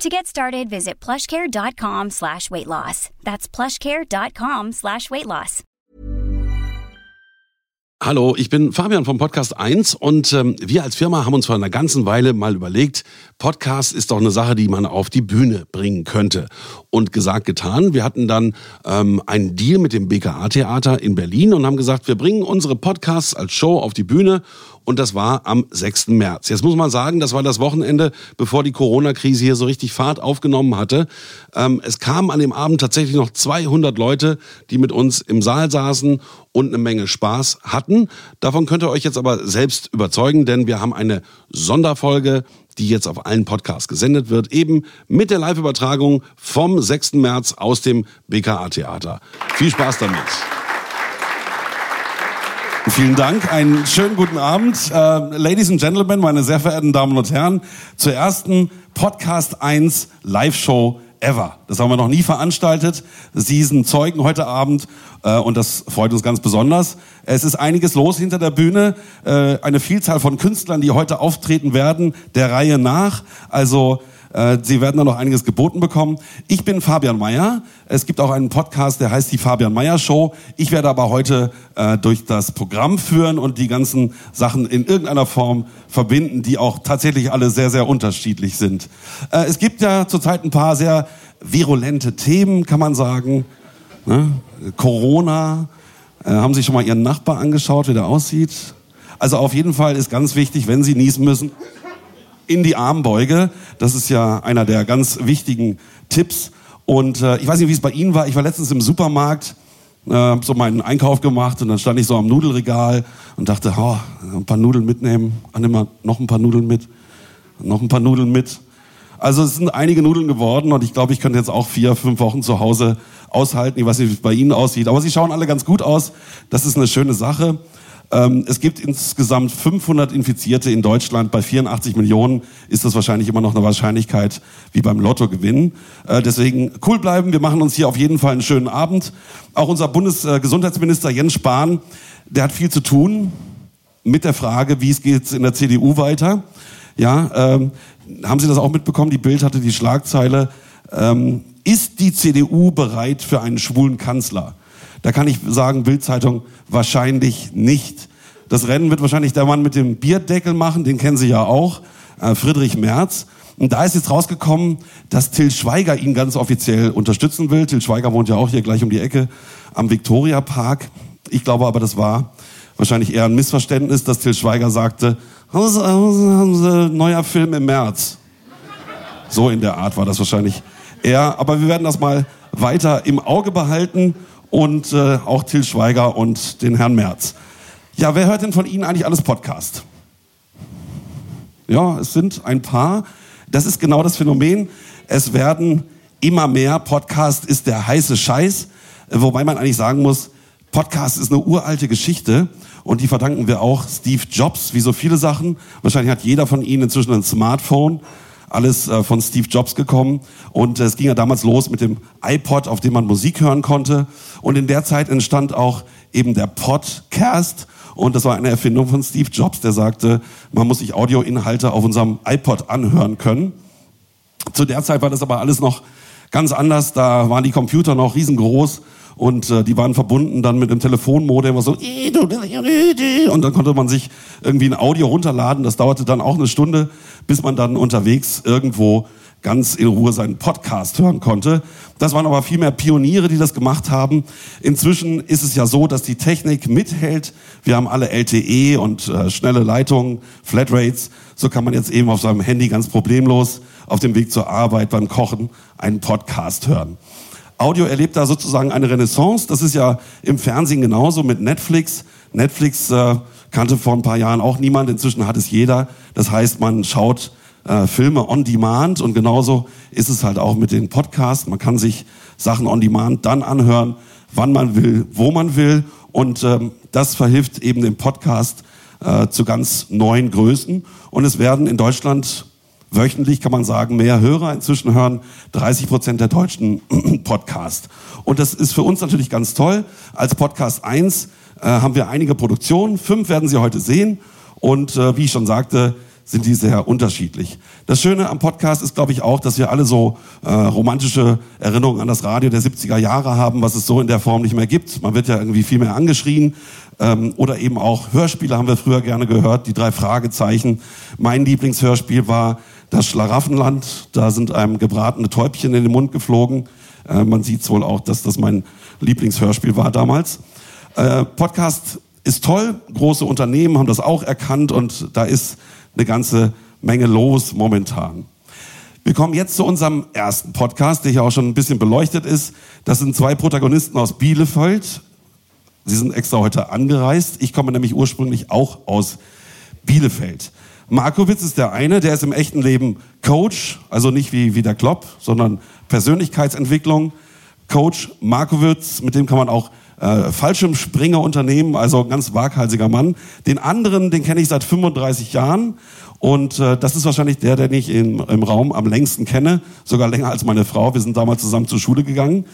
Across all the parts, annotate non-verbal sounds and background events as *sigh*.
To get started, visit plushcare.com slash weight loss. That's plushcare.com slash weight loss. Hallo, ich bin Fabian vom Podcast 1 und ähm, wir als Firma haben uns vor einer ganzen Weile mal überlegt, Podcast ist doch eine Sache, die man auf die Bühne bringen könnte. Und gesagt, getan. Wir hatten dann ähm, einen Deal mit dem BKA-Theater in Berlin und haben gesagt, wir bringen unsere Podcasts als Show auf die Bühne und das war am 6. März. Jetzt muss man sagen, das war das Wochenende, bevor die Corona-Krise hier so richtig Fahrt aufgenommen hatte. Ähm, es kamen an dem Abend tatsächlich noch 200 Leute, die mit uns im Saal saßen und eine Menge Spaß hatten. Davon könnt ihr euch jetzt aber selbst überzeugen, denn wir haben eine Sonderfolge die jetzt auf allen Podcasts gesendet wird, eben mit der Live-Übertragung vom 6. März aus dem BKA-Theater. Viel Spaß damit. Vielen Dank, einen schönen guten Abend. Uh, Ladies and Gentlemen, meine sehr verehrten Damen und Herren, zur ersten Podcast 1 Live-Show ever. Das haben wir noch nie veranstaltet. Sie sind Zeugen heute Abend äh, und das freut uns ganz besonders. Es ist einiges los hinter der Bühne, äh, eine Vielzahl von Künstlern, die heute auftreten werden, der Reihe nach. Also äh, Sie werden da noch einiges geboten bekommen. Ich bin Fabian Meyer. Es gibt auch einen Podcast, der heißt die Fabian Meyer Show. Ich werde aber heute äh, durch das Programm führen und die ganzen Sachen in irgendeiner Form verbinden, die auch tatsächlich alle sehr, sehr unterschiedlich sind. Äh, es gibt ja zurzeit ein paar sehr virulente Themen, kann man sagen. Ne? Corona. Äh, haben Sie schon mal Ihren Nachbar angeschaut, wie der aussieht? Also auf jeden Fall ist ganz wichtig, wenn Sie niesen müssen, in die Armbeuge. Das ist ja einer der ganz wichtigen Tipps. Und äh, ich weiß nicht, wie es bei Ihnen war. Ich war letztens im Supermarkt, äh, habe so meinen Einkauf gemacht und dann stand ich so am Nudelregal und dachte, oh, ein paar Nudeln mitnehmen. Ach, nimm mal noch ein paar Nudeln mit. Noch ein paar Nudeln mit. Also es sind einige Nudeln geworden und ich glaube, ich könnte jetzt auch vier, fünf Wochen zu Hause aushalten. Ich weiß nicht, wie es bei Ihnen aussieht, aber sie schauen alle ganz gut aus. Das ist eine schöne Sache. Ähm, es gibt insgesamt 500 Infizierte in Deutschland. Bei 84 Millionen ist das wahrscheinlich immer noch eine Wahrscheinlichkeit wie beim Lottogewinn. Äh, deswegen cool bleiben. Wir machen uns hier auf jeden Fall einen schönen Abend. Auch unser Bundesgesundheitsminister Jens Spahn, der hat viel zu tun mit der Frage, wie es geht in der CDU weiter. Ja, ähm, haben Sie das auch mitbekommen? Die Bild hatte die Schlagzeile, ähm, ist die CDU bereit für einen schwulen Kanzler? Da kann ich sagen, Bildzeitung wahrscheinlich nicht. Das Rennen wird wahrscheinlich der Mann mit dem Bierdeckel machen, den kennen Sie ja auch, äh, Friedrich Merz. Und da ist jetzt rausgekommen, dass Till Schweiger ihn ganz offiziell unterstützen will. Till Schweiger wohnt ja auch hier gleich um die Ecke am Victoria Park. Ich glaube aber, das war wahrscheinlich eher ein Missverständnis, dass Till Schweiger sagte, neuer Film im März. So in der Art war das wahrscheinlich eher. Aber wir werden das mal weiter im Auge behalten und äh, auch Till Schweiger und den Herrn Merz. Ja, wer hört denn von Ihnen eigentlich alles Podcast? Ja, es sind ein paar. Das ist genau das Phänomen. Es werden immer mehr. Podcast ist der heiße Scheiß. Wobei man eigentlich sagen muss, Podcast ist eine uralte Geschichte und die verdanken wir auch Steve Jobs, wie so viele Sachen. Wahrscheinlich hat jeder von Ihnen inzwischen ein Smartphone alles äh, von Steve Jobs gekommen. Und äh, es ging ja damals los mit dem iPod, auf dem man Musik hören konnte. Und in der Zeit entstand auch eben der Podcast. Und das war eine Erfindung von Steve Jobs, der sagte, man muss sich Audioinhalte auf unserem iPod anhören können. Zu der Zeit war das aber alles noch ganz anders. Da waren die Computer noch riesengroß und äh, die waren verbunden dann mit dem Telefonmodem, was so und dann konnte man sich irgendwie ein Audio runterladen. Das dauerte dann auch eine Stunde, bis man dann unterwegs irgendwo ganz in Ruhe seinen Podcast hören konnte. Das waren aber viel mehr Pioniere, die das gemacht haben. Inzwischen ist es ja so, dass die Technik mithält. Wir haben alle LTE und äh, schnelle Leitungen, Flatrates. So kann man jetzt eben auf seinem Handy ganz problemlos auf dem Weg zur Arbeit beim Kochen einen Podcast hören. Audio erlebt da sozusagen eine Renaissance. Das ist ja im Fernsehen genauso mit Netflix. Netflix äh, kannte vor ein paar Jahren auch niemand, inzwischen hat es jeder. Das heißt, man schaut äh, Filme on demand und genauso ist es halt auch mit den Podcasts. Man kann sich Sachen on demand dann anhören, wann man will, wo man will. Und ähm, das verhilft eben dem Podcast äh, zu ganz neuen Größen. Und es werden in Deutschland wöchentlich, kann man sagen, mehr Hörer. Inzwischen hören 30 Prozent der Deutschen *clears throat* Podcast. Und das ist für uns natürlich ganz toll. Als Podcast 1 äh, haben wir einige Produktionen. Fünf werden Sie heute sehen. Und äh, wie ich schon sagte, sind die sehr unterschiedlich. Das Schöne am Podcast ist, glaube ich, auch, dass wir alle so äh, romantische Erinnerungen an das Radio der 70er Jahre haben, was es so in der Form nicht mehr gibt. Man wird ja irgendwie viel mehr angeschrien. Ähm, oder eben auch Hörspiele haben wir früher gerne gehört, die drei Fragezeichen. Mein Lieblingshörspiel war das Schlaraffenland. Da sind einem gebratene Täubchen in den Mund geflogen. Äh, man sieht wohl auch, dass das mein Lieblingshörspiel war damals. Äh, Podcast ist toll. Große Unternehmen haben das auch erkannt und da ist eine ganze Menge los momentan. Wir kommen jetzt zu unserem ersten Podcast, der hier auch schon ein bisschen beleuchtet ist. Das sind zwei Protagonisten aus Bielefeld. Sie sind extra heute angereist. Ich komme nämlich ursprünglich auch aus Bielefeld. Markowitz ist der eine, der ist im echten Leben Coach, also nicht wie, wie der Klopp, sondern Persönlichkeitsentwicklung. Coach Markowitz, mit dem kann man auch äh, Fallschirmspringer unternehmen, also ganz waghalsiger Mann. Den anderen, den kenne ich seit 35 Jahren und äh, das ist wahrscheinlich der, den ich in, im Raum am längsten kenne, sogar länger als meine Frau. Wir sind damals zusammen zur Schule gegangen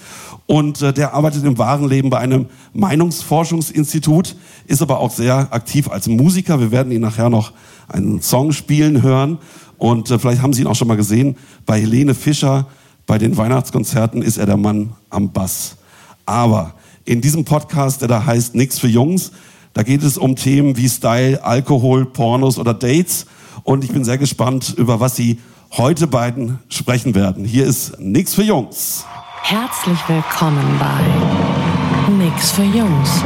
und äh, der arbeitet im wahren Leben bei einem Meinungsforschungsinstitut, ist aber auch sehr aktiv als Musiker. Wir werden ihn nachher noch einen Song spielen hören und äh, vielleicht haben Sie ihn auch schon mal gesehen. Bei Helene Fischer bei den Weihnachtskonzerten ist er der Mann am Bass. Aber in diesem Podcast, der da heißt Nix für Jungs. Da geht es um Themen wie Style, Alkohol, Pornos oder Dates. Und ich bin sehr gespannt, über was Sie heute beiden sprechen werden. Hier ist Nix für Jungs. Herzlich willkommen bei Nix für Jungs.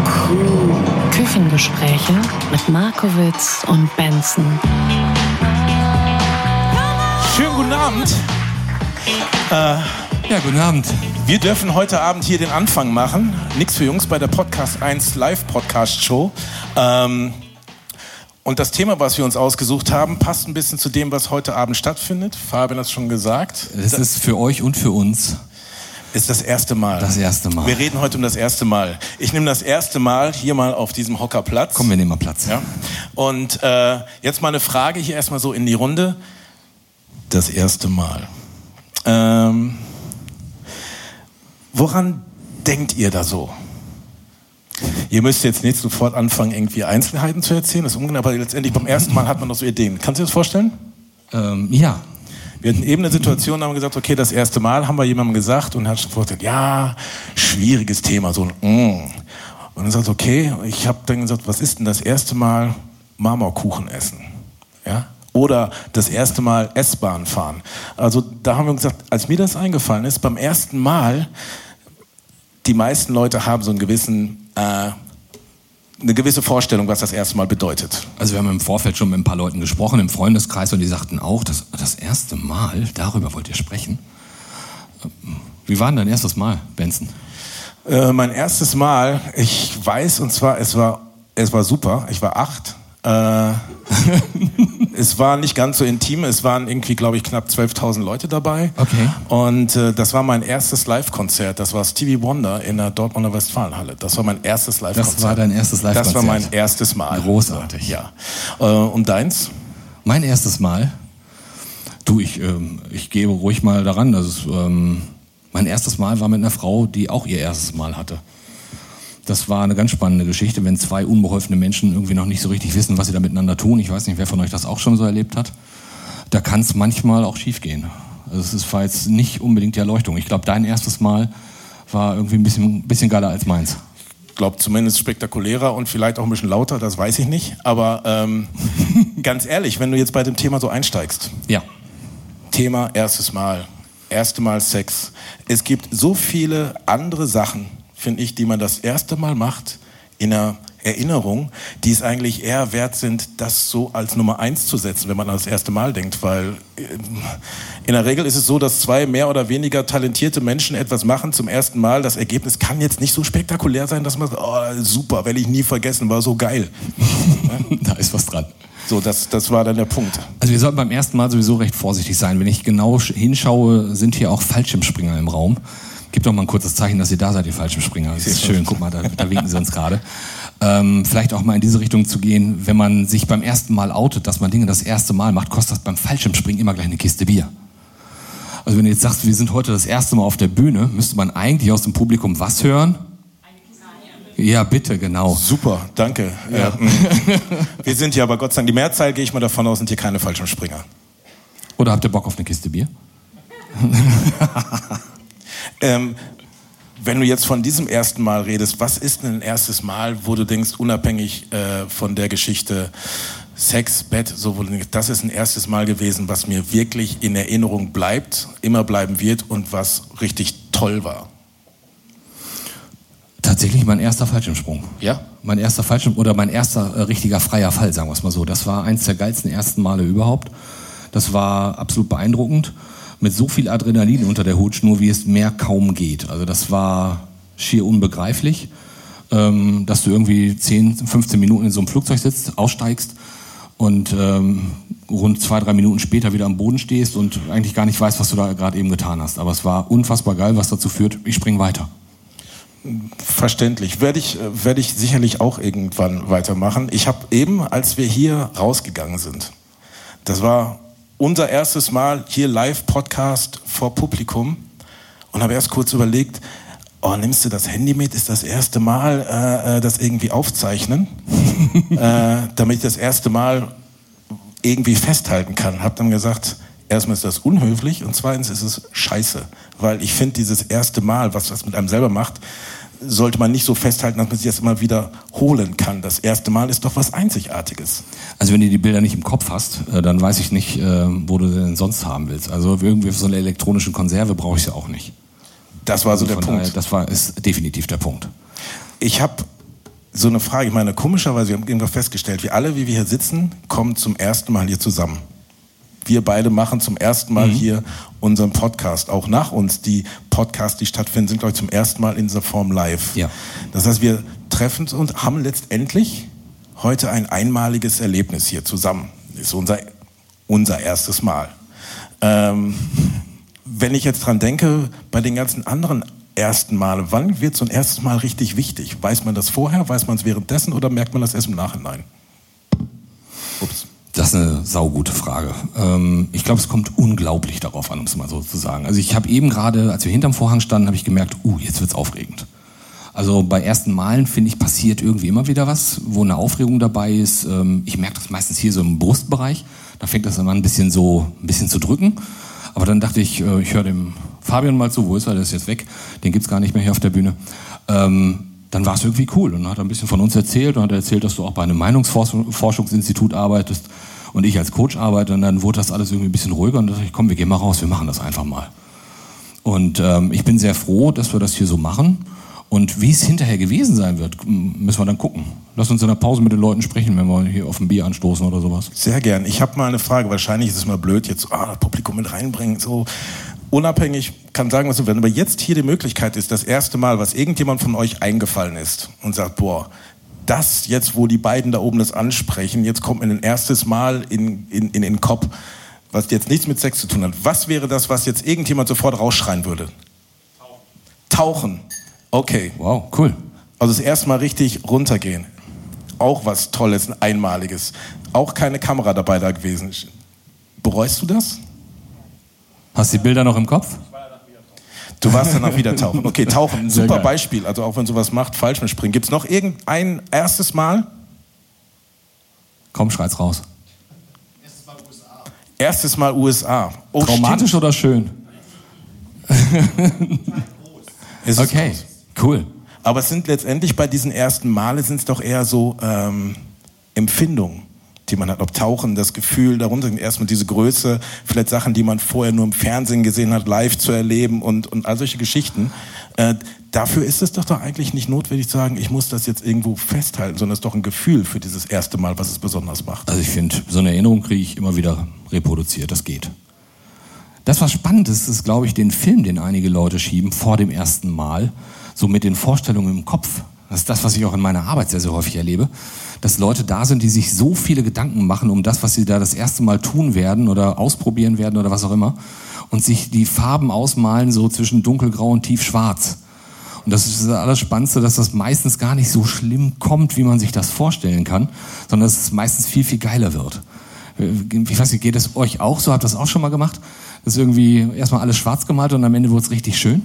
Küchengespräche mit Markowitz und Benson. Schönen guten Abend. Äh, ja, guten Abend. Wir dürfen heute Abend hier den Anfang machen. Nix für Jungs bei der Podcast 1 Live Podcast Show. Ähm, und das Thema, was wir uns ausgesucht haben, passt ein bisschen zu dem, was heute Abend stattfindet. Fabian hat es schon gesagt. Es ist für euch und für uns. Ist das erste Mal. Das erste Mal. Wir reden heute um das erste Mal. Ich nehme das erste Mal hier mal auf diesem Hocker Platz. Komm, wir nehmen mal Platz. Ja. Und äh, jetzt mal eine Frage hier erstmal so in die Runde. Das erste Mal. Ähm, Woran denkt ihr da so? Ihr müsst jetzt nicht sofort anfangen, irgendwie Einzelheiten zu erzählen, das ist ungenau, aber letztendlich beim ersten Mal hat man noch so Ideen. Kannst du dir das vorstellen? Ähm, ja. Wir hatten eben eine Situation, da haben wir gesagt, okay, das erste Mal haben wir jemandem gesagt und hat schon vorgestellt, ja, schwieriges Thema, so ein mm. Und dann sagt okay, ich habe dann gesagt, was ist denn das erste Mal Marmorkuchen essen? Ja? Oder das erste Mal S-Bahn fahren. Also da haben wir gesagt, als mir das eingefallen ist, beim ersten Mal, die meisten Leute haben so einen gewissen, äh, eine gewisse Vorstellung, was das erste Mal bedeutet. Also wir haben im Vorfeld schon mit ein paar Leuten gesprochen, im Freundeskreis, und die sagten auch, das, das erste Mal, darüber wollt ihr sprechen. Wie war denn dein erstes Mal, Benson? Äh, mein erstes Mal, ich weiß, und zwar, es war, es war super. Ich war acht äh, *laughs* es war nicht ganz so intim. Es waren irgendwie, glaube ich, knapp 12.000 Leute dabei. Okay. Und äh, das war mein erstes Live-Konzert. Das war Stevie Wonder in der Dortmunder Westfalenhalle. Das war mein erstes Live-Konzert. Das war dein erstes Live-Konzert? Das war mein erstes Mal. Großartig. Ja. Äh, und deins? Mein erstes Mal? Du, ich, ähm, ich gehe ruhig mal daran. Also, ähm, mein erstes Mal war mit einer Frau, die auch ihr erstes Mal hatte. Das war eine ganz spannende Geschichte, wenn zwei unbeholfene Menschen irgendwie noch nicht so richtig wissen, was sie da miteinander tun. Ich weiß nicht, wer von euch das auch schon so erlebt hat. Da kann es manchmal auch schiefgehen. Also es ist, war jetzt nicht unbedingt die Erleuchtung. Ich glaube, dein erstes Mal war irgendwie ein bisschen, bisschen geiler als meins. Ich glaube zumindest spektakulärer und vielleicht auch ein bisschen lauter, das weiß ich nicht. Aber ähm, *laughs* ganz ehrlich, wenn du jetzt bei dem Thema so einsteigst. Ja. Thema erstes Mal, erste Mal Sex. Es gibt so viele andere Sachen, finde ich, die man das erste Mal macht in einer Erinnerung, die es eigentlich eher wert sind, das so als Nummer eins zu setzen, wenn man das erste Mal denkt, weil äh, in der Regel ist es so, dass zwei mehr oder weniger talentierte Menschen etwas machen zum ersten Mal. Das Ergebnis kann jetzt nicht so spektakulär sein, dass man sagt, oh, super, werde ich nie vergessen, war so geil. *laughs* da ist was dran. So, das, das war dann der Punkt. Also wir sollten beim ersten Mal sowieso recht vorsichtig sein. Wenn ich genau hinschaue, sind hier auch Fallschirmspringer im Raum. Gib doch mal ein kurzes Zeichen, dass ihr da seid, ihr falschen Springer. Das ist schön. Guck mal, da, da winken sie uns gerade. Ähm, vielleicht auch mal in diese Richtung zu gehen, wenn man sich beim ersten Mal outet, dass man Dinge das erste Mal macht, kostet das beim Fallschirmspringen immer gleich eine Kiste Bier. Also wenn du jetzt sagst, wir sind heute das erste Mal auf der Bühne, müsste man eigentlich aus dem Publikum was hören? Ja, bitte, genau. Super, danke. Ja. mm. Wir sind hier aber Gott sei Dank, die Mehrzahl gehe ich mal davon aus, sind hier keine Fallschirmspringer. Oder habt ihr Bock auf eine Kiste Bier? *laughs* Ähm, wenn du jetzt von diesem ersten Mal redest, was ist denn ein erstes Mal, wo du denkst, unabhängig äh, von der Geschichte Sex, Bett, so wo du denkst, das ist ein erstes Mal gewesen, was mir wirklich in Erinnerung bleibt, immer bleiben wird und was richtig toll war? Tatsächlich mein erster Fallschirmsprung. Ja? Mein erster Fallschirm oder mein erster äh, richtiger freier Fall, sagen wir es mal so. Das war eins der geilsten ersten Male überhaupt. Das war absolut beeindruckend. Mit so viel Adrenalin unter der Hutschnur, wie es mehr kaum geht. Also das war schier unbegreiflich, ähm, dass du irgendwie 10, 15 Minuten in so einem Flugzeug sitzt, aussteigst und ähm, rund zwei, drei Minuten später wieder am Boden stehst und eigentlich gar nicht weißt, was du da gerade eben getan hast. Aber es war unfassbar geil, was dazu führt, ich spring weiter. Verständlich. Werde ich, äh, werde ich sicherlich auch irgendwann weitermachen. Ich habe eben, als wir hier rausgegangen sind, das war unser erstes Mal hier Live-Podcast vor Publikum und habe erst kurz überlegt, oh, nimmst du das Handy mit? Ist das erste Mal äh, äh, das irgendwie aufzeichnen, *laughs* äh, damit ich das erste Mal irgendwie festhalten kann. Hab dann gesagt, erstmal ist das unhöflich und zweitens ist es scheiße, weil ich finde dieses erste Mal, was das mit einem selber macht, sollte man nicht so festhalten, dass man sich das immer wieder holen kann. Das erste Mal ist doch was Einzigartiges. Also wenn du die Bilder nicht im Kopf hast, äh, dann weiß ich nicht, äh, wo du sie denn sonst haben willst. Also irgendwie für so eine elektronische Konserve brauche ich sie auch nicht. Das war so Also der Punkt. daher, das war ist definitiv der Punkt. Ich habe so eine Frage. Ich meine, komischerweise, wir haben irgendwann festgestellt, wir alle, wie wir hier sitzen, kommen zum ersten Mal hier zusammen. Wir beide machen zum ersten Mal hier unseren Podcast. Auch nach uns, die Podcasts, die stattfinden, sind, glaube ich, zum ersten Mal in dieser Form live. Ja. Das heißt, wir treffen uns und haben letztendlich heute ein einmaliges Erlebnis hier zusammen. Das ist unser, unser erstes Mal. Ähm, wenn ich jetzt dran denke, bei den ganzen anderen ersten Male, wann wird so ein erstes Mal richtig wichtig? Weiß man das vorher, weiß man es währenddessen oder merkt man das erst im Nachhinein? Das ist eine saugute Frage. Ähm, ich glaube, es kommt unglaublich darauf an, um es mal so zu sagen. Also ich habe eben gerade, als wir hinterm Vorhang standen, habe ich gemerkt, uh, jetzt wird's aufregend. Also bei ersten Malen, finde ich, passiert irgendwie immer wieder was, wo eine Aufregung dabei ist. Ähm, ich merke das meistens hier so im Brustbereich. Da fängt das dann an, ein bisschen so, ein bisschen zu drücken. Aber dann dachte ich, äh, ich höre dem Fabian mal zu, wo ist er, der ist jetzt weg, den gibt's gar nicht mehr hier auf der Bühne. Ähm, dann war es irgendwie cool und dann hat er ein bisschen von uns erzählt und hat erzählt, dass du auch bei einem Meinungsforschungsinstitut arbeitest und ich als Coach arbeite und dann wurde das alles irgendwie ein bisschen ruhiger und dachte ich, komm, wir gehen mal raus, wir machen das einfach mal. Und ähm, ich bin sehr froh, dass wir das hier so machen. Und wie es hinterher gewesen sein wird, müssen wir dann gucken. Lass uns in der Pause mit den Leuten sprechen, wenn wir hier auf ein Bier anstoßen oder sowas. Sehr gern. Ich habe mal eine Frage. Wahrscheinlich ist es mal blöd, jetzt ah, das Publikum mit reinbringen. So unabhängig kann sagen, was du willst. Aber jetzt hier die Möglichkeit ist, das erste Mal, was irgendjemand von euch eingefallen ist und sagt, boah, das jetzt, wo die beiden da oben das ansprechen, jetzt kommt mir ein erstes Mal in, in, in den Kopf, was jetzt nichts mit Sex zu tun hat. Was wäre das, was jetzt irgendjemand sofort rausschreien würde? Tauchen. Okay. Wow, cool. Also das erste Mal richtig runtergehen. Auch was Tolles, ein Einmaliges. Auch keine Kamera dabei da gewesen. Bereust du das? Hast du die Bilder noch im Kopf? Du warst danach wieder tauchen. Okay, *laughs* tauchen, ein super. Beispiel. Also auch wenn sowas macht, falsch mit springen. Gibt es noch irgendein erstes Mal? Komm, schreit's raus. Erstes Mal USA. Oh, Traumatisch stimmt. oder schön? *laughs* Okay, cool. Aber es sind letztendlich bei diesen ersten Male sind es doch eher so ähm, Empfindungen, die man hat. Ob Tauchen, das Gefühl darunter, erstmal diese Größe, vielleicht Sachen, die man vorher nur im Fernsehen gesehen hat, live zu erleben und, und all solche Geschichten. Äh, dafür ist es doch doch eigentlich nicht notwendig zu sagen, ich muss das jetzt irgendwo festhalten, sondern es ist doch ein Gefühl für dieses erste Mal, was es besonders macht. Also ich finde, so eine Erinnerung kriege ich immer wieder reproduziert. Das geht. Das, was spannend ist, ist, glaube ich, den Film, den einige Leute schieben vor dem ersten Mal, so mit den Vorstellungen im Kopf Das ist das, was ich auch in meiner Arbeit sehr, sehr häufig erlebe, dass Leute da sind, die sich so viele Gedanken machen um das, was sie da das erste Mal tun werden oder ausprobieren werden oder was auch immer und sich die Farben ausmalen so zwischen dunkelgrau und tiefschwarz. Und das ist das Allerspannendste, dass das meistens gar nicht so schlimm kommt, wie man sich das vorstellen kann, sondern dass es meistens viel, viel geiler wird. Ich weiß nicht, geht es euch auch so? Habt ihr das auch schon mal gemacht? Das ist irgendwie erstmal alles schwarz gemalt und am Ende wurde es richtig schön?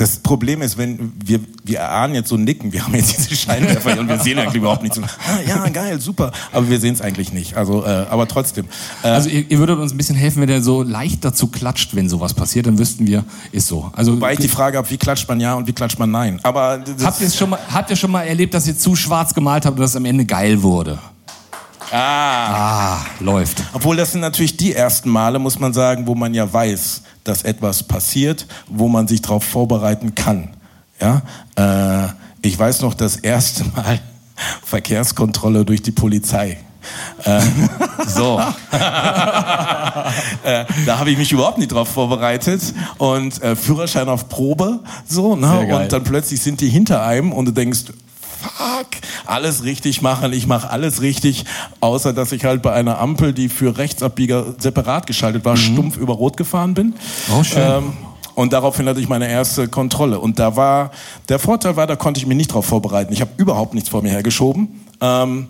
Das Problem ist, wenn wir, wir erahnen jetzt so Nicken, wir haben jetzt diese Scheinwerfer und wir sehen eigentlich überhaupt nichts. Ah, ja, geil, super. Aber wir sehen es eigentlich nicht. Also, äh, aber trotzdem. Äh, also ihr, ihr, würdet uns ein bisschen helfen, wenn der so leicht dazu klatscht, wenn sowas passiert, dann wüssten wir, ist so. Also, Wobei ich die Frage habe, wie klatscht man ja und wie klatscht man nein. Aber habt ihr schon mal, habt ihr schon mal erlebt, dass ihr zu schwarz gemalt habt und das am Ende geil wurde? Ah. ah, läuft. Obwohl das sind natürlich die ersten Male, muss man sagen, wo man ja weiß, dass etwas passiert, wo man sich darauf vorbereiten kann. Ja? Äh, ich weiß noch das erste Mal *laughs* Verkehrskontrolle durch die Polizei. Äh, *laughs* so. *laughs* äh, da habe ich mich überhaupt nicht drauf vorbereitet und äh, Führerschein auf Probe so ne? und dann plötzlich sind die hinter einem und du denkst fuck, alles richtig machen, ich mache alles richtig, außer dass ich halt bei einer Ampel, die für Rechtsabbieger separat geschaltet war, mhm. stumpf über Rot gefahren bin. Oh, schön. Ähm, und daraufhin hatte ich meine erste Kontrolle. Und da war, der Vorteil war, da konnte ich mich nicht drauf vorbereiten. Ich habe überhaupt nichts vor mir hergeschoben. Ähm,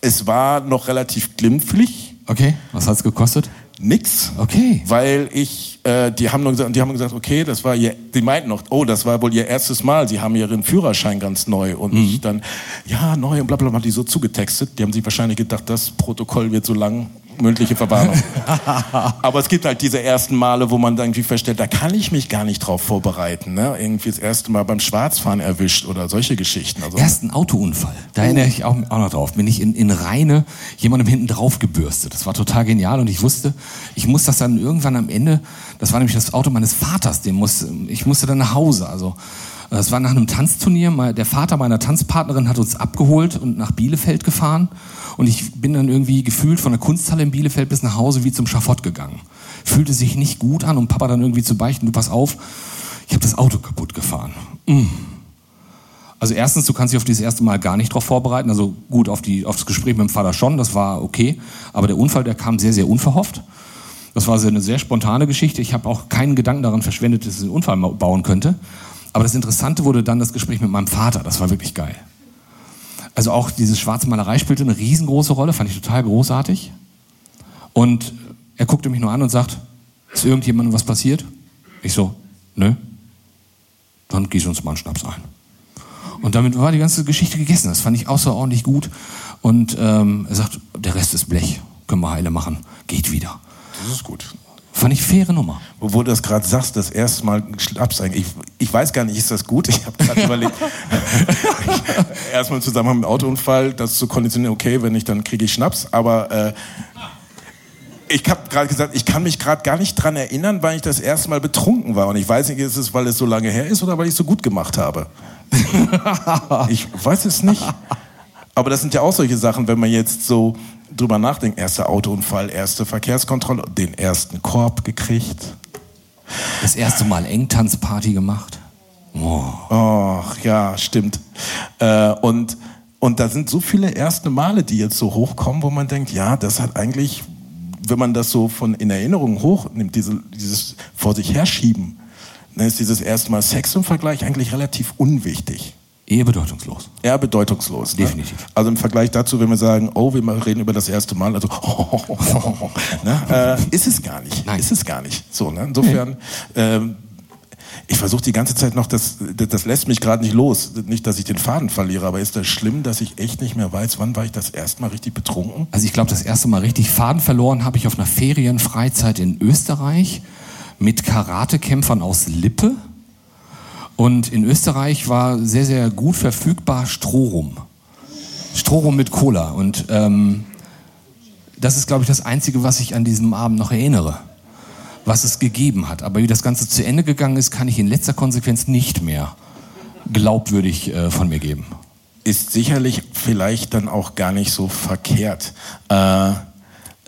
es war noch relativ glimpflich. Okay, was hat's gekostet? Nix. Okay. Weil ich, äh, die haben nur gesagt, die haben gesagt, okay, das war ihr, die meinten noch, oh, das war wohl ihr erstes Mal, sie haben ihren Führerschein ganz neu und mhm. ich dann, ja, neu und bla bla, bla, die so zugetextet. Die haben sich wahrscheinlich gedacht, das Protokoll wird so lang, mündliche Verwarnung. *laughs* Aber es gibt halt diese ersten Male, wo man dann irgendwie feststellt, da kann ich mich gar nicht drauf vorbereiten. Ne? Irgendwie das erste Mal beim Schwarzfahren erwischt oder solche Geschichten. Also Ersten Autounfall, da erinnere ich auch, auch noch drauf. Bin ich in, in Reine jemandem hinten drauf gebürstet. Das war total genial und ich wusste, ich muss das dann irgendwann am Ende, das war nämlich das Auto meines Vaters, dem muss, ich musste dann nach Hause. Also das war nach einem Tanzturnier. Der Vater meiner Tanzpartnerin hat uns abgeholt und nach Bielefeld gefahren. Und ich bin dann irgendwie gefühlt von der Kunsthalle in Bielefeld bis nach Hause wie zum Schafott gegangen. Fühlte sich nicht gut an, um Papa dann irgendwie zu beichten, du pass auf, ich habe das Auto kaputt gefahren. Mm. Also erstens, du kannst dich auf dieses erste Mal gar nicht darauf vorbereiten. Also gut, auf, die, auf das Gespräch mit dem Vater schon, das war okay. Aber der Unfall, der kam sehr, sehr unverhofft. Das war eine sehr spontane Geschichte. Ich habe auch keinen Gedanken daran verschwendet, dass ich einen Unfall bauen könnte. Aber das Interessante wurde dann das Gespräch mit meinem Vater. Das war wirklich geil. Also auch diese schwarze Malerei spielte eine riesengroße Rolle, fand ich total großartig. Und er guckte mich nur an und sagt, ist irgendjemandem was passiert? Ich so, nö. Dann gieß uns mal einen Schnaps ein. Und damit war die ganze Geschichte gegessen. Das fand ich außerordentlich gut. Und ähm, er sagt, der Rest ist Blech. Können wir heile machen. Geht wieder. Das ist gut. Fand ich faire Nummer. Wo du das gerade sagst, das erste Mal Schnaps eigentlich. Ich, ich weiß gar nicht, ist das gut? Ich habe gerade überlegt, *laughs* *laughs* erstmal im Zusammenhang mit dem Autounfall, das zu konditionieren, okay, wenn nicht, dann kriege ich Schnaps. Aber äh, ich habe gerade gesagt, ich kann mich gerade gar nicht dran erinnern, weil ich das erste Mal betrunken war. Und ich weiß nicht, ist es, weil es so lange her ist oder weil ich es so gut gemacht habe. *laughs* ich weiß es nicht. Aber das sind ja auch solche Sachen, wenn man jetzt so drüber nachdenken, erster Autounfall, erste Verkehrskontrolle, den ersten Korb gekriegt. Das erste Mal Engtanzparty gemacht. Oh. oh, ja, stimmt. Äh, und, und da sind so viele erste Male, die jetzt so hochkommen, wo man denkt, ja, das hat eigentlich, wenn man das so von in Erinnerung hochnimmt, diese, dieses vor sich herschieben, dann ist dieses erste Mal Sex im Vergleich eigentlich relativ unwichtig. Eher bedeutungslos. Eher bedeutungslos. Ne? Definitiv. Also im Vergleich dazu, wenn wir sagen, oh, wir reden über das erste Mal, also oh, oh, oh, ne? äh, ist es gar nicht. Nein. Ist es gar nicht. So, ne? Insofern, nee. ähm, ich versuche die ganze Zeit noch, das, das lässt mich gerade nicht los. Nicht, dass ich den Faden verliere, aber ist das schlimm, dass ich echt nicht mehr weiß, wann war ich das erste Mal richtig betrunken? Also ich glaube, das erste Mal richtig Faden verloren habe ich auf einer Ferienfreizeit in Österreich mit Karatekämpfern aus Lippe. Und in Österreich war sehr, sehr gut verfügbar Strohrum. Strohrum mit Cola. Und ähm, das ist, glaube ich, das Einzige, was ich an diesem Abend noch erinnere, was es gegeben hat. Aber wie das Ganze zu Ende gegangen ist, kann ich in letzter Konsequenz nicht mehr glaubwürdig äh, von mir geben. Ist sicherlich vielleicht dann auch gar nicht so verkehrt. Äh,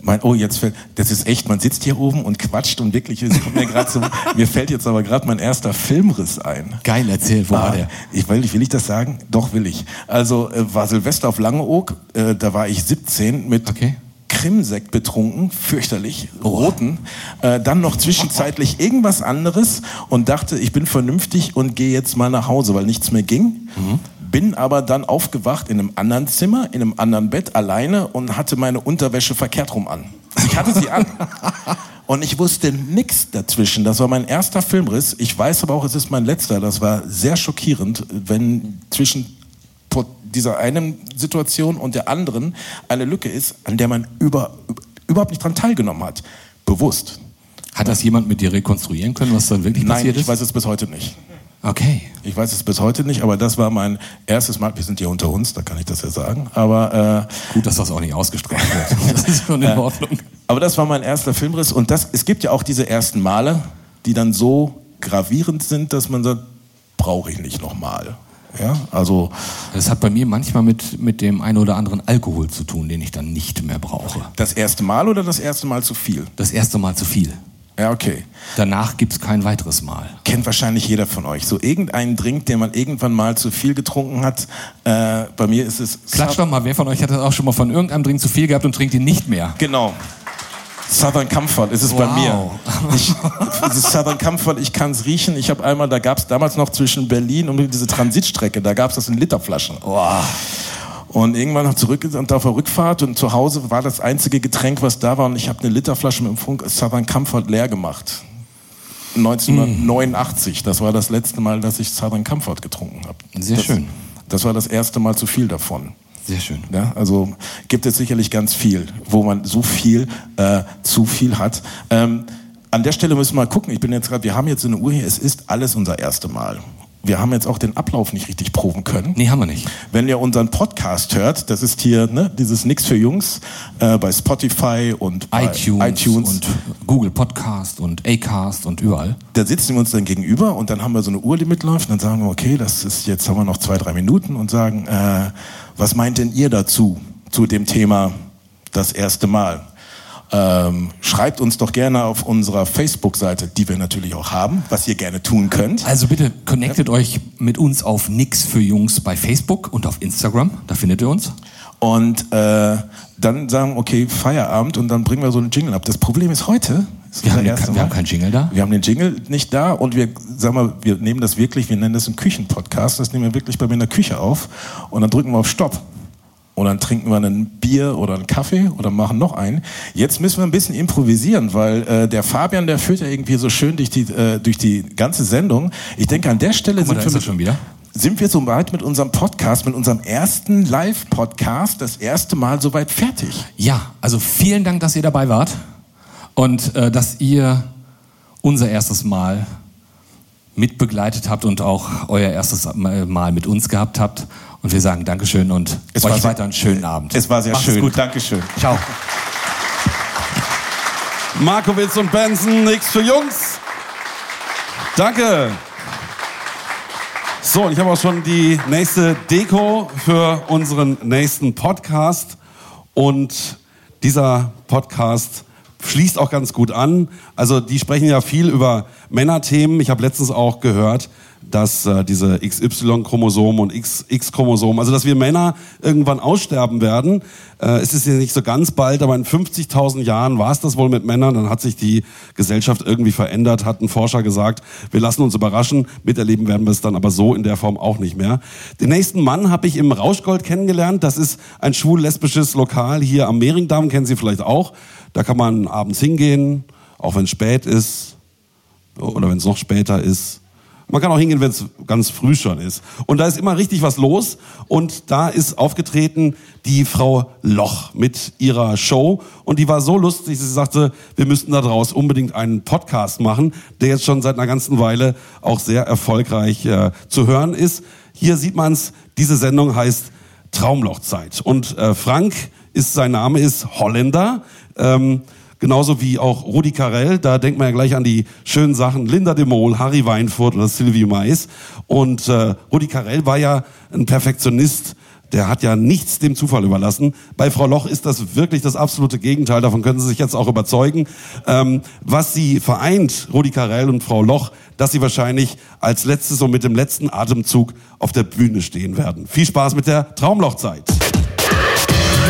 Mein, oh, jetzt fällt, das ist echt, man sitzt hier oben und quatscht und wirklich, mir gerade so, *laughs* mir fällt jetzt aber gerade mein erster Filmriss ein. Geil, erzähl, wo war Ah, der? Ich will, will ich das sagen? Doch, will ich. Also, äh, war Silvester auf Langeoog, äh, da war ich 17 mit Okay. Krimsekt betrunken, fürchterlich, roten, äh, dann noch zwischenzeitlich irgendwas anderes und dachte, ich bin vernünftig und gehe jetzt mal nach Hause, weil nichts mehr ging. Bin aber dann aufgewacht in einem anderen Zimmer, in einem anderen Bett, alleine und hatte meine Unterwäsche verkehrt rum an. Ich hatte sie an. *laughs* Und ich wusste nichts dazwischen. Das war mein erster Filmriss. Ich weiß aber auch, es ist mein letzter. Das war sehr schockierend, wenn zwischen dieser einen Situation und der anderen eine Lücke ist, an der man über, überhaupt nicht dran teilgenommen hat. Bewusst. Hat das jemand mit dir rekonstruieren können, was dann wirklich Nein, passiert ich ist? weiß es bis heute nicht. Okay. Ich weiß es bis heute nicht, aber das war mein erstes Mal. Wir sind ja unter uns, da kann ich das ja sagen. Aber äh, Gut, dass das auch nicht ausgestrahlt wird. Das *laughs* ist schon in Ordnung. Aber das war mein erster Filmriss und das, es gibt ja auch diese ersten Male, die dann so gravierend sind, dass man sagt, brauche ich nicht nochmal. Ja, also Das hat bei mir manchmal mit, mit dem einen oder anderen Alkohol zu tun, den ich dann nicht mehr brauche. das erste Mal oder das erste Mal zu viel? Das erste Mal zu viel. Ja, okay. Danach gibt's kein weiteres Mal. Kennt wahrscheinlich jeder von euch. So irgendeinen Drink, den man irgendwann mal zu viel getrunken hat. Äh, bei mir ist es. Klatsch doch mal, wer von euch hat das auch schon mal von irgendeinem Drink zu viel gehabt und trinkt ihn nicht mehr? Genau. Southern Comfort ist es bei Wow. mir. Ich, Southern Comfort, ich kann es riechen. Ich habe einmal, da gab es damals noch zwischen Berlin und diese Transitstrecke, da gab es das in Literflaschen. Und irgendwann noch zurück und auf der Rückfahrt und zu Hause war das einzige Getränk, was da war. Und ich habe eine Literflasche mit dem Funk Southern Comfort leer gemacht. 1989, das war das letzte Mal, dass ich Southern Comfort getrunken habe. Sehr das, schön. Das war das erste Mal zu viel davon. Sehr schön. Ja, also gibt es sicherlich ganz viel, wo man so viel äh, zu viel hat. Ähm, an der Stelle müssen wir mal gucken. Ich bin jetzt gerade, wir haben jetzt eine Uhr hier. Es ist alles unser erste Mal. Wir haben jetzt auch den Ablauf nicht richtig proben können. Nee, haben wir nicht. Wenn ihr unseren Podcast hört, das ist hier ne, dieses Nix für Jungs äh, bei Spotify und bei iTunes, iTunes. und Google Podcast und Acast und überall. da sitzen wir uns dann gegenüber und dann haben wir so eine Uhr, die mitläuft. Und dann sagen wir, okay, das ist jetzt haben wir noch zwei, drei Minuten und sagen, äh, was meint denn ihr dazu zu dem Thema das erste Mal? Ähm, schreibt uns doch gerne auf unserer Facebook-Seite, die wir natürlich auch haben, was ihr gerne tun könnt. Also bitte connectet euch mit uns auf Nix für Jungs bei Facebook und auf Instagram. Da findet ihr uns. Und äh, dann sagen, okay, Feierabend und dann bringen wir so einen Jingle ab. Das Problem ist heute, ist Wir haben, kein, wir haben Mal. keinen Jingle da. Wir haben den Jingle nicht da und wir, sagen wir, wir nehmen das wirklich, wir nennen das einen Küchenpodcast, das nehmen wir wirklich bei mir in der Küche auf und dann drücken wir auf Stopp. Und dann trinken wir ein Bier oder einen Kaffee oder machen noch einen. Jetzt müssen wir ein bisschen improvisieren, weil äh, der Fabian, der führt ja irgendwie so schön durch die, äh, durch die ganze Sendung. Ich denke, an der Stelle mal, sind, wir schon wieder. sind wir soweit mit unserem Podcast, mit unserem ersten Live-Podcast, das erste Mal soweit fertig. Ja, also vielen Dank, dass ihr dabei wart und äh, dass ihr unser erstes Mal mitbegleitet habt und auch euer erstes Mal mit uns gehabt habt. Und wir sagen Dankeschön und Es war euch weiter einen schönen Abend. Es war sehr Macht's schön. Gut. Dankeschön. Ciao. Markowitz und Benson, nix für Jungs. Danke. So, und ich habe auch schon die nächste Deko für unseren nächsten Podcast. Und dieser Podcast schließt auch ganz gut an. Also die sprechen ja viel über Männerthemen. Ich habe letztens auch gehört, dass äh, diese XY-Chromosomen und XX-Chromosomen, also dass wir Männer irgendwann aussterben werden. Äh, es ist ja nicht so ganz bald, aber in 50.000 Jahren war es das wohl mit Männern. Dann hat sich die Gesellschaft irgendwie verändert, hat ein Forscher gesagt, wir lassen uns überraschen. Miterleben werden wir es dann aber so in der Form auch nicht mehr. Den nächsten Mann habe ich im Rauschgold kennengelernt. Das ist ein schwul-lesbisches Lokal hier am Mehringdamm, kennen Sie vielleicht auch. Da kann man abends hingehen, auch wenn es spät ist oder wenn es noch später ist. Man kann auch hingehen, wenn es ganz früh schon ist. Und da ist immer richtig was los. Und da ist aufgetreten die Frau Loch mit ihrer Show. Und die war so lustig, sie sagte, wir müssten daraus unbedingt einen Podcast machen, der jetzt schon seit einer ganzen Weile auch sehr erfolgreich äh, zu hören ist. Hier sieht man's. diese Sendung heißt Traumlochzeit. Und äh, Frank ist sein Name, ist Holländer. Ähm, Genauso wie auch Rudi Carell, da denkt man ja gleich an die schönen Sachen Linda de Mol, Harry Weinfurt oder Sylvie Mais. Und äh, Rudi Carell war ja ein Perfektionist, der hat ja nichts dem Zufall überlassen. Bei Frau Loch ist das wirklich das absolute Gegenteil. Davon können Sie sich jetzt auch überzeugen. Ähm, was sie vereint, Rudi Carell und Frau Loch, dass sie wahrscheinlich als letztes und mit dem letzten Atemzug auf der Bühne stehen werden. Viel Spaß mit der Traumlochzeit.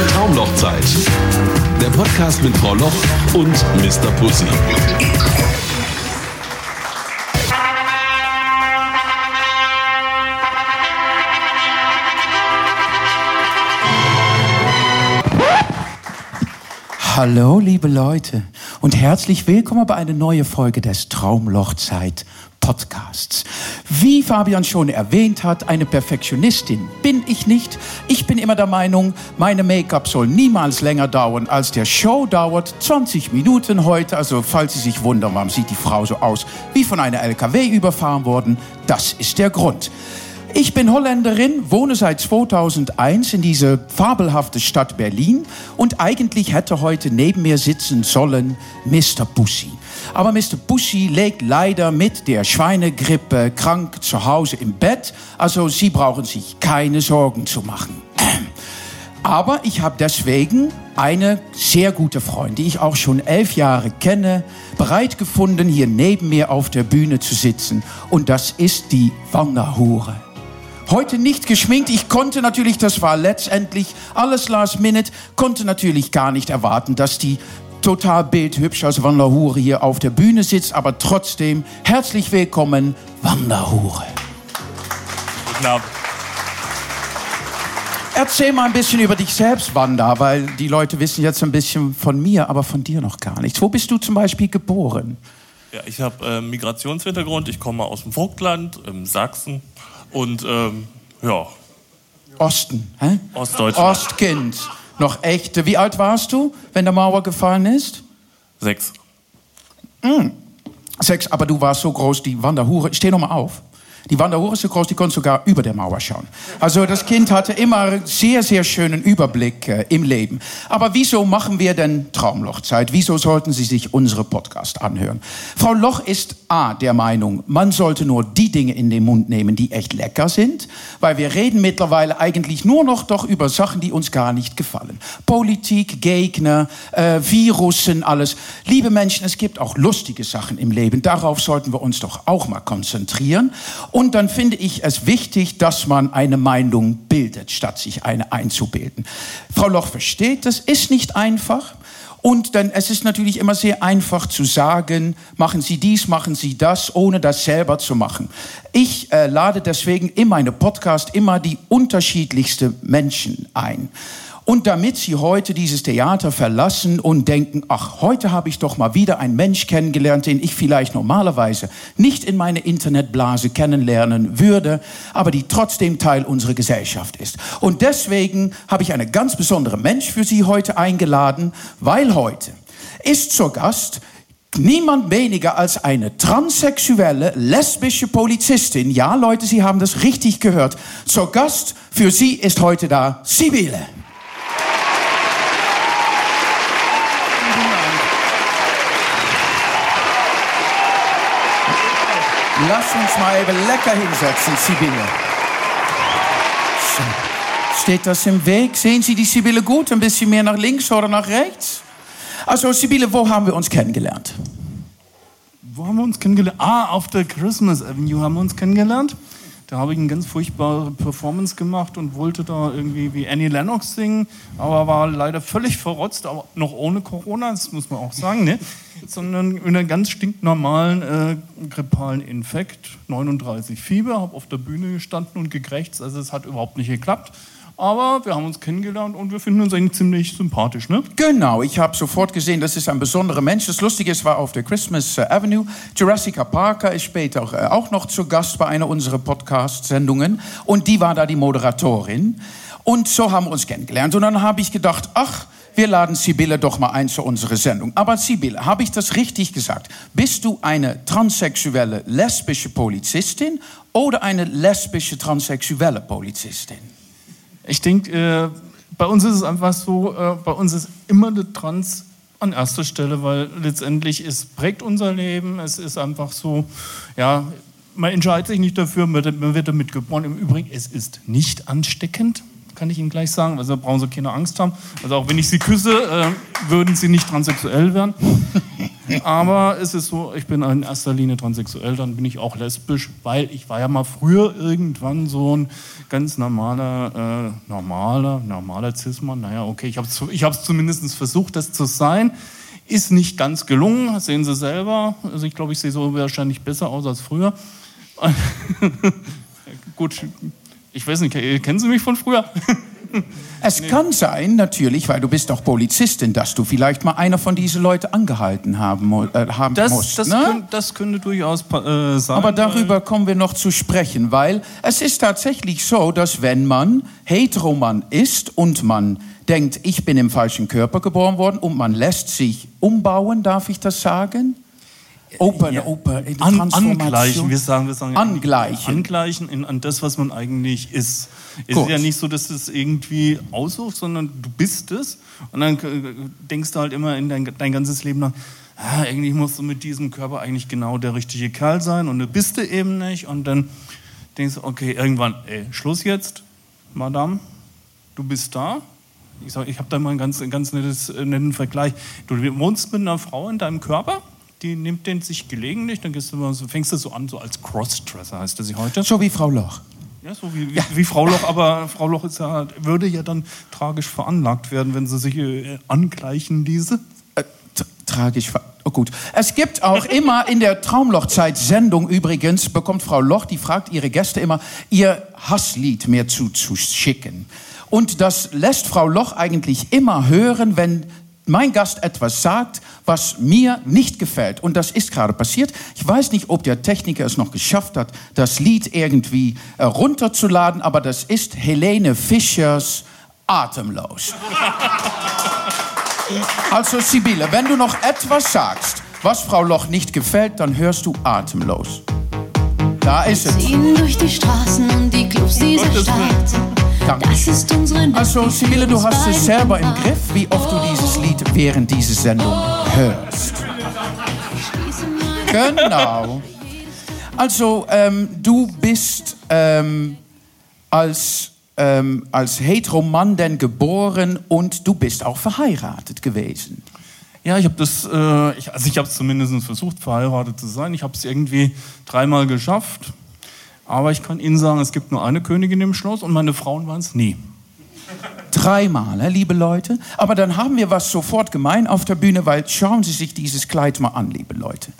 Traumlochzeit. Der Podcast mit Frau Loch und Mr. Pussy. Hallo, liebe Leute, und herzlich willkommen bei einer neuen Folge des Traumlochzeit Podcasts. Wie Fabian schon erwähnt hat, eine Perfektionistin bin ich nicht. Ich bin immer der Meinung, meine Make-up soll niemals länger dauern als der Show dauert. 20 Minuten heute, also falls Sie sich wundern, warum sieht die Frau so aus, wie von einer LKW überfahren worden, das ist der Grund. Ich bin Holländerin, wohne seit 2001 in diese fabelhafte Stadt Berlin und eigentlich hätte heute neben mir sitzen sollen Mr. Pussy. Aber Mr. Pussy liegt leider mit der Schweinegrippe krank zu Hause im Bett, also Sie brauchen sich keine Sorgen zu machen. *clears throat* Aber ich habe deswegen eine sehr gute Freundin, die ich auch schon elf Jahre kenne, bereit gefunden, hier neben mir auf der Bühne zu sitzen. Und das ist die Wanderhure. Heute nicht geschminkt. Ich konnte natürlich, das war letztendlich alles last minute, konnte natürlich gar nicht erwarten, dass die total bildhübsch als Wanderhure hier auf der Bühne sitzt. Aber trotzdem herzlich willkommen, Wanderhure. Guten Abend. Erzähl mal ein bisschen über dich selbst, Wanda, weil die Leute wissen jetzt ein bisschen von mir, aber von dir noch gar nichts. Wo bist du zum Beispiel geboren? Ja, ich habe äh, Migrationshintergrund. Ich komme aus dem Vogtland, im Sachsen. Und ähm, ja. Osten, hä? Ostdeutschland. Ostkind. Noch echte. Wie alt warst du, wenn der Mauer gefallen ist? Sechs. Mm. Sechs, aber du warst so groß, die Wanderhure. Steh noch mal auf. Die Wanderhure ist so groß, die konnte sogar über der Mauer schauen. Also das Kind hatte immer sehr, sehr schönen Überblick äh, im Leben. Aber wieso machen wir denn Traumlochzeit? Wieso sollten Sie sich unsere Podcast anhören? Frau Loch ist A der Meinung, man sollte nur die Dinge in den Mund nehmen, die echt lecker sind, weil wir reden mittlerweile eigentlich nur noch doch über Sachen, die uns gar nicht gefallen. Politik, Gegner, äh, Virussen, alles. Liebe Menschen, es gibt auch lustige Sachen im Leben. Darauf sollten wir uns doch auch mal konzentrieren. Und dann finde ich es wichtig, dass man eine Meinung bildet, statt sich eine einzubilden. Frau Loch versteht, das ist nicht einfach. Und dann, es ist natürlich immer sehr einfach zu sagen, machen Sie dies, machen Sie das, ohne das selber zu machen. Ich äh, lade deswegen in meine Podcast immer die unterschiedlichsten Menschen ein. Und damit Sie heute dieses Theater verlassen und denken, ach, heute habe ich doch mal wieder einen Mensch kennengelernt, den ich vielleicht normalerweise nicht in meine Internetblase kennenlernen würde, aber die trotzdem Teil unserer Gesellschaft ist. Und deswegen habe ich einen ganz besonderen Mensch für Sie heute eingeladen, weil heute ist zur Gast niemand weniger als eine transsexuelle, lesbische Polizistin. Ja, Leute, Sie haben das richtig gehört. Zur Gast für Sie ist heute da Sibylle. Lass uns mal eben lecker hinsetzen, Sibylle. Steht das im Weg? Sehen Sie die Sibylle gut? Ein bisschen mehr nach links oder nach rechts? Also, Sibylle, wo haben wir uns kennengelernt? Wo haben wir uns kennengelernt? Ah, auf der Christmas Avenue haben wir uns kennengelernt. Da habe ich eine ganz furchtbare Performance gemacht und wollte da irgendwie wie Annie Lennox singen, aber war leider völlig verrotzt, aber noch ohne Corona, das muss man auch sagen, ne? *laughs* sondern in einem ganz stinknormalen äh, grippalen Infekt, 39 Fieber, habe auf der Bühne gestanden und gekrächzt, also es hat überhaupt nicht geklappt. Aber wir haben uns kennengelernt und wir finden uns eigentlich ziemlich sympathisch, ne? Genau, ich habe sofort gesehen, das ist ein besonderer Mensch. Das Lustige ist, war auf der Christmas äh, Avenue. Jurassica Parker ist später auch, äh, auch noch zu Gast bei einer unserer Podcast-Sendungen. Und die war da die Moderatorin. Und so haben wir uns kennengelernt. Und dann habe ich gedacht, ach, wir laden Sibylle doch mal ein zu unserer Sendung. Aber Sibylle, habe ich das richtig gesagt? Bist du eine transsexuelle lesbische Polizistin oder eine lesbische transsexuelle Polizistin? Ich denke, äh, bei uns ist es einfach so, äh, bei uns ist immer der Trans an erster Stelle, weil letztendlich es prägt unser Leben. Es ist einfach so, ja, man entscheidet sich nicht dafür, man wird damit geboren. Im Übrigen, es ist nicht ansteckend kann ich Ihnen gleich sagen. Also brauchen Sie keine Angst haben. Also auch wenn ich Sie küsse, äh, würden Sie nicht transsexuell werden. *laughs* Aber es ist so, ich bin in erster Linie transsexuell, dann bin ich auch lesbisch, weil ich war ja mal früher irgendwann so ein ganz normaler, äh, normaler, normaler Cis-Mann. Naja, okay, ich habe es ich hab's zumindest versucht, das zu sein. Ist nicht ganz gelungen, das sehen Sie selber. Also ich glaube, ich sehe so wahrscheinlich besser aus als früher. *laughs* Gut, ich weiß nicht, kennen Sie mich von früher? *laughs* Es nee. kann sein, natürlich, weil du bist doch Polizistin, dass du vielleicht mal einer von diesen Leuten angehalten haben, äh, haben das, musst. Das, ne? könnte, das könnte durchaus äh, sein. Aber darüber kommen wir noch zu sprechen, weil es ist tatsächlich so, dass wenn man Heteroman ist und man denkt, ich bin im falschen Körper geboren worden und man lässt sich umbauen, darf ich das sagen? Open, ja. open, an, angleichen, wir sagen, wir sagen angleichen, angleichen in, an das, was man eigentlich ist. Es ist ja nicht so, dass du es irgendwie aussuchst, sondern du bist es. Und dann denkst du halt immer in dein, dein ganzes Leben lang, ah, eigentlich musst du mit diesem Körper eigentlich genau der richtige Kerl sein und du bist du eben nicht. Und dann denkst du, okay, irgendwann, ey, Schluss jetzt, Madame, du bist da. Ich, sag, ich habe da mal einen ganz, ganz nettes, äh, netten Vergleich. Du wohnst mit einer Frau in deinem Körper die nimmt den sich gelegentlich, dann gehst du, fängst du so an, so als Crossdresser heißt er sie heute. So wie Frau Loch. Ja, so wie, ja. wie, Frau Loch, aber Frau Loch ist ja, würde ja dann tragisch veranlagt werden, wenn sie sich äh, angleichen ließe. Äh, tragisch ver Oh gut. Es gibt auch *laughs* immer in der Traumlochzeit-Sendung übrigens, bekommt Frau Loch, die fragt ihre Gäste immer, ihr Hasslied mir zuzuschicken. Und das lässt Frau Loch eigentlich immer hören, wenn mein Gast etwas sagt, was mir nicht gefällt. Und das ist gerade passiert. Ich weiß nicht, ob der Techniker es noch geschafft hat, das Lied irgendwie äh, runterzuladen, aber das ist Helene Fischers Atemlos. *laughs* Also Sibylle, wenn du noch etwas sagst, was Frau Loch nicht gefällt, dann hörst du Atemlos. Da ist es. Ziehen durch die Straßen und die Clubs dieser Stadt. Danke. Das ist unsere Also, Sibylle, du hast es selber im Griff, wie oft du dieses Lied während dieser Sendung hörst. Genau. Also, ähm, du bist ähm, als, ähm, als Heteromann denn geboren und du bist auch verheiratet gewesen. Ja, ich habe das, äh, ich, also ich habe es zumindest versucht, verheiratet zu sein. Ich habe es irgendwie dreimal geschafft. Aber ich kann Ihnen sagen, es gibt nur eine Königin im Schloss und meine Frauen waren es nie. Dreimal, liebe Leute. Aber dann haben wir was sofort gemein auf der Bühne, weil schauen Sie sich dieses Kleid mal an, liebe Leute.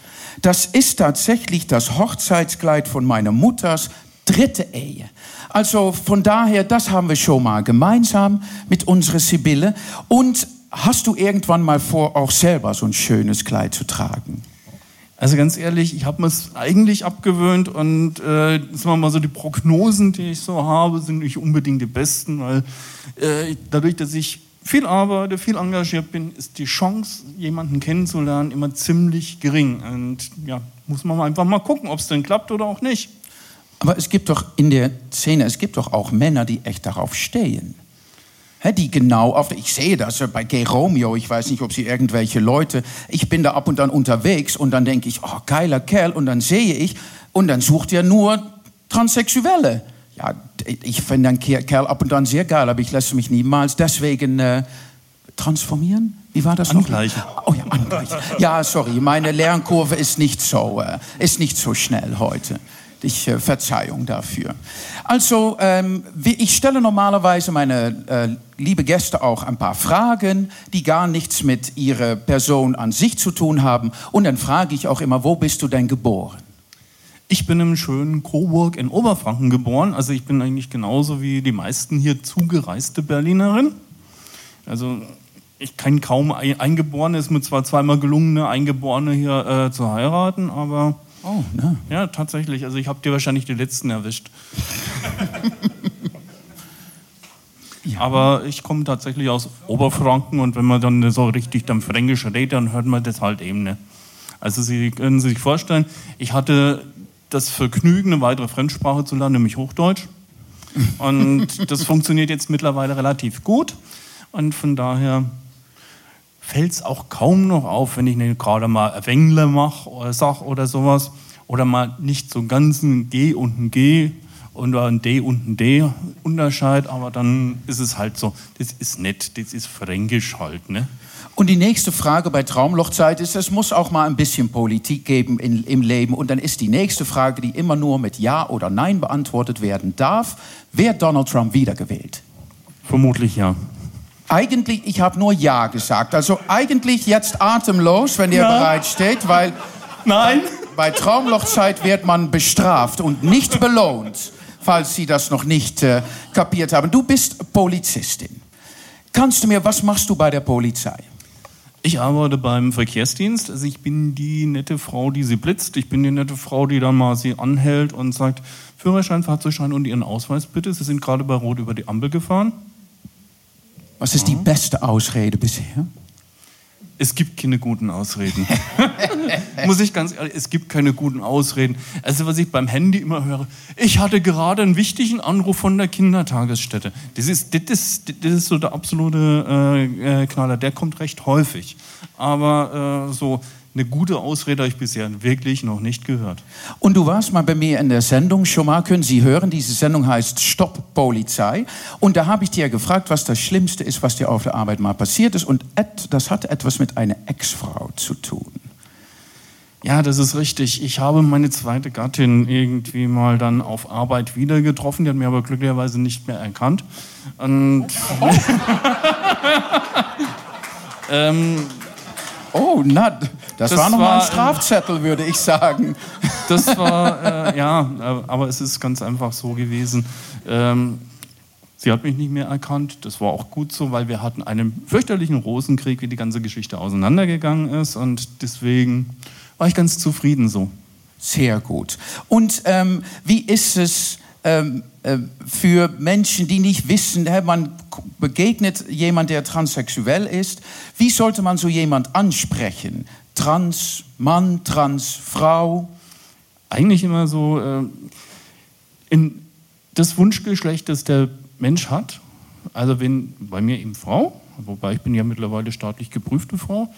Das ist tatsächlich das Hochzeitskleid von meiner Mutters dritte Ehe. Also von daher, das haben wir schon mal gemeinsam mit unserer Sibylle. Und hast du irgendwann mal vor, auch selber so ein schönes Kleid zu tragen? Also ganz ehrlich, ich habe mir es eigentlich abgewöhnt und äh, sagen wir mal so, die Prognosen, die ich so habe, sind nicht unbedingt die besten, weil äh, dadurch, dass ich viel arbeite, viel engagiert bin, ist die Chance, jemanden kennenzulernen, immer ziemlich gering. Und ja, muss man einfach mal gucken, ob es denn klappt oder auch nicht. Aber es gibt doch in der Szene, es gibt doch auch Männer, die echt darauf stehen die genau auf, ich sehe das bei Gay Romeo, ich weiß nicht, ob sie irgendwelche Leute, ich bin da ab und an unterwegs und dann denke ich, oh, geiler Kerl, und dann sehe ich, und dann sucht er nur Transsexuelle. Ja, ich finde einen Kerl ab und an sehr geil, aber ich lasse mich niemals deswegen äh, transformieren. Wie war das angleichen. noch? Oh ja, angleichen. Ja, sorry, meine Lernkurve ist nicht so, äh, ist nicht so schnell heute. Ich äh, Verzeihung dafür. Also, ähm, ich stelle normalerweise meine äh, liebe Gäste auch ein paar Fragen, die gar nichts mit ihrer Person an sich zu tun haben. Und dann frage ich auch immer, wo bist du denn geboren? Ich bin im schönen Coburg in Oberfranken geboren. Also ich bin eigentlich genauso wie die meisten hier zugereiste Berlinerin. Also ich kenne kaum Eingeborene. Es ist mir zwar zweimal gelungen, eine Eingeborene hier äh, zu heiraten, aber Oh, ne? Ja, tatsächlich. Also ich habe dir wahrscheinlich die letzten erwischt. ja. Aber ich komme tatsächlich aus Oberfranken und wenn man dann so richtig dann Fränkisch redet, dann hört man das halt eben nicht. Also Sie können sich vorstellen, ich hatte das Vergnügen, eine weitere Fremdsprache zu lernen, nämlich Hochdeutsch. *laughs* Und das funktioniert jetzt mittlerweile relativ gut. Und von daher fällt es auch kaum noch auf, wenn ich gerade mal Wengler mache oder sag oder sowas oder mal nicht so ganz ein G und ein G und ein D und ein D Unterscheid, aber dann ist es halt so, das ist nett, das ist fränkisch halt, ne? Und die nächste Frage bei Traumlochzeit ist, es muss auch mal ein bisschen Politik geben in, im Leben. Und dann ist die nächste Frage, die immer nur mit Ja oder Nein beantwortet werden darf. Wer Donald Trump wiedergewählt? Vermutlich ja. Eigentlich, ich habe nur Ja gesagt. Also eigentlich jetzt atemlos, wenn ihr Ja. bereit steht, weil Nein. bei Traumlochzeit wird man bestraft und nicht belohnt, falls Sie das noch nicht äh, kapiert haben. Du bist Polizistin. Kannst du mir, was machst du bei der Polizei? Ich arbeite beim Verkehrsdienst. Also ich bin die nette Frau, die sie blitzt. Ich bin die nette Frau, die dann mal sie anhält und sagt, Führerschein, Fahrzeugschein und Ihren Ausweis bitte. Sie sind gerade bei Rot über die Ampel gefahren. Was ist die beste Ausrede bisher? Es gibt keine guten Ausreden. *laughs* Muss ich ganz ehrlich, es gibt keine guten Ausreden. Also was ich beim Handy immer höre, ich hatte gerade einen wichtigen Anruf von der Kindertagesstätte. Das ist, das ist, das ist so der absolute äh, äh, Knaller. Der kommt recht häufig. Aber äh, so eine gute Ausrede habe ich bisher wirklich noch nicht gehört. Und du warst mal bei mir in der Sendung schon mal, können Sie hören, diese Sendung heißt Stopp Polizei. Und da habe ich dir gefragt, was das Schlimmste ist, was dir auf der Arbeit mal passiert ist. Und das hat etwas mit einer Ex-Frau zu tun. Ja, das ist richtig. Ich habe meine zweite Gattin irgendwie mal dann auf Arbeit wieder getroffen. Die hat mir aber glücklicherweise nicht mehr erkannt. Und *laughs* *laughs* ähm, Oh, na, das, Das war noch mal war, ein Strafzettel, würde ich sagen. das *laughs* war, äh, ja, äh, aber es ist ganz einfach so gewesen. Ähm, sie hat mich nicht mehr erkannt. Das war auch gut so, weil wir hatten einen fürchterlichen Rosenkrieg, wie die ganze Geschichte auseinandergegangen ist. Und deswegen war ich ganz zufrieden so. Sehr gut. Und ähm, wie ist es ähm, äh, für Menschen, die nicht wissen, man begegnet jemand, der transsexuell ist, wie sollte man so jemand ansprechen? Trans Mann, Trans Frau? eigentlich immer so äh, in das Wunschgeschlecht, das der Mensch hat. Also wenn bei mir eben Frau, wobei ich bin ja mittlerweile staatlich geprüfte Frau.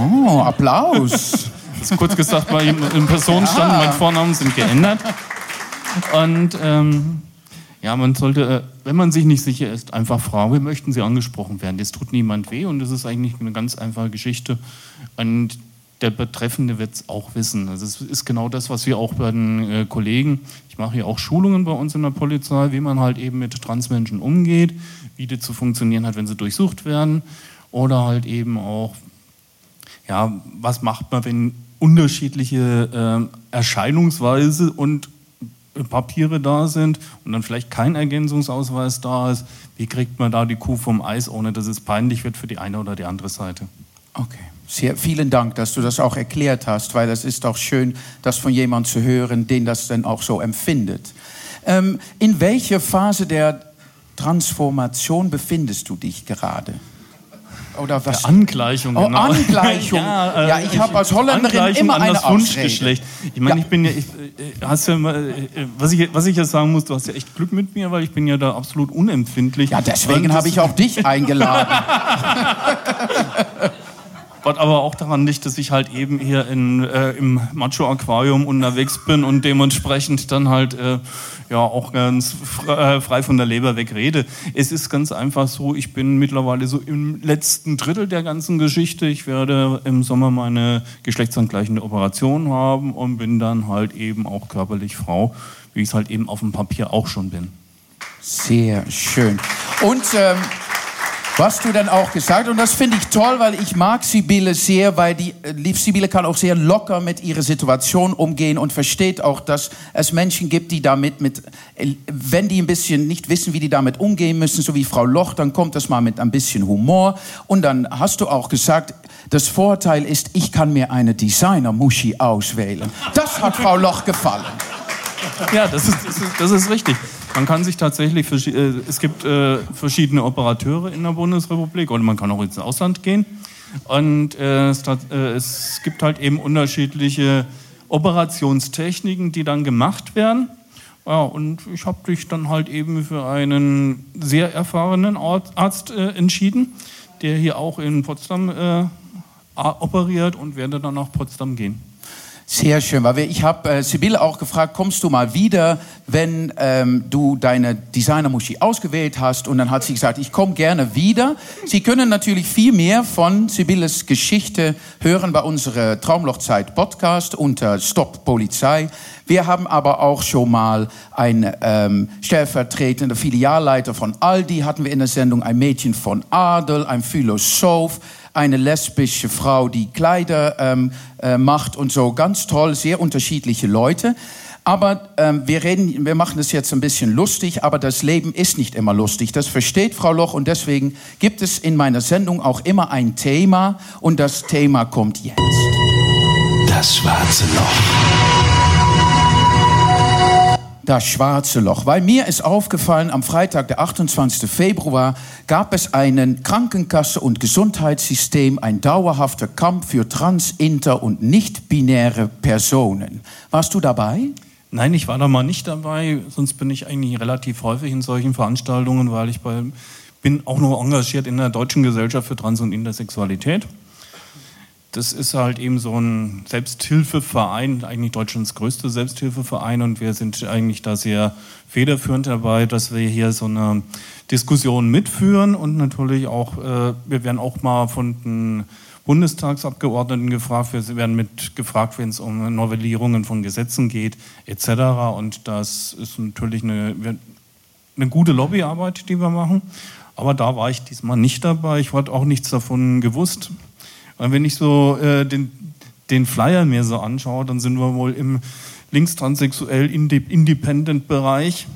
Oh, Applaus. Kurz gesagt, bei in Personenstand, mein Vornamen sind geändert. Und ähm, ja, man sollte, äh, wenn man sich nicht sicher ist, einfach fragen, wie möchten Sie angesprochen werden? Das tut niemand weh und das ist eigentlich eine ganz einfache Geschichte. Und der Betreffende wird es auch wissen. Also es ist genau das, was wir auch bei den äh, Kollegen, ich mache hier auch Schulungen bei uns in der Polizei, wie man halt eben mit Transmenschen umgeht, wie das zu funktionieren hat, wenn sie durchsucht werden oder halt eben auch, ja, was macht man, wenn unterschiedliche äh, Erscheinungsweise und Papiere da sind und dann vielleicht kein Ergänzungsausweis da ist, wie kriegt man da die Kuh vom Eis, ohne dass es peinlich wird für die eine oder die andere Seite? Okay. Sehr, vielen Dank, dass du das auch erklärt hast, weil es ist auch schön, das von jemand zu hören, den das dann auch so empfindet. Ähm, in welcher Phase der Transformation befindest du dich gerade? Oder was? Der Angleichung, Oh, genau. *laughs* Angleichung. äh, Ja, ich habe als Holländerin Angleichung immer eine. Wunschgeschlecht. Ich meine, Ja. ich bin ja, ich, äh, hast ja mal, äh, was, ich, was ich jetzt sagen muss, du hast ja echt Glück mit mir, weil ich bin ja da absolut unempfindlich. Ja, deswegen habe ich auch dich eingeladen. *laughs* *laughs* Was aber auch daran liegt, dass ich halt eben hier in, äh, im Macho-Aquarium unterwegs bin und dementsprechend dann halt äh, ja auch ganz äh, frei von der Leber weg rede. Es ist ganz einfach so, ich bin mittlerweile so im letzten Drittel der ganzen Geschichte. Ich werde im Sommer meine geschlechtsangleichende Operation haben und bin dann halt eben auch körperlich Frau, wie ich es halt eben auf dem Papier auch schon bin. Sehr schön. Und ähm, was du dann auch gesagt, und das finde ich toll, weil ich mag Sibylle sehr, weil die äh, Sibylle kann auch sehr locker mit ihrer Situation umgehen und versteht auch, dass es Menschen gibt, die damit mit, äh, wenn die ein bisschen nicht wissen, wie die damit umgehen müssen, so wie Frau Loch, dann kommt das mal mit ein bisschen Humor. Und dann hast du auch gesagt, das Vorteil ist, ich kann mir eine Designer-Muschi auswählen. Das hat Frau Loch gefallen. Ja, das ist, das ist, das ist richtig. Man kann sich tatsächlich, äh, es gibt äh, verschiedene Operateure in der Bundesrepublik oder man kann auch ins Ausland gehen. Und äh, es, gibt halt eben unterschiedliche Operationstechniken, die dann gemacht werden. Ja, und ich habe dich dann halt eben für einen sehr erfahrenen Arzt, entschieden, der hier auch in Potsdam operiert und werde dann nach Potsdam gehen. Sehr schön, weil ich habe äh, Sibylle auch gefragt, kommst du mal wieder, wenn ähm, du deine Designer-Muschi ausgewählt hast? Und dann hat sie gesagt, ich komme gerne wieder. Sie können natürlich viel mehr von Sibylles Geschichte hören bei unserer Traumlochzeit-Podcast unter Stop Polizei. Wir haben aber auch schon mal einen ähm, stellvertretenden Filialleiter von Aldi, hatten wir in der Sendung ein Mädchen von Adel, ein Philosoph, eine lesbische Frau, die Kleider ähm, äh, macht und so. Ganz toll, sehr unterschiedliche Leute. Aber ähm, wir reden, wir machen das jetzt ein bisschen lustig, aber das Leben ist nicht immer lustig. Das versteht Frau Loch und deswegen gibt es in meiner Sendung auch immer ein Thema und das Thema kommt jetzt. Das schwarze Loch. Das schwarze Loch. Weil mir ist aufgefallen, am Freitag, der 28. Februar, gab es einen Krankenkasse- und Gesundheitssystem, ein dauerhafter Kampf für trans-, inter- und nicht-binäre Personen. Warst du dabei? Nein, ich war da mal nicht dabei, sonst bin ich eigentlich relativ häufig in solchen Veranstaltungen, weil ich bei, bin auch noch engagiert in der Deutschen Gesellschaft für Trans- und Intersexualität. Das ist halt eben so ein Selbsthilfeverein, eigentlich Deutschlands größter Selbsthilfeverein und wir sind eigentlich da sehr federführend dabei, dass wir hier so eine Diskussion mitführen und natürlich auch, äh, wir werden auch mal von den Bundestagsabgeordneten gefragt, wir werden mit gefragt, wenn es um Novellierungen von Gesetzen geht, etc. Und das ist natürlich eine, eine gute Lobbyarbeit, die wir machen. Aber da war ich diesmal nicht dabei. Ich hatte auch nichts davon gewusst. Weil wenn ich so äh, den, den Flyer mir so anschaue, dann sind wir wohl im linkstranssexuell independent Bereich.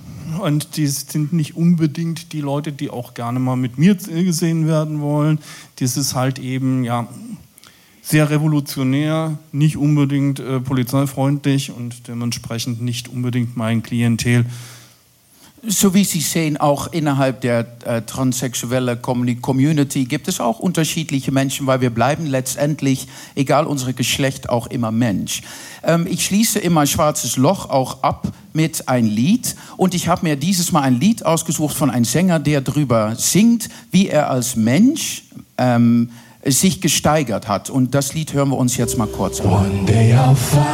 Und die sind nicht unbedingt die Leute, die auch gerne mal mit mir gesehen werden wollen. Das ist halt eben, ja, sehr revolutionär, nicht unbedingt äh, polizeifreundlich und dementsprechend nicht unbedingt mein Klientel. So wie Sie sehen, auch innerhalb der äh, transsexuellen Community gibt es auch unterschiedliche Menschen, weil wir bleiben letztendlich, egal unser Geschlecht, auch immer Mensch. Ähm, ich schließe immer Schwarzes Loch auch ab mit ein Lied und ich habe mir dieses Mal ein Lied ausgesucht von einem Sänger, der darüber singt, wie er als Mensch ähm, sich gesteigert hat. Und das Lied hören wir uns jetzt mal kurz an. One day I'll find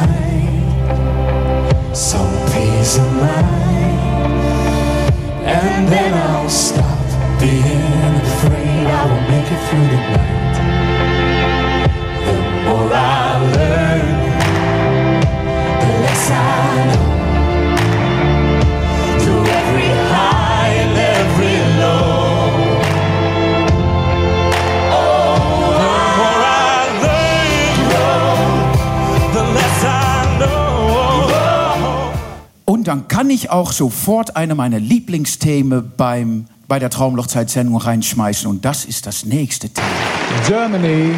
some peace of mind. And then I'll stop being afraid I will make it through the night. dann kann ich auch sofort eine meiner Lieblingsthemen beim, bei der Traumlochzeit-Sendung reinschmeißen. Und das ist das nächste Thema. Germany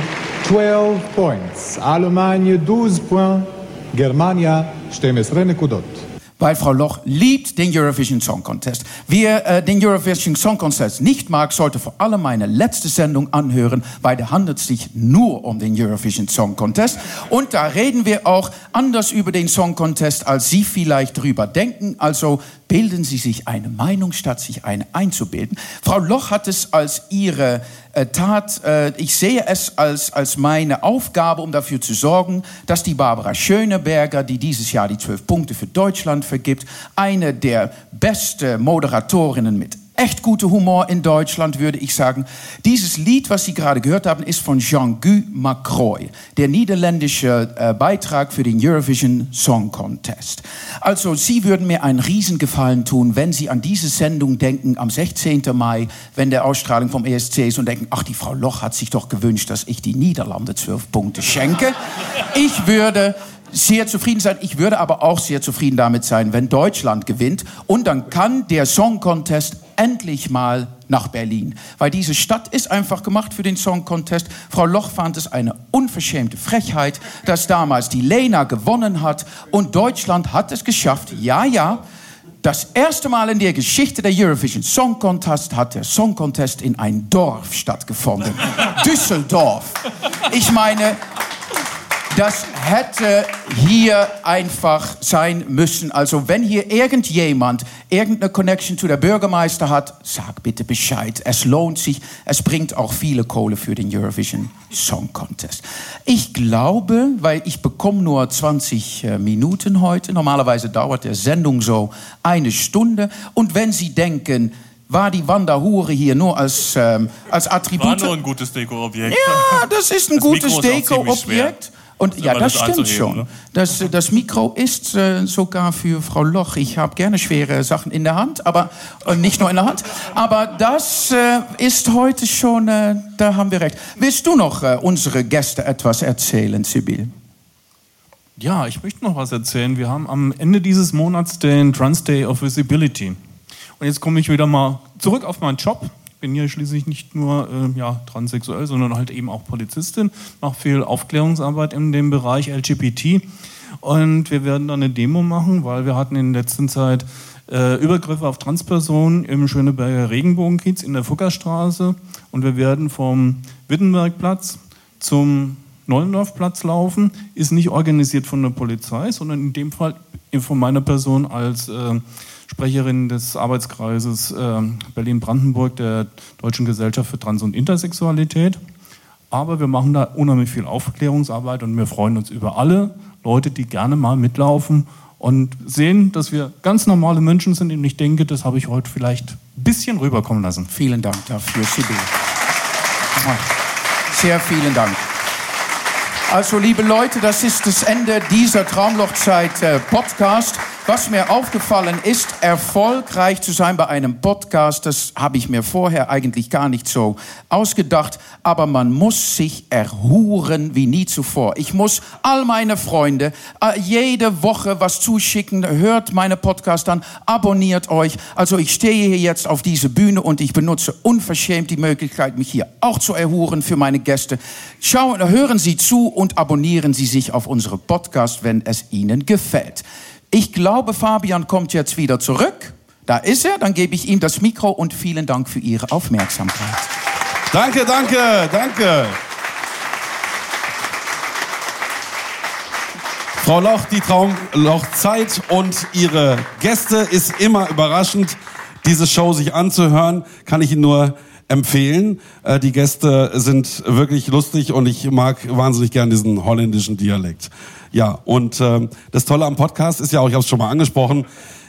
12 points, Allemagne 12 points, Germania 12 נקודות. Weil Frau Loch liebt den Eurovision Song Contest. Wer äh, den Eurovision Song Contest nicht mag, sollte vor allem meine letzte Sendung anhören, weil da handelt es sich nur um den Eurovision Song Contest. Und da reden wir auch anders über den Song Contest, als Sie vielleicht drüber denken. Also bilden Sie sich eine Meinung, statt sich eine einzubilden. Frau Loch hat es als ihre äh, Tat, äh, ich sehe es als, als meine Aufgabe, um dafür zu sorgen, dass die Barbara Schöneberger, die dieses Jahr die zwölf Punkte für Deutschland vergibt, eine der besten Moderatorinnen mit echt guter Humor in Deutschland, würde ich sagen. Dieses Lied, was Sie gerade gehört haben, ist von Jean-Guy Macroy, der niederländische äh, Beitrag für den Eurovision Song Contest. Also, Sie würden mir einen Riesengefallen tun, wenn Sie an diese Sendung denken am 16. Mai, wenn der Ausstrahlung vom ESC ist und denken, ach, die Frau Loch hat sich doch gewünscht, dass ich die Niederlande zwölf Punkte schenke. Ich würde sehr zufrieden sein. Ich würde aber auch sehr zufrieden damit sein, wenn Deutschland gewinnt. Und dann kann der Song Contest endlich mal nach Berlin. Weil diese Stadt ist einfach gemacht für den Song Contest. Frau Loch fand es eine unverschämte Frechheit, dass damals die Lena gewonnen hat. Und Deutschland hat es geschafft. Ja, ja. Das erste Mal in der Geschichte der Eurovision Song Contest hat der Song Contest in ein Dorf stattgefunden. *laughs* Düsseldorf. Ich meine, Das hätte hier einfach sein müssen. Also wenn hier irgendjemand irgendeine Connection zu der Bürgermeister hat, sag bitte Bescheid. Es lohnt sich. Es bringt auch viele Kohle für den Eurovision Song Contest. Ich glaube, weil ich bekomme nur 20 äh, Minuten heute. Normalerweise dauert der Sendung so eine Stunde. Und wenn Sie denken, war die Wanderhure hier nur als, ähm, als War Attribut? nur ein gutes Dekoobjekt. Ja, das ist ein Das gutes Deko-Objekt. Und ja, das das stimmt schon. ne? Das, das Mikro ist äh, sogar für Frau Loch. Ich habe gerne schwere Sachen in der Hand, aber äh, nicht nur in der Hand. Aber das äh, ist heute schon, äh, da haben wir recht. Willst du noch äh, unsere Gäste etwas erzählen, Sibyl? Ja, ich möchte noch was erzählen. Wir haben am Ende dieses Monats den Trans Day of Visibility. Und jetzt komme ich wieder mal zurück auf meinen Job. Bin hier schließlich nicht nur äh, ja, transsexuell, sondern halt eben auch Polizistin, mache viel Aufklärungsarbeit in dem Bereich LGBT. Und wir werden dann eine Demo machen, weil wir hatten in der letzten Zeit äh, Übergriffe auf Transpersonen im Schöneberger Regenbogenkiez in der Fuckerstraße. Und wir werden vom Wittenbergplatz zum Neulendorfplatz laufen. Ist nicht organisiert von der Polizei, sondern in dem Fall von meiner Person als äh, Sprecherin des Arbeitskreises äh, Berlin-Brandenburg der Deutschen Gesellschaft für Trans- und Intersexualität. Aber wir machen da unheimlich viel Aufklärungsarbeit und wir freuen uns über alle Leute, die gerne mal mitlaufen und sehen, dass wir ganz normale Menschen sind. Und ich denke, das habe ich heute vielleicht ein bisschen rüberkommen lassen. Vielen Dank dafür, Sibyl. Sehr vielen Dank. Also, liebe Leute, das ist das Ende dieser Traumlochzeit äh. Was mir aufgefallen ist, erfolgreich zu sein bei einem Podcast, das habe ich mir vorher eigentlich gar nicht so ausgedacht. Aber man muss sich erhuren wie nie zuvor. Ich muss all meine Freunde äh, jede Woche was zuschicken. Hört meine Podcast an, abonniert euch. Also ich stehe hier jetzt auf diese Bühne und ich benutze unverschämt die Möglichkeit, mich hier auch zu erhuren für meine Gäste. Schauen, hören Sie zu und abonnieren Sie sich auf unsere Podcast, wenn es Ihnen gefällt. Ich glaube, Fabian kommt jetzt wieder zurück. Da ist er, dann gebe ich ihm das Mikro und vielen Dank für Ihre Aufmerksamkeit. Danke, danke, danke. Frau Loch, die Traumlochzeit und ihre Gäste ist immer überraschend. Diese Show sich anzuhören, kann ich Ihnen nur empfehlen. Äh, Die Gäste sind wirklich lustig und ich mag wahnsinnig gern diesen holländischen Dialekt. Ja, und ähm, das Tolle am Podcast ist ja auch, ich habe es schon mal angesprochen,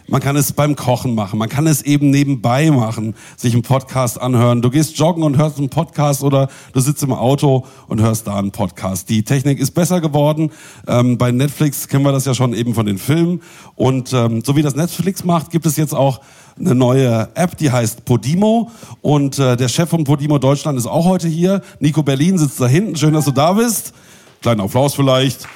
man kann es beim Kochen machen, man kann es eben nebenbei machen, sich einen Podcast anhören. Du gehst joggen und hörst einen Podcast oder du sitzt im Auto und hörst da einen Podcast. Die Technik ist besser geworden. Ähm, bei Netflix kennen wir das ja schon eben von den Filmen. Und ähm, so wie das Netflix macht, gibt es jetzt auch eine neue App, die heißt Podimo. Und äh, der Chef von Podimo Deutschland ist auch heute hier. Nico Berlin sitzt da hinten. Schön, dass du da bist. Kleinen Applaus vielleicht.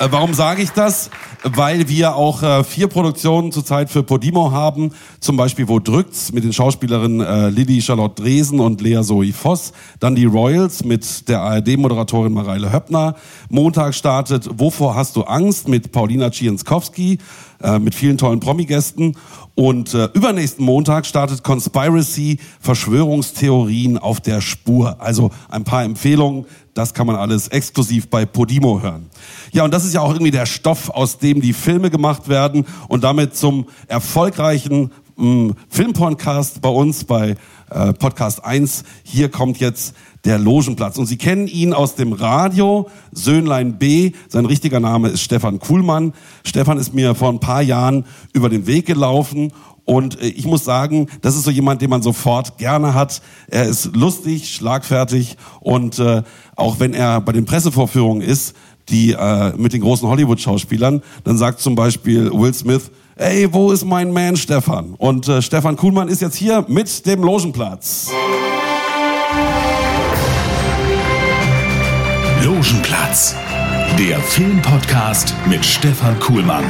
Äh, warum sage ich das? Weil wir auch äh, vier Produktionen zurzeit für Podimo haben. Zum Beispiel Wo drückt's mit den Schauspielerinnen äh, Lilly Charlotte Dresen und Lea Zoe Voss. Dann die Royals mit der ARD-Moderatorin Mareile Höppner. Montag startet Wovor hast du Angst mit Paulina Cienskowski äh, mit vielen tollen Promi-Gästen. Und äh, übernächsten Montag startet Conspiracy, Verschwörungstheorien auf der Spur. Also ein paar Empfehlungen, das kann man alles exklusiv bei Podimo hören. Ja, und das ist ja auch irgendwie der Stoff, aus dem die Filme gemacht werden und damit zum erfolgreichen mh, Filmpodcast bei uns, bei äh, Podcast 1. Hier kommt jetzt der Logenplatz. Und Sie kennen ihn aus dem Radio, Söhnlein B. Sein richtiger Name ist Stefan Kuhlmann. Stefan ist mir vor ein paar Jahren über den Weg gelaufen und äh, ich muss sagen, das ist so jemand, den man sofort gerne hat. Er ist lustig, schlagfertig und äh, auch wenn er bei den Pressevorführungen ist, die äh, mit den großen Hollywood-Schauspielern, dann sagt zum Beispiel Will Smith, Ey, wo ist mein Man Stefan? Und äh, Stefan Kuhlmann ist jetzt hier mit dem Logenplatz. Logenplatz, der Filmpodcast mit Stefan Kuhlmann.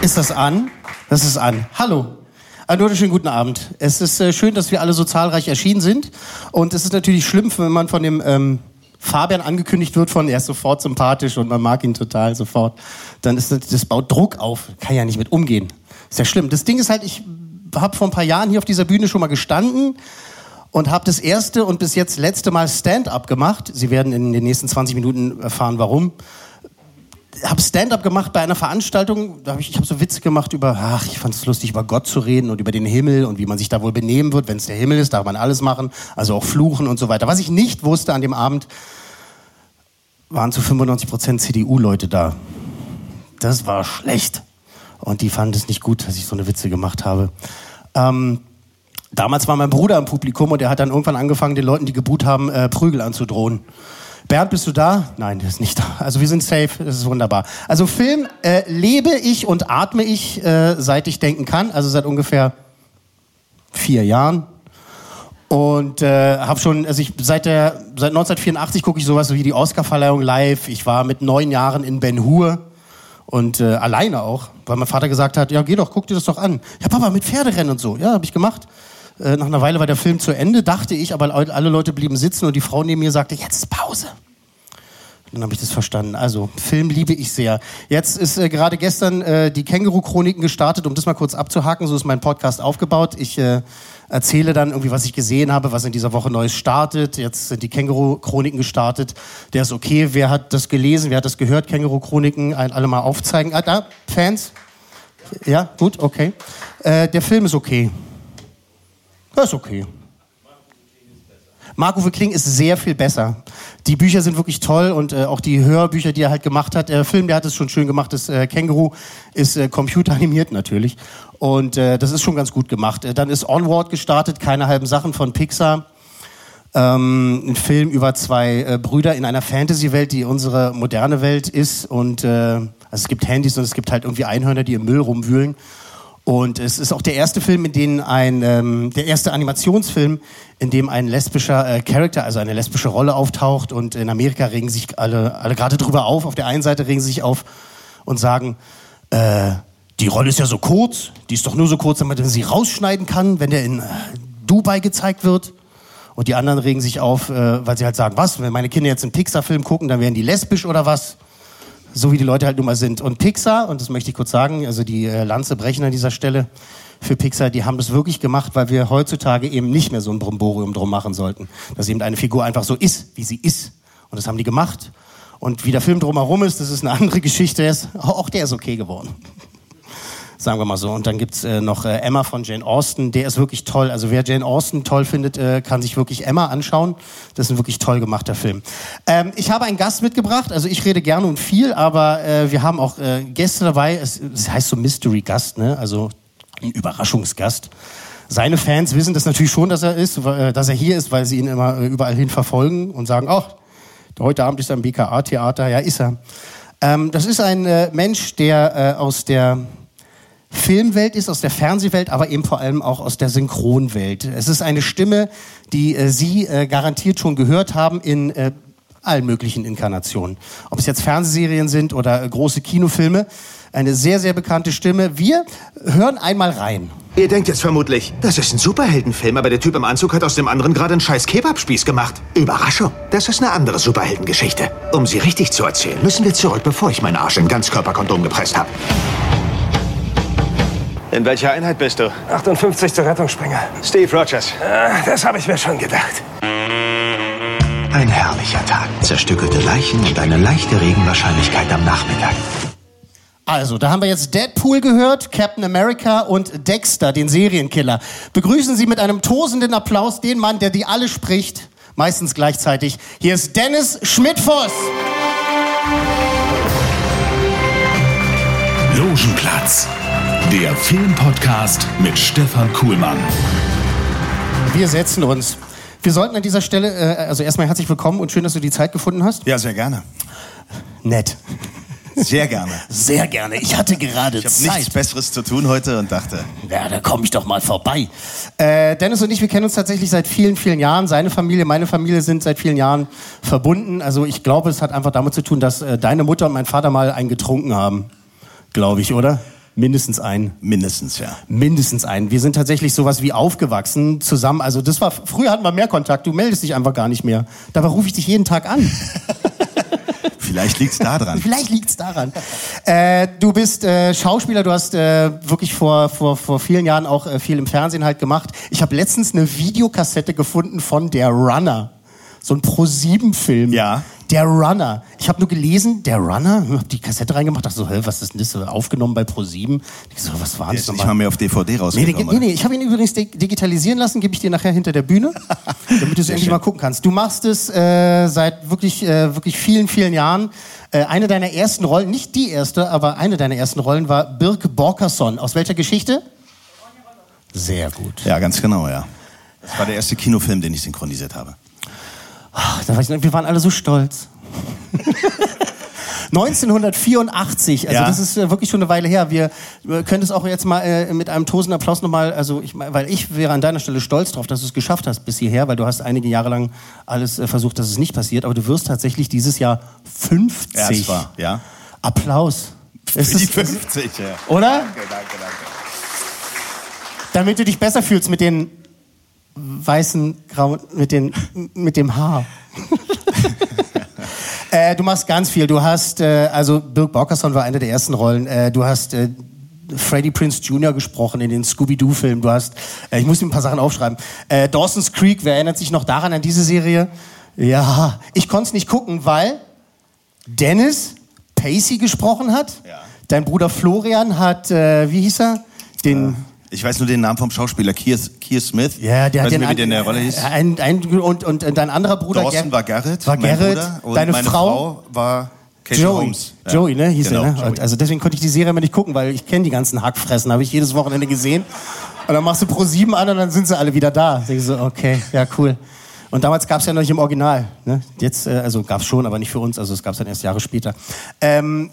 Ist das an? Das ist an. Hallo. Einen wunderschönen guten Abend. Es ist äh, schön, dass wir alle so zahlreich erschienen sind. Und es ist natürlich schlimm, wenn man von dem ähm, Fabian angekündigt wird von, er ist sofort sympathisch und man mag ihn total sofort. Dann ist das, das baut Druck auf. Kann ja nicht mit umgehen. Ist ja schlimm. Das Ding ist halt, ich habe vor ein paar Jahren hier auf dieser Bühne schon mal gestanden und habe das erste und bis jetzt letzte Mal Stand-up gemacht. Sie werden in den nächsten 20 Minuten erfahren, warum. Habe Stand-up gemacht bei einer Veranstaltung. Da hab ich ich habe so Witze gemacht über, ach, ich fand es lustig, über Gott zu reden und über den Himmel und wie man sich da wohl benehmen wird. Wenn es der Himmel ist, darf man alles machen, also auch fluchen und so weiter. Was ich nicht wusste an dem Abend, waren zu 95 Prozent CDU-Leute da. Das war schlecht. Und die fanden es nicht gut, dass ich so eine Witze gemacht habe. Ähm, damals war mein Bruder im Publikum und er hat dann irgendwann angefangen, den Leuten, die geboot haben, äh, Prügel anzudrohen. Bernd, bist du da? Nein, der ist nicht da. Also wir sind safe, das ist wunderbar. Also Film äh, lebe ich und atme ich, äh, seit ich denken kann, also seit ungefähr vier Jahren. Und äh, habe schon, also ich seit der seit 1984 gucke ich sowas wie die Oscarverleihung live. Ich war mit neun Jahren in Ben Hur und äh, alleine auch, weil mein Vater gesagt hat, ja geh doch, guck dir das doch an. Ja Papa, mit Pferderennen und so. Ja, habe ich gemacht. Äh, nach einer Weile war der Film zu Ende, dachte ich, aber alle Leute blieben sitzen und die Frau neben mir sagte, jetzt ist Pause. Dann habe ich das verstanden. Also, Film liebe ich sehr. Jetzt ist äh, gerade gestern äh, die Känguru-Chroniken gestartet, um das mal kurz abzuhaken. So ist mein Podcast aufgebaut. Ich äh, erzähle dann irgendwie, was ich gesehen habe, was in dieser Woche Neues startet. Jetzt sind die Känguru-Chroniken gestartet. Der ist okay. Wer hat das gelesen? Wer hat das gehört? Känguru-Chroniken, alle mal aufzeigen. Ah, da, Fans? Ja, gut, okay. Äh, der Film ist okay. Das ist okay. Marco Kling ist sehr viel besser. Die Bücher sind wirklich toll und äh, auch die Hörbücher, die er halt gemacht hat. Der Film, der hat es schon schön gemacht. Das äh, Känguru ist äh, computeranimiert natürlich. Und äh, das ist schon ganz gut gemacht. Äh, dann ist Onward gestartet, keine halben Sachen von Pixar. Ähm, ein Film über zwei äh, Brüder in einer Fantasy-Welt, die unsere moderne Welt ist. Und also es gibt Handys und es gibt halt irgendwie Einhörner, die im Müll rumwühlen. Und es ist auch der erste Film, in dem ein, ähm, der erste Animationsfilm, in dem ein lesbischer äh, Charakter, also eine lesbische Rolle auftaucht. Und in Amerika regen sich alle, alle gerade drüber auf. Auf der einen Seite regen sie sich auf und sagen, äh, die Rolle ist ja so kurz, die ist doch nur so kurz, damit man sie rausschneiden kann, wenn der in äh, Dubai gezeigt wird. Und die anderen regen sich auf, äh, weil sie halt sagen, was, wenn meine Kinder jetzt einen Pixar-Film gucken, dann werden die lesbisch oder was? So wie die Leute halt nun mal sind. Und Pixar, und das möchte ich kurz sagen, also die äh, Lanze brechen an dieser Stelle für Pixar, die haben das wirklich gemacht, weil wir heutzutage eben nicht mehr so ein Bromborium drum machen sollten. Dass eben eine Figur einfach so ist, wie sie ist. Und das haben die gemacht. Und wie der Film drumherum ist, das ist eine *laughs* andere Geschichte. Auch der ist okay geworden. Sagen wir mal so. Und dann gibt's äh, noch äh, Emma von Jane Austen. Der ist wirklich toll. Also wer Jane Austen toll findet, äh, kann sich wirklich Emma anschauen. Das ist ein wirklich toll gemachter Film. Ähm, ich habe einen Gast mitgebracht. Also ich rede gerne und viel, aber äh, wir haben auch äh, Gäste dabei. Es, es heißt so Mystery Gast, ne? Also ein Überraschungsgast. Seine Fans wissen das natürlich schon, dass er ist, äh, dass er hier ist, weil sie ihn immer äh, überall hin verfolgen und sagen, ach, heute Abend ist er im BKA-Theater. Ja, ist er. Ähm, das ist ein äh, Mensch, der äh, aus der Filmwelt ist, aus der Fernsehwelt, aber eben vor allem auch aus der Synchronwelt. Es ist eine Stimme, die äh, Sie äh, garantiert schon gehört haben in äh, allen möglichen Inkarnationen. Ob es jetzt Fernsehserien sind oder äh, große Kinofilme. Eine sehr, sehr bekannte Stimme. Wir hören einmal rein. Ihr denkt jetzt vermutlich, das ist ein Superheldenfilm, aber der Typ im Anzug hat aus dem anderen gerade einen scheiß Kebabspieß gemacht. Überraschung, das ist eine andere Superheldengeschichte. Um sie richtig zu erzählen, müssen wir zurück, bevor ich meinen Arsch in Ganzkörperkondom gepresst habe. In welcher Einheit bist du? 58. Rettungsspringer. Steve Rogers. Ah, Das habe ich mir schon gedacht. Ein herrlicher Tag. Zerstückelte Leichen und eine leichte Regenwahrscheinlichkeit am Nachmittag. Also, da haben wir jetzt Deadpool gehört, Captain America und Dexter, den Serienkiller. Begrüßen Sie mit einem tosenden Applaus den Mann, der die alle spricht, meistens gleichzeitig. Hier ist Dennis Schmidtfoss. Logenplatz, der Filmpodcast mit Stefan Kuhlmann. Wir setzen uns. Wir sollten an dieser Stelle, äh, also erstmal herzlich willkommen und schön, dass du die Zeit gefunden hast. Ja, sehr gerne. Nett. Sehr gerne. Sehr gerne. Ich hatte gerade Ich habe Zeit. nichts Besseres zu tun heute und dachte, Ja, da komme ich doch mal vorbei. Äh, Dennis und ich, wir kennen uns tatsächlich seit vielen, vielen Jahren. Seine Familie, meine Familie sind seit vielen Jahren verbunden. Also ich glaube, es hat einfach damit zu tun, dass äh, deine Mutter und mein Vater mal einen getrunken haben. Glaube ich, oder? Mindestens einen. mindestens ja. Mindestens einen. Wir sind tatsächlich sowas wie aufgewachsen zusammen. Also das war, früher hatten wir mehr Kontakt. Du meldest dich einfach gar nicht mehr. Dabei rufe ich dich jeden Tag an. *laughs* Vielleicht liegt's da dran. Vielleicht liegt's daran. Äh, du bist äh, Schauspieler, du hast äh, wirklich vor, vor, vor vielen Jahren auch äh, viel im Fernsehen halt gemacht. Ich habe letztens eine Videokassette gefunden von Der Runner. So ein Pro-7-Film. Ja. Der Runner. Ich habe nur gelesen, Der Runner, hab die Kassette reingemacht, dachte so, hä, was ist denn das? Aufgenommen bei Pro7. Ich so, was war das nicht mal mehr auf DVD Nee, rausgekommen. den, nee, nee, ich habe ihn übrigens dig- digitalisieren lassen, gebe ich dir nachher hinter der Bühne, *laughs* damit du es endlich schön. mal gucken kannst. Du machst es äh, seit wirklich, äh, wirklich vielen, vielen Jahren. Äh, eine deiner ersten Rollen, nicht die erste, aber eine deiner ersten Rollen war Birk Borkerson. Aus welcher Geschichte? Sehr gut. Ja, ganz genau, ja. Das war der erste Kinofilm, den ich synchronisiert habe. Ach, da weiß ich wir waren alle so stolz. *laughs* 1984, also Ja. das ist äh, wirklich schon eine Weile her. Wir können es auch jetzt mal äh, mit einem tosenden Applaus nochmal, also ich, weil ich wäre an deiner Stelle stolz drauf, dass du es geschafft hast bis hierher, weil du hast einige Jahre lang alles äh, versucht, dass es nicht passiert, aber du wirst tatsächlich dieses Jahr 50. Ja, war, ja. Applaus. Für Ist die es- 50, ja. Oder? Danke, danke, danke. Damit du dich besser fühlst mit den weißen, grauen, mit, den, mit dem Haar. *laughs* äh, du machst ganz viel. Du hast, äh, also Birk Borkerson war eine der ersten Rollen. Äh, du hast äh, Freddie Prince Jr. gesprochen in den Scooby-Doo-Filmen. Du hast, äh, ich muss mir ein paar Sachen aufschreiben. Äh, Dawson's Creek, wer erinnert sich noch daran, an diese Serie? Ja, ich konnte es nicht gucken, weil Dennis Pacey gesprochen hat. Dein Bruder Florian hat, äh, wie hieß er? Den... Ich weiß nur den Namen vom Schauspieler, Keir, Keir Smith. Ja, der weiß hat nicht den mehr, wie der in der Rolle hieß. Ein, ein, und, und dein anderer Bruder Dawson war Garrett, war Garrett, und deine Frau, Frau war Katie Joey. Holmes. Joey, ne, hieß Genau, er, ne? Joey. Und Also deswegen konnte ich die Serie immer nicht gucken, weil ich kenne die ganzen Hackfressen, habe ich jedes Wochenende gesehen. Und dann machst du Pro 7 an und dann sind sie alle wieder da. Ich so, okay, ja cool. Und damals gab es ja noch nicht im Original. Ne? Jetzt, äh, also gab es schon, aber nicht für uns. Also es gab es dann erst Jahre später. Ähm,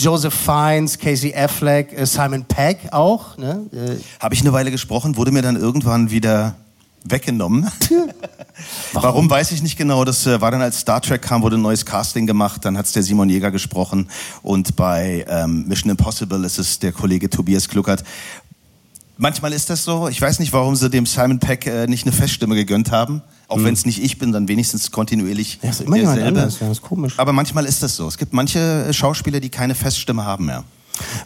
Joseph Fiennes, Casey Affleck, äh, Simon Pegg auch. Ne? Äh, Habe ich eine Weile gesprochen, wurde mir dann irgendwann wieder weggenommen. *laughs* Warum? weiß ich nicht genau. Das äh, war dann, als Star Trek kam, wurde ein neues Casting gemacht. Dann hat's der Simon Jäger gesprochen. Und bei ähm, Mission Impossible ist es der Kollege Tobias Kluckert. Manchmal ist das so. Ich weiß nicht, warum sie dem Simon Peck äh, nicht eine Feststimme gegönnt haben. Auch wenn es nicht ich bin, dann wenigstens kontinuierlich ja, ist immer jemand anders. Ja, das ist komisch. Aber manchmal ist das so. Es gibt manche äh, Schauspieler, die keine Feststimme haben mehr.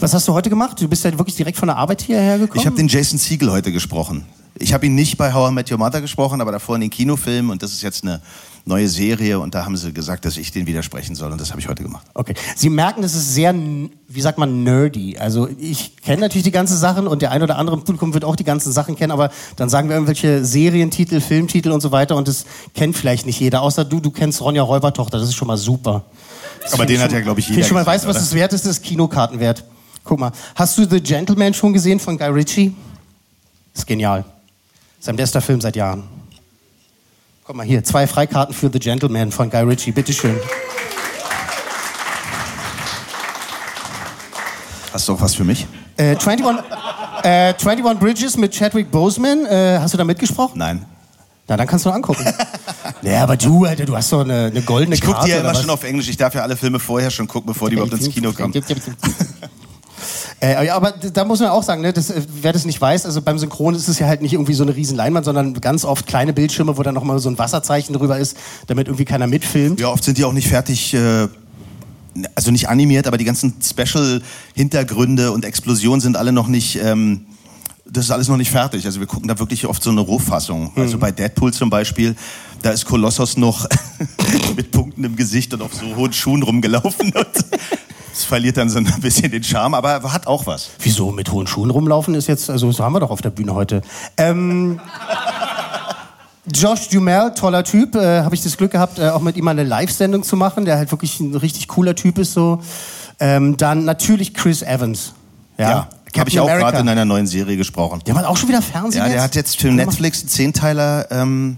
Was hast du heute gemacht? Du bist ja wirklich direkt von der Arbeit hierher gekommen? Ich habe den Jason Siegel heute gesprochen. Ich habe ihn nicht bei How I Met Your Mother gesprochen, aber davor in den Kinofilmen und das ist jetzt eine neue Serie und da haben sie gesagt, dass ich den widersprechen soll und das habe ich heute gemacht. Okay. Sie merken, das ist sehr, wie sagt man, nerdy. Also ich kenne natürlich die ganzen Sachen und der ein oder andere im Publikum wird auch die ganzen Sachen kennen, aber dann sagen wir irgendwelche Serientitel, Filmtitel und so weiter und das kennt vielleicht nicht jeder. Außer du, du kennst Ronja Räubertochter, das ist schon mal super. Das Aber den ich hat ja, glaub ich, jeder schon mal, gesehen, du, was das wert ist? Das ist Kinokartenwert. Guck mal. Hast du The Gentleman schon gesehen von Guy Ritchie? ist genial. Sein bester Film seit Jahren. Guck mal hier, zwei Freikarten für The Gentleman von Guy Ritchie, bitteschön. Hast du auch was für mich? Äh, 21, äh, 21 Bridges mit Chadwick Boseman. Äh, hast du da mitgesprochen? Nein. Na, dann kannst du angucken. *laughs* ja, aber du, Alter, du hast doch eine, eine goldene Ich gucke Karte. die ja immer schon auf Englisch. Ich darf ja alle Filme vorher schon gucken, bevor die überhaupt ins Kino kommen. *laughs* Äh, ja, aber da muss man auch sagen, ne, das, äh, wer das nicht weiß, also beim Synchron ist es ja halt nicht irgendwie so eine riesen Leinwand, sondern ganz oft kleine Bildschirme, wo dann noch mal so ein Wasserzeichen drüber ist, damit irgendwie keiner mitfilmt. Ja, oft sind die auch nicht fertig, äh, also nicht animiert, aber die ganzen Special-Hintergründe und Explosionen sind alle noch nicht, ähm, das ist alles noch nicht fertig. Also wir gucken da wirklich oft so eine Rohfassung. Mhm. Also bei Deadpool zum Beispiel, da ist Kolossos noch *laughs* mit Punkten im Gesicht und auf so hohen Schuhen rumgelaufen. Und das verliert dann so ein bisschen den Charme, aber hat auch was. Wieso mit hohen Schuhen rumlaufen ist jetzt, also so haben wir doch auf der Bühne heute. Ähm, Josh Dumel, toller Typ, äh, habe ich das Glück gehabt, äh, auch mit ihm mal eine Live-Sendung zu machen, der halt wirklich ein richtig cooler Typ ist so. Ähm, dann natürlich Chris Evans. Ja, Ja, habe ich auch gerade in einer neuen Serie gesprochen. Der macht auch schon wieder Fernsehen Ja, der jetzt? hat jetzt für Netflix einen Zehnteiler ähm,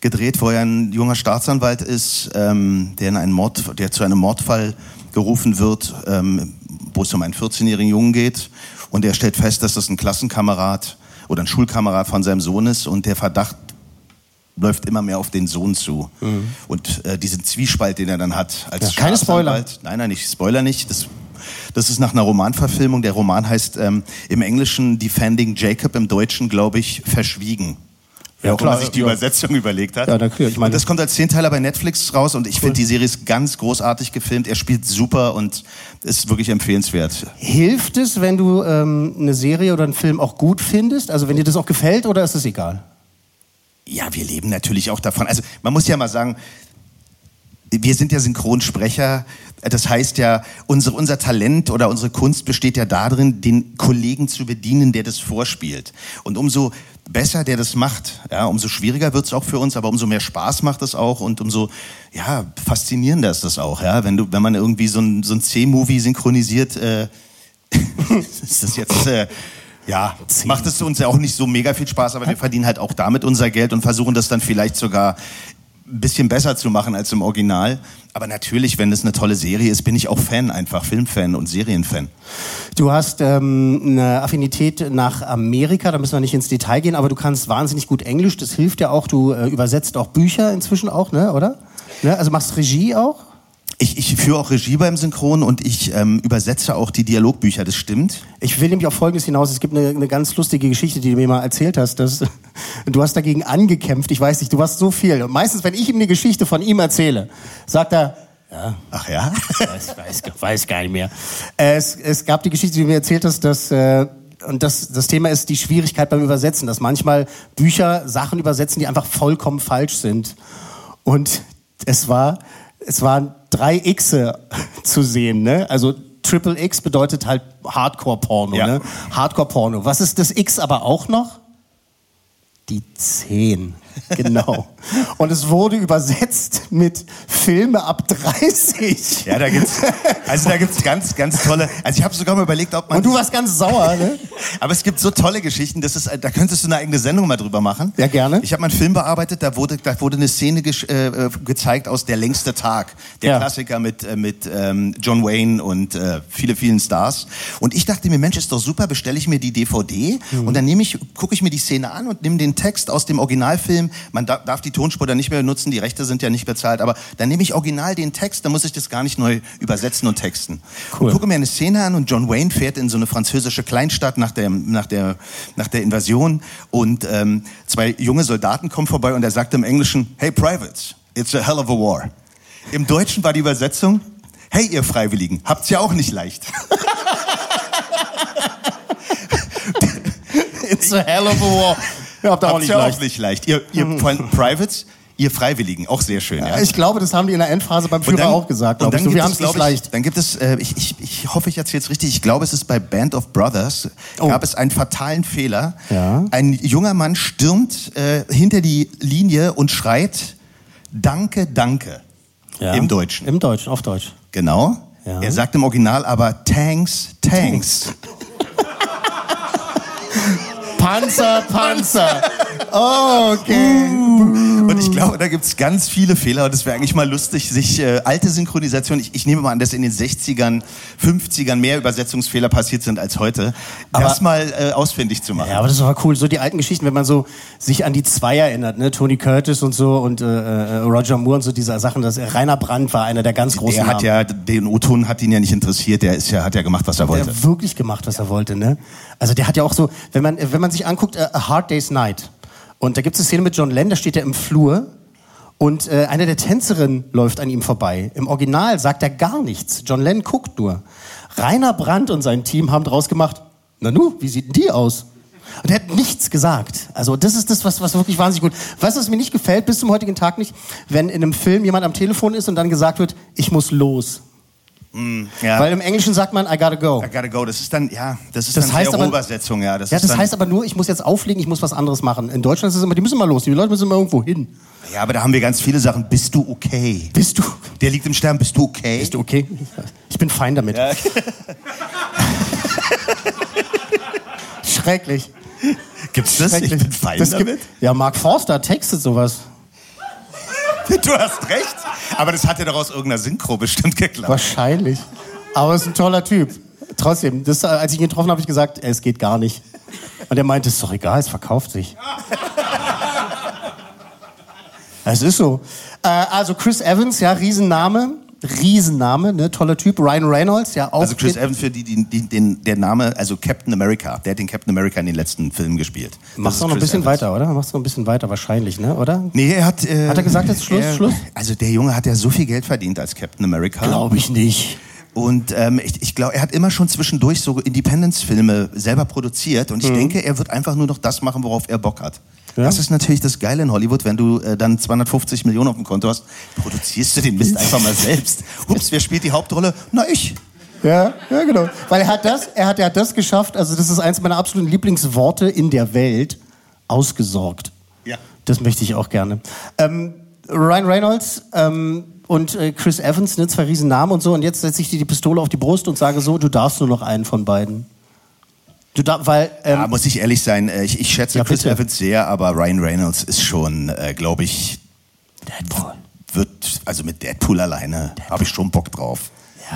gedreht, wo er ein junger Staatsanwalt ist, ähm, der in einen Mord, der zu einem Mordfall gerufen wird, ähm, wo es um einen 14-jährigen Jungen geht. Und er stellt fest, dass das ein Klassenkamerad oder ein Schulkamerad von seinem Sohn ist und der Verdacht läuft immer mehr auf den Sohn zu. Und äh, diesen Zwiespalt, den er dann hat als Mhm. Ja, keine Spoiler. Nein, nein, ich spoiler nicht. Das, das ist nach einer Romanverfilmung. Der Roman heißt ähm, im Englischen Defending Jacob, im Deutschen, glaube ich, Verschwiegen. Ja, Ja, wo man klar, sich die ja. Übersetzung überlegt hat. Ja, na klar, ich meine- und das kommt als Zehnteiler bei Netflix raus und ich finde die Serie ist ganz großartig gefilmt. Er spielt super und ist wirklich empfehlenswert. Hilft es, wenn du ähm, eine Serie oder einen Film auch gut findest? Also wenn dir das auch gefällt oder ist es egal? Ja, wir leben natürlich auch davon. Also man muss ja mal sagen, wir sind ja Synchronsprecher. Das heißt ja, unsere, unser Talent oder unsere Kunst besteht ja darin, den Kollegen zu bedienen, der das vorspielt. Und umso besser der das macht, ja, umso schwieriger wird es auch für uns, aber umso mehr Spaß macht es auch und umso ja, faszinierender ist das auch. Ja? Wenn, du, wenn man irgendwie so ein, so ein C-Movie synchronisiert, äh, *laughs* ist das jetzt... Äh, ja, macht es uns ja auch nicht so mega viel Spaß, aber wir verdienen halt auch damit unser Geld und versuchen das dann vielleicht sogar ein bisschen besser zu machen als im Original. Aber natürlich, wenn es eine tolle Serie ist, bin ich auch Fan einfach, Filmfan und Serienfan. Du hast ähm, eine Affinität nach Amerika, da müssen wir nicht ins Detail gehen, aber du kannst wahnsinnig gut Englisch, das hilft ja auch. Du äh, übersetzt auch Bücher inzwischen auch, ne, oder? Ne? Also machst Regie auch? Ich, ich führe auch Regie beim Synchron und ich ähm, übersetze auch die Dialogbücher, das stimmt. Ich will nämlich auf Folgendes hinaus. Es gibt eine, eine ganz lustige Geschichte, die du mir mal erzählt hast. Dass, *laughs* du hast dagegen angekämpft. Ich weiß nicht, du warst so viel. Und meistens, wenn ich ihm eine Geschichte von ihm erzähle, sagt er, ja. Ach ja? *laughs* Ich weiß, weiß gar nicht mehr. Es, es gab die Geschichte, die du mir erzählt hast, dass... Äh, und das, das Thema ist die Schwierigkeit beim Übersetzen, dass manchmal Bücher Sachen übersetzen, die einfach vollkommen falsch sind. Und es war, es waren drei Xe zu sehen, ne? Also Triple X bedeutet halt Hardcore-Porno, Ja. ne? Hardcore-Porno. Was ist das X aber auch noch? Die 10. *laughs* Genau. Und es wurde übersetzt mit Filme ab 30. Ja, da gibt's, also da gibt's ganz, ganz tolle. Also ich habe sogar mal überlegt, ob man. Und du warst ganz sauer, ne? *laughs* Aber es gibt so tolle Geschichten, das ist, da könntest du eine eigene Sendung mal drüber machen. Ja, gerne. Ich habe mal einen Film bearbeitet, da wurde, da wurde eine Szene gesch- äh, äh, gezeigt aus Der längste Tag. Der Ja. Klassiker mit, äh, mit ähm, John Wayne und äh, viele, vielen Stars. Und ich dachte mir, Mensch, ist doch super, bestelle ich mir die DVD Mhm. und dann nehme ich, gucke ich mir die Szene an und nehme den Text aus dem Originalfilm. Man da, darf die Tonspur dann nicht mehr benutzen, die Rechte sind ja nicht bezahlt, aber dann nehme ich original den Text, dann muss ich das gar nicht neu übersetzen und texten. Cool. Und gucke mir eine Szene an und John Wayne fährt in so eine französische Kleinstadt nach der, nach der, nach der Invasion und ähm, zwei junge Soldaten kommen vorbei und er sagt im Englischen, hey Privates, it's a hell of a war. Im Deutschen war die Übersetzung, hey ihr Freiwilligen, habt's ja auch nicht leicht. *laughs* It's a hell of a war. *laughs* Ja, auch nicht ja leicht. auch nicht leicht. Ihr, ihr Privates, ihr Freiwilligen, auch sehr schön. Ja? Ich glaube, das haben die in der Endphase beim Führer dann- auch gesagt. und dann So, wir haben es nicht leicht. Dann gibt es, äh, ich, ich, ich hoffe, ich erzähle es richtig. Ich glaube, es ist bei Band of Brothers. Oh. Gab es einen fatalen Fehler. Ja. Ein junger Mann stürmt äh, hinter die Linie und schreit: Danke, danke. Ja. Im Deutschen. Im Deutschen, auf Deutsch. Genau. Ja. Er sagt im Original aber Tanks, Tanks. *laughs* *laughs* Panzer, Panzer. Oh, *laughs* okay. Und ich glaube, da gibt es ganz viele Fehler und es wäre eigentlich mal lustig, sich äh, alte Synchronisation, ich, ich nehme mal an, dass in den 60ern, 50ern mehr Übersetzungsfehler passiert sind als heute, das mal äh, ausfindig zu machen. Ja, aber das war cool. So die alten Geschichten, wenn man so sich an die zwei erinnert, ne? Tony Curtis und so und äh, äh, Roger Moore und so diese Sachen. Das, Rainer Brandt war einer der ganz großen Der hat Namen. ja, den O-Ton hat ihn ja nicht interessiert, der ist ja, hat ja gemacht, was er Der wollte. hat wirklich gemacht, was er wollte, ne? Also der hat ja auch so, wenn man, wenn man sich anguckt, äh, A Hard Day's Night. Und da gibt es eine Szene mit John Lennon, da steht er im Flur und äh, eine der Tänzerinnen läuft an ihm vorbei. Im Original sagt er gar nichts. John Lennon guckt nur. Rainer Brandt und sein Team haben draus gemacht, na nu, wie sieht denn die aus? Und er hat nichts gesagt. Also das ist das, was, was wirklich wahnsinnig gut. Was mir nicht gefällt, bis zum heutigen Tag nicht, wenn in einem Film jemand am Telefon ist und dann gesagt wird, ich muss los. Mm, ja. Weil im Englischen sagt man, I gotta go. I gotta go. Das ist dann, ja, das ist Das dann heißt sehr aber- Übersetzung, ja. Das ja, das heißt aber nur, ich muss jetzt auflegen, ich muss was anderes machen. In Deutschland ist es immer, die müssen mal los, die Leute müssen immer irgendwo hin. ja, aber da haben wir ganz viele Sachen. Bist du okay? Bist du? Der liegt im Sterben. Bist du okay? Bist du okay? Ich bin fein damit. *laughs* Schrecklich. Gibt's das? Ich Schrecklich. bin fein Das gibt- damit. Ja, Mark Forster textet sowas. *laughs* Du hast recht. Aber das hat ja doch aus irgendeiner Synchro bestimmt geklappt. Wahrscheinlich. Aber er ist ein toller Typ. Trotzdem, das, als ich ihn getroffen habe, habe ich gesagt, "Ey, es geht gar nicht. Und er meinte, ist doch egal, es verkauft sich. *laughs* Es ist so. Äh, also Chris Evans, ja, Riesenname. Riesenname, ne? toller Typ. Ryan Reynolds, ja auch. Also Chris Evans für die, die, die den, der Name, also Captain America, der hat den Captain America in den letzten Filmen gespielt. Machst du noch ein bisschen Evans. weiter, oder? Machst du noch ein bisschen weiter wahrscheinlich, ne? Oder? Nee, er hat. Äh, Hat er gesagt, jetzt Schluss, er, Schluss? Also der Junge hat ja so viel Geld verdient als Captain America. Glaube ich nicht. Und ähm, ich, ich glaube, er hat immer schon zwischendurch so Independence-Filme selber produziert. Und ich Mhm. denke, er wird einfach nur noch das machen, worauf er Bock hat. Das ist natürlich das Geile in Hollywood, wenn du äh, dann 250 Millionen auf dem Konto hast, produzierst du den Mist einfach mal selbst. Ups, wer spielt die Hauptrolle? Na, ich. Ja, ja, genau. Weil er hat das, er hat, er hat das geschafft, also das ist eins meiner absoluten Lieblingsworte in der Welt, ausgesorgt. Ja. Das möchte ich auch gerne. Ähm, Ryan Reynolds ähm, und äh, Chris Evans, ne, zwei Riesennamen und so, und jetzt setze ich dir die Pistole auf die Brust und sage so, du darfst nur noch einen von beiden. Du darfst, weil, ähm, Ja, muss ich ehrlich sein, äh, ich, ich schätze Ja, Chris. Evans sehr, aber Ryan Reynolds ist schon, äh, glaube ich, Deadpool. wird, also mit Deadpool alleine habe ich schon Bock drauf.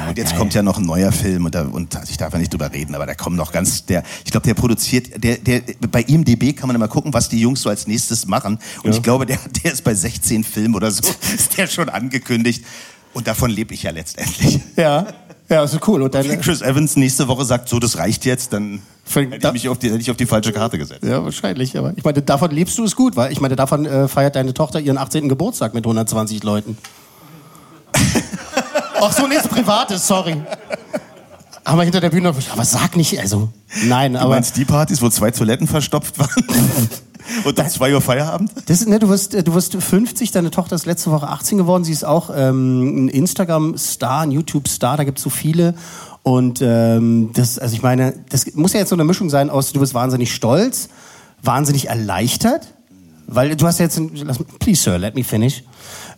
und jetzt geil. kommt ja noch ein neuer Film und, da, und ich darf ja nicht drüber reden, aber da kommt noch ganz, der, ich glaube, der produziert, der, der, bei IMDB kann man immer gucken, was die Jungs so als nächstes machen. Und Ja. ich glaube, der, der ist bei 16 Filmen oder so, *laughs* ist der schon angekündigt. Und davon lebe ich ja letztendlich. Ja, ja, ist cool. Und dann, Wenn Chris Evans nächste Woche sagt, so, das reicht jetzt, dann hätte ich mich auf die, hätte ich auf die falsche Karte gesetzt. Ja, wahrscheinlich. Aber ich meine, davon lebst du es gut, weil ich meine, davon äh, feiert deine Tochter ihren 18. Geburtstag mit 120 Leuten. *laughs* Ach so, ist privates, sorry. Aber hinter der Bühne, aber sag nicht, also, nein, Du aber. meinst die Partys, wo zwei Toiletten verstopft waren? *laughs* Und um 2 Uhr Feierabend? Das, ne, du, wirst, äh, du wirst 50, deine Tochter ist letzte Woche 18 geworden. Sie ist auch ähm, ein Instagram-Star, ein YouTube-Star, da gibt es so viele. Und ähm, das, also ich meine, das muss ja jetzt so eine Mischung sein aus, du bist wahnsinnig stolz, wahnsinnig erleichtert, weil du hast jetzt, ein, lass, please sir, let me finish.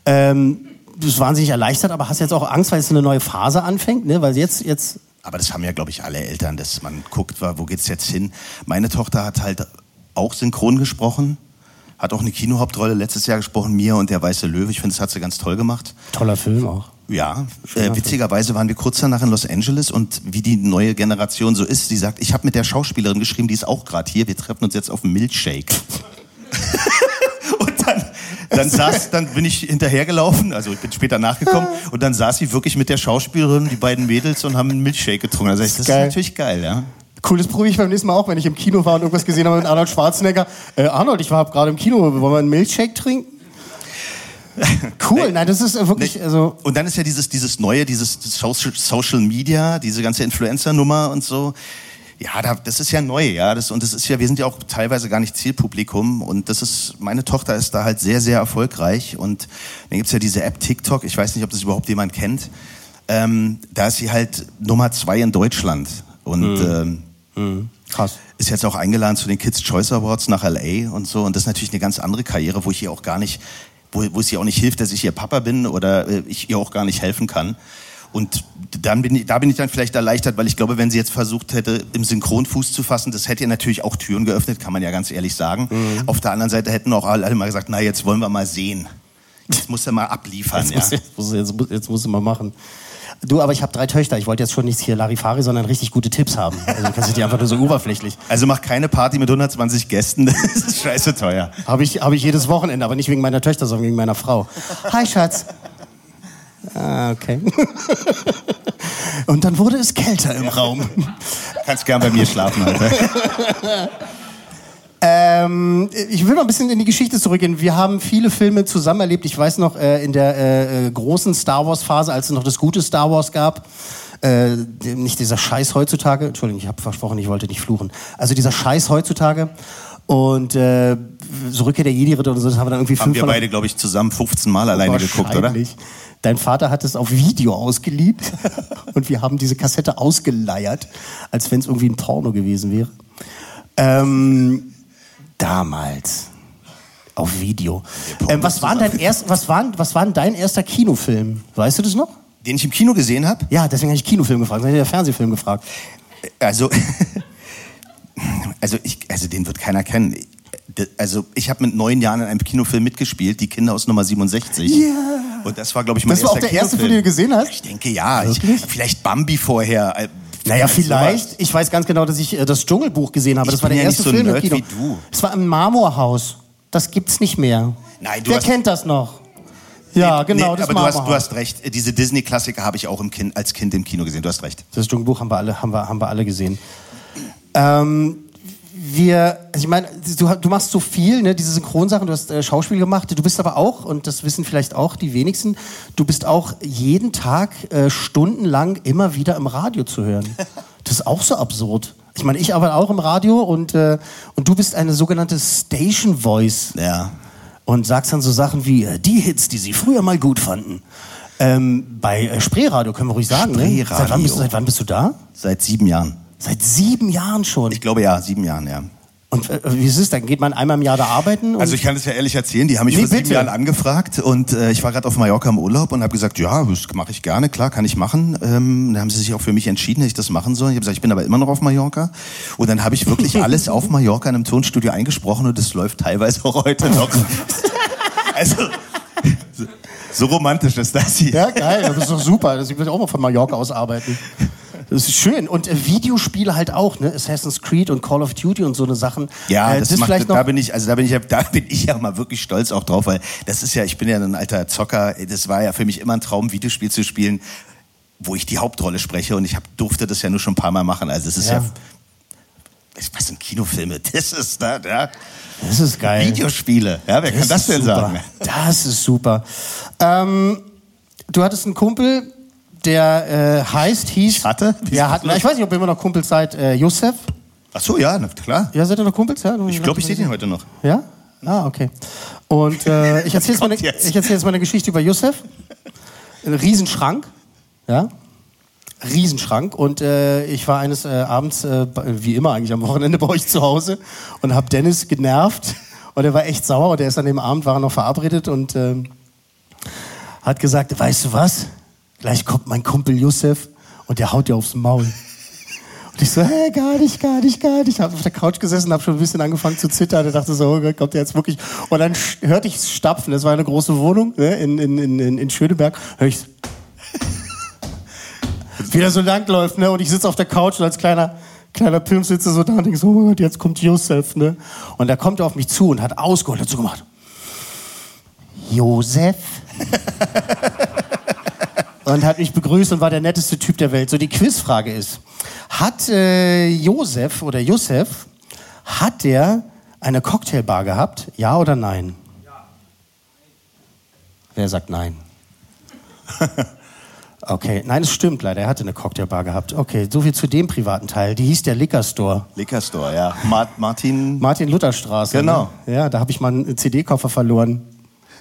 Ähm, du bist wahnsinnig erleichtert, aber hast jetzt auch Angst, weil es eine neue Phase anfängt, ne? Weil jetzt, jetzt, Aber das haben ja, glaube ich, alle Eltern, dass man guckt, wo geht's jetzt hin. Meine Tochter hat halt auch synchron gesprochen, hat auch eine Kinohauptrolle letztes Jahr gesprochen, Mia und der Weiße Löwe. Ich finde, das hat sie ganz toll gemacht. toller Film auch. Ja, äh, witzigerweise waren wir kurz danach in Los Angeles und wie die neue Generation so ist, sie sagt, ich habe mit der Schauspielerin geschrieben, die ist auch gerade hier, wir treffen uns jetzt auf dem Milkshake. *laughs* und dann, dann, saß, dann bin ich hinterhergelaufen, also ich bin später nachgekommen *laughs* und dann saß sie wirklich mit der Schauspielerin, die beiden Mädels und haben einen Milkshake getrunken. Also das ist Geil. natürlich geil, ja. Cool, das probiere ich beim nächsten Mal auch, wenn ich im Kino war und irgendwas gesehen habe mit Arnold Schwarzenegger. Äh, Arnold, ich war gerade im Kino, wollen wir einen Milkshake trinken? Cool, nein, das ist wirklich, also. Und dann ist ja dieses, dieses neue, dieses Social, Social Media, diese ganze Influencer-Nummer und so. Ja, da, das ist ja neu, ja. Das, und das ist ja, wir sind ja auch teilweise gar nicht Zielpublikum. Und das ist, meine Tochter ist da halt sehr, sehr erfolgreich. Und dann gibt's ja diese App TikTok, ich weiß nicht, ob das überhaupt jemand kennt. Ähm, da ist sie halt Nummer zwei in Deutschland. Und ähm, Krass. ist jetzt auch eingeladen zu den Kids Choice Awards nach LA und so. Und das ist natürlich eine ganz andere Karriere, wo ich ihr auch gar nicht, wo, wo es ihr auch nicht hilft, dass ich ihr Papa bin oder äh, ich ihr auch gar nicht helfen kann. Und dann bin ich, da bin ich dann vielleicht erleichtert, weil ich glaube, wenn sie jetzt versucht hätte, im Synchron Fuß zu fassen, das hätte ihr natürlich auch Türen geöffnet, kann man ja ganz ehrlich sagen. Mhm. Auf der anderen Seite hätten auch alle mal gesagt, na, jetzt wollen wir mal sehen. Jetzt muss er mal abliefern, Jetzt, ja. muss, jetzt, muss, jetzt, muss, du mal machen. Du, aber ich habe drei Töchter. Ich wollte jetzt schon nicht hier Larifari, sondern richtig gute Tipps haben. Also kannst du die einfach nur so oberflächlich. Also mach keine Party mit 120 Gästen, *laughs* das ist scheiße teuer. Habe ich, hab ich jedes Wochenende, aber nicht wegen meiner Töchter, sondern wegen meiner Frau. Hi, Schatz. Ah, okay. *laughs* Und dann wurde es kälter im Raum. Kannst gern bei mir schlafen, Alter. *laughs* Ähm, ich will noch ein bisschen in die Geschichte zurückgehen. Wir haben viele Filme zusammen erlebt. Ich weiß noch, äh, in der äh, äh, großen Star Wars-Phase, als es noch das gute Star Wars gab, äh, nicht dieser Scheiß heutzutage, Entschuldigung, ich habe versprochen, ich wollte nicht fluchen. Also dieser Scheiß heutzutage und äh, so Rückkehr der Jedi-Ritter und so, das haben wir dann irgendwie Haben wir 500 beide, glaube ich, zusammen 15 Mal alleine geguckt, oder? Dein Vater hat es auf Video ausgeliehen *laughs* und wir haben diese Kassette ausgeleiert, als wenn es irgendwie ein Porno gewesen wäre. Ähm, damals auf Video. Ähm, was, war denn dein erst, was, war, was war dein erster Kinofilm? Weißt du das noch? Den ich im Kino gesehen habe? Ja, deswegen habe ich Kinofilm gefragt, sonst hätte ich ja Fernsehfilm gefragt. Also, *laughs* also, ich, also den wird keiner kennen. Also ich habe mit neun Jahren in einem Kinofilm mitgespielt, die Kinder aus Nummer 67. Ja. Und das war, glaube ich, mein Das war auch erster der erste Kinofilm. Film, den du gesehen hast? Ich denke ja. Ich, vielleicht Bambi vorher. Naja, vielleicht. Ich weiß ganz genau, dass ich äh, das Dschungelbuch gesehen habe. Ich das war der ja erste nicht so Film im Kino. wie du. Das war im Marmorhaus. Das gibt's nicht mehr. Nein, du Wer hast- kennt das noch? Ja, genau, das aber du hast, du hast recht. Diese Disney-Klassiker habe ich auch kind, als Kind im Kino gesehen. Du hast recht. Das Dschungelbuch haben wir alle, haben wir, haben wir alle gesehen. Ähm, wir, also ich meine, du, du machst so viel, ne, diese Synchronsachen, du hast äh, Schauspiel gemacht, du bist aber auch, und das wissen vielleicht auch die wenigsten, du bist auch jeden Tag äh, stundenlang immer wieder im Radio zu hören. *laughs* Das ist auch so absurd. Ich meine, ich arbeite auch im Radio und, äh, und du bist eine sogenannte Station Voice. Ja. Und sagst dann so Sachen wie, äh, die Hits, die sie früher mal gut fanden. Ähm, bei äh, Spreeradio können wir ruhig sagen, ne? Spreeradio. Seit wann, bist, seit wann bist du da? Seit sieben Jahren. Seit sieben Jahren schon? Ich glaube ja, sieben Jahren, ja. Und äh, wie ist es? Dann geht man einmal im Jahr da arbeiten? Also ich kann es ja ehrlich erzählen, die haben mich Nee, vor sieben bitte. Jahren angefragt und äh, ich war gerade auf Mallorca im Urlaub und habe gesagt, ja, das mache ich gerne, klar, kann ich machen. Ähm, dann haben sie sich auch für mich entschieden, dass ich das machen soll. Ich habe gesagt, ich bin aber immer noch auf Mallorca. Und dann habe ich wirklich *laughs* alles auf Mallorca in einem Tonstudio eingesprochen und das läuft teilweise auch heute noch. *laughs* also so- so romantisch ist das hier. Ja, geil, das ist doch super. Das- Ich will auch mal von Mallorca aus arbeiten. Das ist schön. Und äh, Videospiele halt auch, ne? Assassin's Creed und Call of Duty und so eine Sachen. Ja, Äh, das, macht, vielleicht da noch. bin ich, also da bin ich, ja- da *laughs* bin ich ja mal wirklich stolz auch drauf, weil das ist ja, ich bin ja ein alter Zocker. Das war ja für mich immer ein Traum, Videospiel zu spielen, wo ich die Hauptrolle spreche und ich hab, durfte das ja nur schon ein paar Mal machen. Also es ist ja, Ja. was sind Kinofilme? *laughs* Das ist da, ja. Das ist geil. Videospiele. Ja, wer kann das denn super. sagen? Das ist super. Ähm, du hattest einen Kumpel, der äh, heißt, hieß. hatte? Ja, hat, na, ich weiß nicht, ob ihr immer noch Kumpels seid. Äh, Josef? Ach so, ja, na, klar. Ja, seid ihr noch Kumpels? Ja? Ich glaube, ich sehe den heute noch. Ja? Ah, okay. Und äh, ich *laughs* erzähle jetzt, mal eine- ich erzähl jetzt mal eine Geschichte über Josef. Ein Riesenschrank. Ja? Riesenschrank. Und äh, ich war eines äh, Abends, äh, wie immer eigentlich am Wochenende *laughs* bei euch zu Hause und habe Dennis genervt. Und er war echt sauer. Und er ist an dem Abend, war er noch verabredet und ähm, hat gesagt, weißt du was? Gleich kommt mein Kumpel Josef und der haut dir aufs Maul. Und ich so, hä, gar nicht, gar nicht, gar nicht. Ich habe auf der Couch gesessen, habe schon ein bisschen angefangen zu zittern. Ich dachte so, oh Gott, kommt der jetzt wirklich? Und dann hörte ich es stapfen. Das war eine große Wohnung ne, in, in, in, in- in Schöneberg. Hör ich *laughs* wie er so langläuft, ne? Und ich sitze auf der Couch und als kleiner, kleiner Pimp sitze so da und denke so, oh Gott, jetzt kommt Josef, ne? Und da kommt er auf mich zu und hat ausgeholt, hat so gemacht. Josef? *laughs* und hat mich begrüßt und war der netteste Typ der Welt. So, die Quizfrage ist, hat äh, Josef oder Josef, hat der eine Cocktailbar gehabt? Ja oder nein? Wer sagt nein? *laughs* Okay, nein, es stimmt leider. Er hatte eine Cocktailbar gehabt. Okay, so viel zu dem privaten Teil. Die hieß der Liquor Store. Liquor Store, ja. Ma Martin. Martin Luther Straße. Genau. Ne? Ja, da habe ich mal einen CD-Koffer verloren.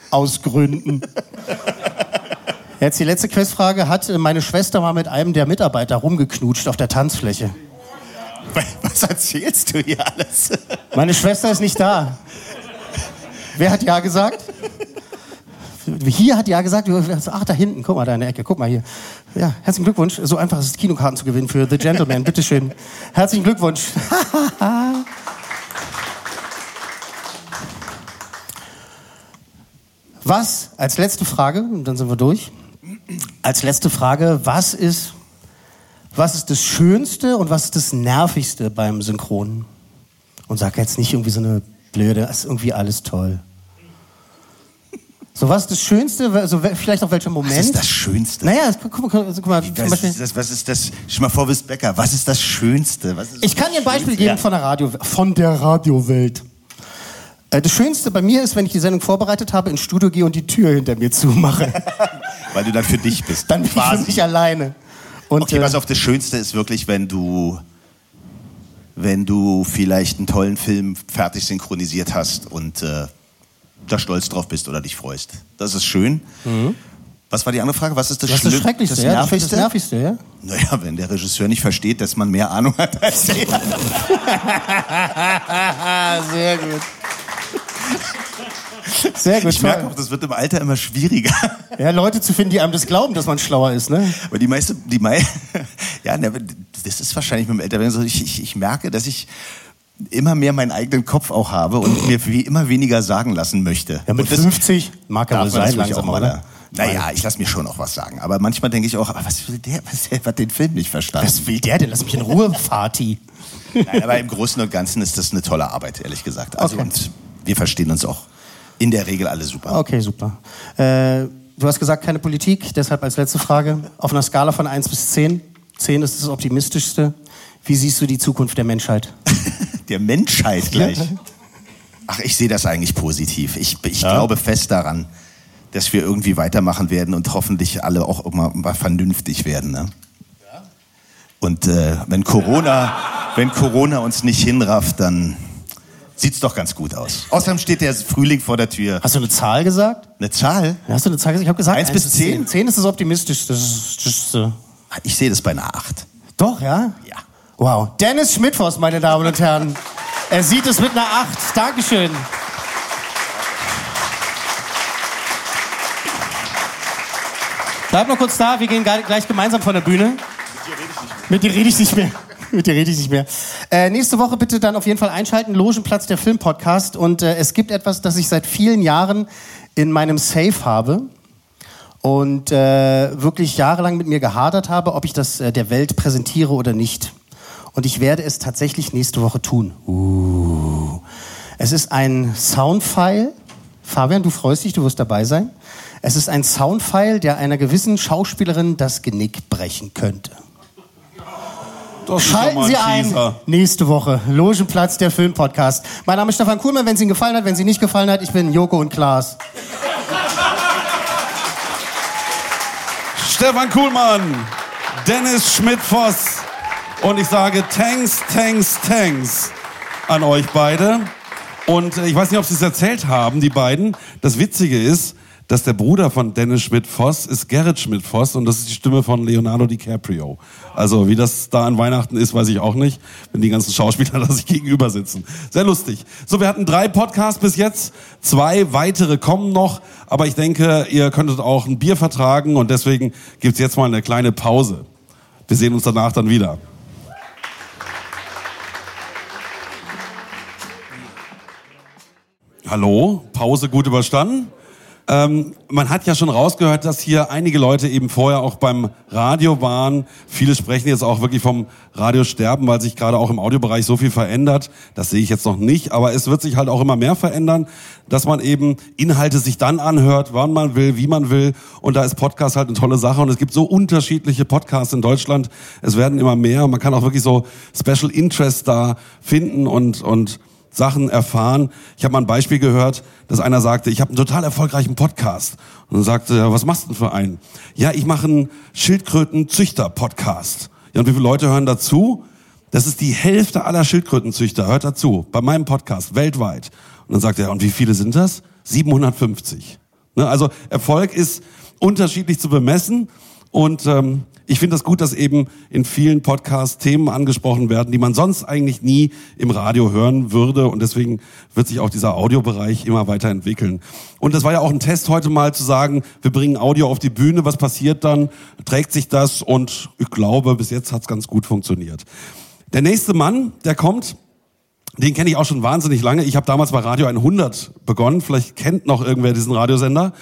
Aus Gründen. *laughs* Jetzt die letzte Quizfrage. Hat äh, meine Schwester mal mit einem der Mitarbeiter rumgeknutscht auf der Tanzfläche? *laughs* Was erzählst du hier alles? *laughs* Meine Schwester ist nicht da. Wer hat Ja gesagt? Hier hat Ja gesagt. Ach, da hinten. Guck mal, da in der Ecke. Guck mal hier. Ja, herzlichen Glückwunsch. So einfach ist es, Kinokarten zu gewinnen für The Gentleman. *laughs* Bitteschön. Herzlichen Glückwunsch. Was, als letzte Frage, und dann sind wir durch. Als letzte Frage, was ist, was ist das Schönste und was ist das Nervigste beim Synchronen? Und sag jetzt nicht irgendwie so eine blöde, das ist irgendwie alles toll. So, was ist das Schönste, also vielleicht auch welcher Moment? Was ist das Schönste? Naja, guck, mal, guck mal, Was ist das? Was ist das? Stell mal vor, bist Bäcker. Was ist das Schönste? Was ist ich kann dir ein Beispiel Schönste? geben von der Radio, von der Radiowelt. Äh, Das Schönste bei mir ist, wenn ich die Sendung vorbereitet habe, ins Studio gehe und die Tür hinter mir zumache. *laughs* Weil du dann für dich bist. Dann bin ich für mich alleine. Und, okay, äh, pass auf, das Schönste ist wirklich, wenn du, wenn du vielleicht einen tollen Film fertig synchronisiert hast und äh, da stolz drauf bist oder dich freust. Das ist schön. Was war die andere Frage? Was ist das, Das ist das Schrecklichste, das ja? Nervigste? das Nervigste, ja? Naja, wenn der Regisseur nicht versteht, dass man mehr Ahnung hat als er. *laughs* Sehr gut. *laughs* Sehr gut. Ich merke auch, das wird im Alter immer schwieriger. *laughs* Ja, Leute zu finden, die einem das glauben, dass man schlauer ist, ne? Aber die meiste, die mei *laughs* ja, ne, das ist wahrscheinlich mit dem Älterwerden so. Ich, ich, ich merke, dass ich immer mehr meinen eigenen Kopf auch habe und mir wie immer weniger sagen lassen möchte. Ja, mit das 50 mag er das sein langsam, auch mal, oder? Naja, ich lasse mir schon auch was sagen. Aber manchmal denke ich auch, aber was will der? Was, der hat den Film nicht verstanden. Was will der denn? Lass mich in Ruhe, Fati. Nein, aber im Großen und Ganzen ist das eine tolle Arbeit, ehrlich gesagt. Also Okay. und wir verstehen uns auch in der Regel alle super. Okay, super. Äh, du hast gesagt, keine Politik, deshalb als letzte Frage. Auf einer Skala von 1 bis 10. 10 ist das optimistischste. Wie siehst du die Zukunft der Menschheit? *laughs* Der Menschheit gleich. Ach, ich sehe das eigentlich positiv. Ich, ich glaube fest daran, dass wir irgendwie weitermachen werden und hoffentlich alle auch irgendwann mal vernünftig werden. Ne? Und äh, wenn Corona, wenn Corona uns nicht hinrafft, dann sieht's doch ganz gut aus. Außerdem steht der Frühling vor der Tür. Hast du eine Zahl gesagt? Eine Zahl? Hast du eine Zahl gesagt? Ich habe gesagt, Eins bis zehn? 10 ist das optimistischste. Äh Ich sehe das bei einer Acht. Doch, ja? Ja. Wow. Dennis Schmidtfoss, meine Damen und Herren. Er sieht es mit einer Acht. Dankeschön. Bleib noch kurz da, wir gehen gleich gleich gemeinsam von der Bühne. Mit dir rede ich nicht mehr. *laughs* Mit dir rede ich nicht mehr. Äh, nächste Woche bitte dann auf jeden Fall einschalten. Logenplatz, der Filmpodcast. Und äh, es gibt etwas, das ich seit vielen Jahren in meinem Safe habe. Und äh, wirklich jahrelang mit mir gehadert habe, ob ich das äh, der Welt präsentiere oder nicht. Und ich werde es tatsächlich nächste Woche tun. Uh. Es ist ein Soundfile. Fabian, du freust dich, du wirst dabei sein. Es ist ein Soundfile, der einer gewissen Schauspielerin das Genick brechen könnte. Schalten doch mal Sie ein nächste Woche. Logenplatz, der Filmpodcast. Mein Name ist Stefan Kuhlmann. Wenn es Ihnen gefallen hat, wenn es Ihnen nicht gefallen hat, ich bin Joko und Klaas. Stefan Kuhlmann, Dennis Schmidt-Voss und ich sage thanks, thanks, thanks an euch beide. Und äh, ich weiß nicht, ob Sie es erzählt haben, die beiden. Das Witzige ist, dass der Bruder von Dennis Schmidt-Voss ist Gerrit Schmidt-Voss und das ist die Stimme von Leonardo DiCaprio. Also wie das da an Weihnachten ist, weiß ich auch nicht, wenn die ganzen Schauspieler *laughs* da sich gegenüber sitzen. Sehr lustig. So, wir hatten drei Podcasts bis jetzt, zwei weitere kommen noch, aber ich denke, ihr könntet auch ein Bier vertragen und deswegen gibt's jetzt mal eine kleine Pause. Wir sehen uns danach dann wieder. Hallo, Pause gut überstanden. Ähm, man hat ja schon rausgehört, dass hier einige Leute eben vorher auch beim Radio waren. Viele sprechen jetzt auch wirklich vom Radiosterben, weil sich gerade auch im Audiobereich so viel verändert. Das sehe ich jetzt noch nicht, aber es wird sich halt auch immer mehr verändern, dass man eben Inhalte sich dann anhört, wann man will, wie man will. Und da ist Podcast halt eine tolle Sache. Und es gibt so unterschiedliche Podcasts in Deutschland. Es werden immer mehr. Man kann auch wirklich so Special Interest da finden und und Sachen erfahren. Ich habe mal ein Beispiel gehört, dass einer sagte, ich habe einen total erfolgreichen Podcast. Und dann sagte er, was machst du denn für einen? Ja, ich mache einen Schildkröten-Züchter-Podcast. Ja, und wie viele Leute hören dazu? Das ist die Hälfte aller Schildkrötenzüchter, hört dazu, bei meinem Podcast, weltweit. Und dann sagt er, und wie viele sind das? 750. Ne, also Erfolg ist unterschiedlich zu bemessen und ähm, ich finde das gut, dass eben in vielen Podcasts Themen angesprochen werden, die man sonst eigentlich nie im Radio hören würde. Und deswegen wird sich auch dieser Audiobereich immer weiterentwickeln. Und das war ja auch ein Test heute mal zu sagen, wir bringen Audio auf die Bühne. Was passiert dann? Trägt sich das? Und ich glaube, bis jetzt hat es ganz gut funktioniert. Der nächste Mann, der kommt, den kenne ich auch schon wahnsinnig lange. Ich habe damals bei Radio 100 begonnen. Vielleicht kennt noch irgendwer diesen Radiosender.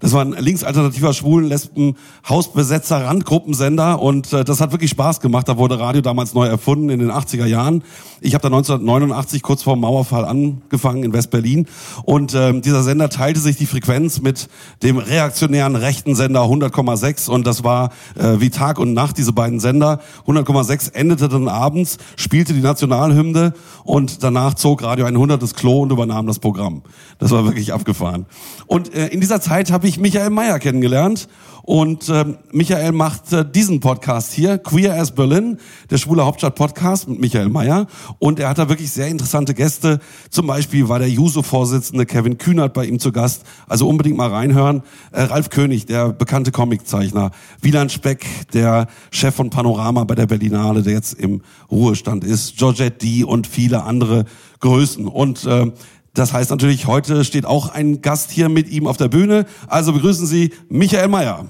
Das war ein linksalternativer Schwulen, Lesben, Hausbesetzer, Randgruppensender und äh, das hat wirklich Spaß gemacht. Da wurde Radio damals neu erfunden in den 80er Jahren. Ich habe da 1989 kurz vor dem Mauerfall angefangen in West-Berlin und ähm, dieser Sender teilte sich die Frequenz mit dem reaktionären rechten Sender 100,6 und das war äh, wie Tag und Nacht diese beiden Sender. 100,6 endete dann abends, spielte die Nationalhymne und danach zog Radio 100 das Klo und übernahm das Programm. Das war wirklich abgefahren. Und äh, in dieser Zeit habe ich Michael Mayer kennengelernt. Und ähm, Michael macht äh, diesen Podcast hier, Queer as Berlin, der Schwule Hauptstadt Podcast mit Michael Mayer. Und er hat da wirklich sehr interessante Gäste. Zum Beispiel war der Juso-Vorsitzende Kevin Kühnert bei ihm zu Gast. Also unbedingt mal reinhören. Äh, Ralf König, der bekannte Comiczeichner. Wieland Speck, der Chef von Panorama bei der Berlinale, der jetzt im Ruhestand ist. Georgette D. und viele andere Größen. Und äh, das heißt natürlich, heute steht auch ein Gast hier mit ihm auf der Bühne. Also begrüßen Sie Michael Mayer.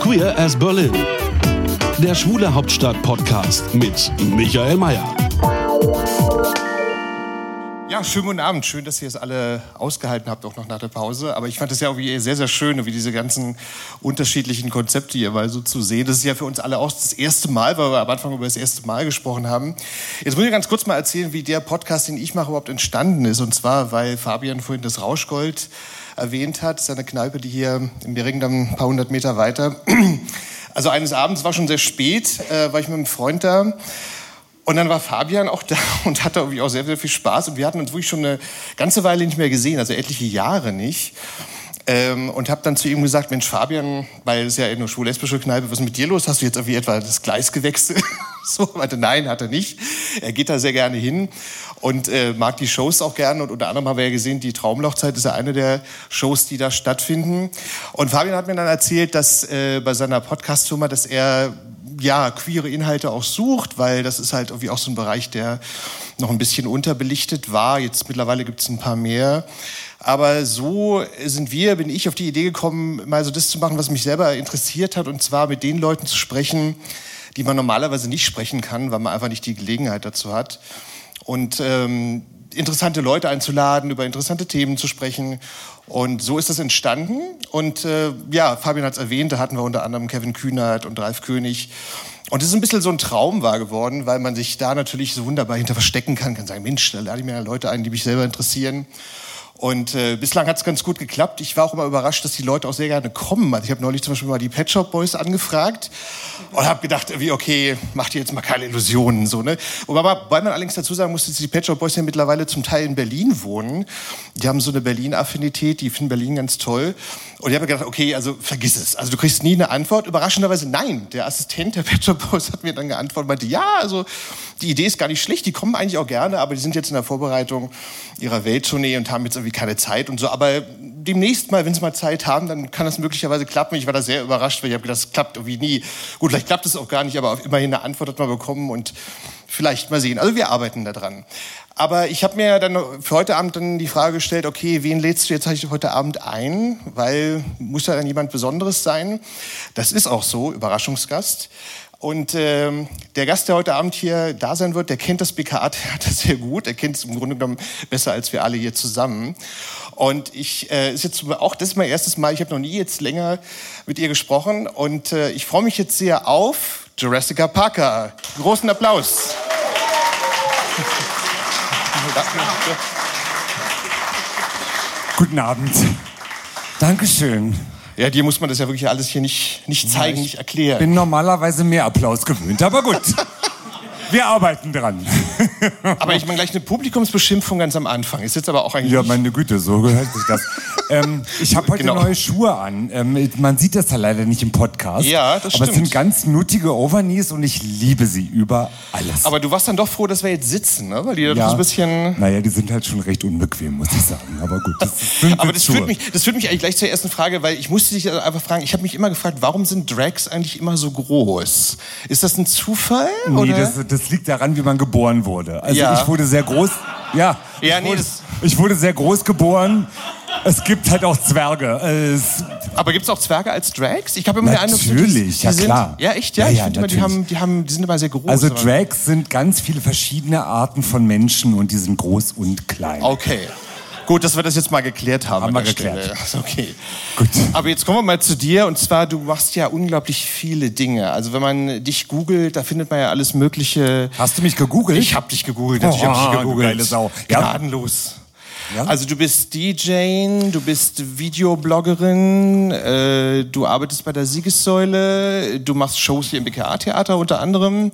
Queer as Berlin. Der Schwule Hauptstadt Podcast mit Michael Mayer. Ja, schönen guten Abend. Schön, dass ihr es alle ausgehalten habt, auch noch nach der Pause. Aber ich fand es ja irgendwie sehr, sehr schön, wie diese ganzen unterschiedlichen Konzepte hier mal so zu sehen. Das ist ja für uns alle auch das erste Mal, weil wir am Anfang über das erste Mal gesprochen haben. Jetzt muss ich ganz kurz mal erzählen, wie der Podcast, den ich mache, überhaupt entstanden ist. Und zwar, weil Fabian vorhin das Rauschgold erwähnt hat, seine Kneipe, die hier im Beringen ein paar hundert Meter weiter. Also eines Abends war schon sehr spät, äh, war ich mit einem Freund da. Und dann war Fabian auch da *laughs* und hatte irgendwie auch sehr, sehr viel Spaß. Und wir hatten uns wirklich schon eine ganze Weile nicht mehr gesehen, also etliche Jahre nicht. Ähm, und habe dann zu ihm gesagt, Mensch Fabian, weil es ja eine schwul-lesbische Kneipe, was ist mit dir los? Hast du jetzt irgendwie etwa das Gleis gewechselt? *laughs* so, meinte, nein, hat er nicht. Er geht da sehr gerne hin und äh, mag die Shows auch gerne. Und unter anderem haben wir ja gesehen, die Traumlochzeit ist ja eine der Shows, die da stattfinden. Und Fabian hat mir dann erzählt, dass äh, bei seiner Podcast-Firma, dass er ja, queere Inhalte auch sucht, weil das ist halt irgendwie auch so ein Bereich, der noch ein bisschen unterbelichtet war. Jetzt mittlerweile gibt es ein paar mehr. Aber so sind wir, bin ich auf die Idee gekommen, mal so das zu machen, was mich selber interessiert hat, und zwar mit den Leuten zu sprechen, die man normalerweise nicht sprechen kann, weil man einfach nicht die Gelegenheit dazu hat. Und ähm, interessante Leute einzuladen, über interessante Themen zu sprechen. Und so ist das entstanden. Und äh, ja, Fabian hat es erwähnt, da hatten wir unter anderem Kevin Kühnert und Ralf König. Und es ist ein bisschen so ein Traum wahr geworden, weil man sich da natürlich so wunderbar hinter verstecken kann, kann sagen, Mensch, da lade ich mir Leute ein, die mich selber interessieren. Und äh, bislang hat es ganz gut geklappt. Ich war auch immer überrascht, dass die Leute auch sehr gerne kommen. Also ich habe neulich zum Beispiel mal die Pet Shop Boys angefragt und habe gedacht, wie okay, macht ihr jetzt mal keine Illusionen so ne. Wobei, weil man allerdings dazu sagen muss, dass die Pet Shop Boys ja mittlerweile zum Teil in Berlin wohnen. Die haben so eine Berlin-Affinität, die finden Berlin ganz toll. Und ich habe gedacht, okay, also vergiss es. Also du kriegst nie eine Antwort. Überraschenderweise nein. Der Assistent der Pet Shop Boys hat mir dann geantwortet, meinte, ja, also die Idee ist gar nicht schlecht. Die kommen eigentlich auch gerne, aber die sind jetzt in der Vorbereitung ihrer Welttournee und haben jetzt irgendwie keine Zeit und so. Aber demnächst mal, wenn sie mal Zeit haben, dann kann das möglicherweise klappen. Ich war da sehr überrascht, weil ich habe gedacht, das klappt irgendwie nie. Gut, vielleicht klappt es auch gar nicht, aber immerhin eine Antwort hat man bekommen und vielleicht mal sehen. Also wir arbeiten da dran. Aber ich habe mir dann für heute Abend dann die Frage gestellt, okay, wen lädst du jetzt heute Abend ein? Weil muss ja dann jemand Besonderes sein. Das ist auch so, Überraschungsgast. Und ähm, der Gast, der heute Abend hier da sein wird, der kennt das BKA-Theater *laughs* sehr gut. Er kennt es im Grunde genommen besser als wir alle hier zusammen. Und ich äh, ist jetzt auch das ist mein erstes Mal. Ich habe noch nie jetzt länger mit ihr gesprochen und äh, ich freue mich jetzt sehr auf Jurassica Parker. Großen Applaus. Guten Abend. Dankeschön. Ja, dir muss man das ja wirklich alles hier nicht, nicht zeigen, Ja, nicht erklären. Ich bin normalerweise mehr Applaus gewöhnt, aber gut. *laughs* Wir arbeiten dran. Aber ich meine gleich eine Publikumsbeschimpfung ganz am Anfang. Ist jetzt aber auch eigentlich. Ja, meine Güte, so gehört sich das. Ähm, ich habe heute Genau. neue Schuhe an. Ähm, man sieht das ja leider nicht im Podcast. Ja, das Aber es stimmt. sind ganz nuttige Overknees und ich liebe sie über alles. Aber du warst dann doch froh, dass wir jetzt sitzen, ne? Weil die ja. so ein bisschen. Naja, die sind halt schon recht unbequem, muss ich sagen. Aber gut, das sind Aber das Schuhe. führt, mich, das führt mich eigentlich gleich zur ersten Frage, weil ich musste dich also einfach fragen, ich habe mich immer gefragt, warum sind Drags eigentlich immer so groß? Ist das ein Zufall? Nee, oder? das, das liegt daran, wie man geboren wurde. Also Ja. ich wurde sehr groß. Ja, Ja, ich, nee, wurde, das- ich wurde sehr groß geboren. Es gibt halt auch Zwerge. Es, Aber gibt es auch Zwerge als Drags? Ich habe immer den Eindruck, Natürlich, die ja sind, klar. Ja, echt, ja. Ja, ich ja, finde immer, die, haben, die, haben, die sind immer sehr groß. also Drags sind ganz viele verschiedene Arten von Menschen und die sind groß und klein. Okay. Gut, dass wir das jetzt mal geklärt haben. Haben wir geklärt. Stelle. Okay. Gut. Aber jetzt kommen wir mal zu dir. Und zwar, du machst ja unglaublich viele Dinge. Also wenn man dich googelt, da findet man ja alles Mögliche. Hast du mich gegoogelt? Ich habe dich gegoogelt. Hab ich Oh, dich gegoogelt. geile Sau. Ja. Gnadenlos. Also du bist DJ, du bist Videobloggerin, äh, du arbeitest bei der Siegessäule, du machst Shows hier im BKA-Theater unter anderem.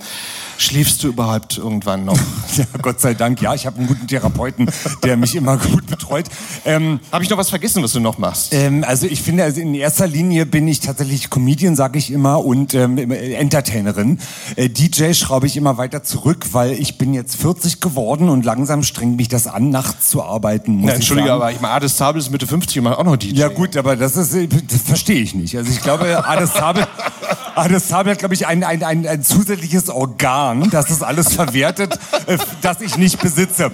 Schläfst du überhaupt irgendwann noch? *laughs* Ja, Gott sei Dank, ja. Ich habe einen guten Therapeuten, der mich immer gut betreut. Ähm, Habe ich noch was vergessen, was du noch machst? Ähm, also ich finde, also in erster Linie bin ich tatsächlich Comedian, sage ich immer, und ähm, Entertainerin. Äh, DJ schraube ich immer weiter zurück, weil ich bin jetzt 40 geworden und langsam strengt mich das an, nachts zu arbeiten. Muss Na, Entschuldige, aber ich meine, Ades Sabel ist Mitte 50 und macht auch noch DJ. Ja gut, aber das ist, äh, das verstehe ich nicht. Also ich glaube, Ades Sabel, Ades Sabel hat, glaube ich, ein, ein, ein, ein zusätzliches Organ, das das alles verwertet, äh, das ich nicht besitze.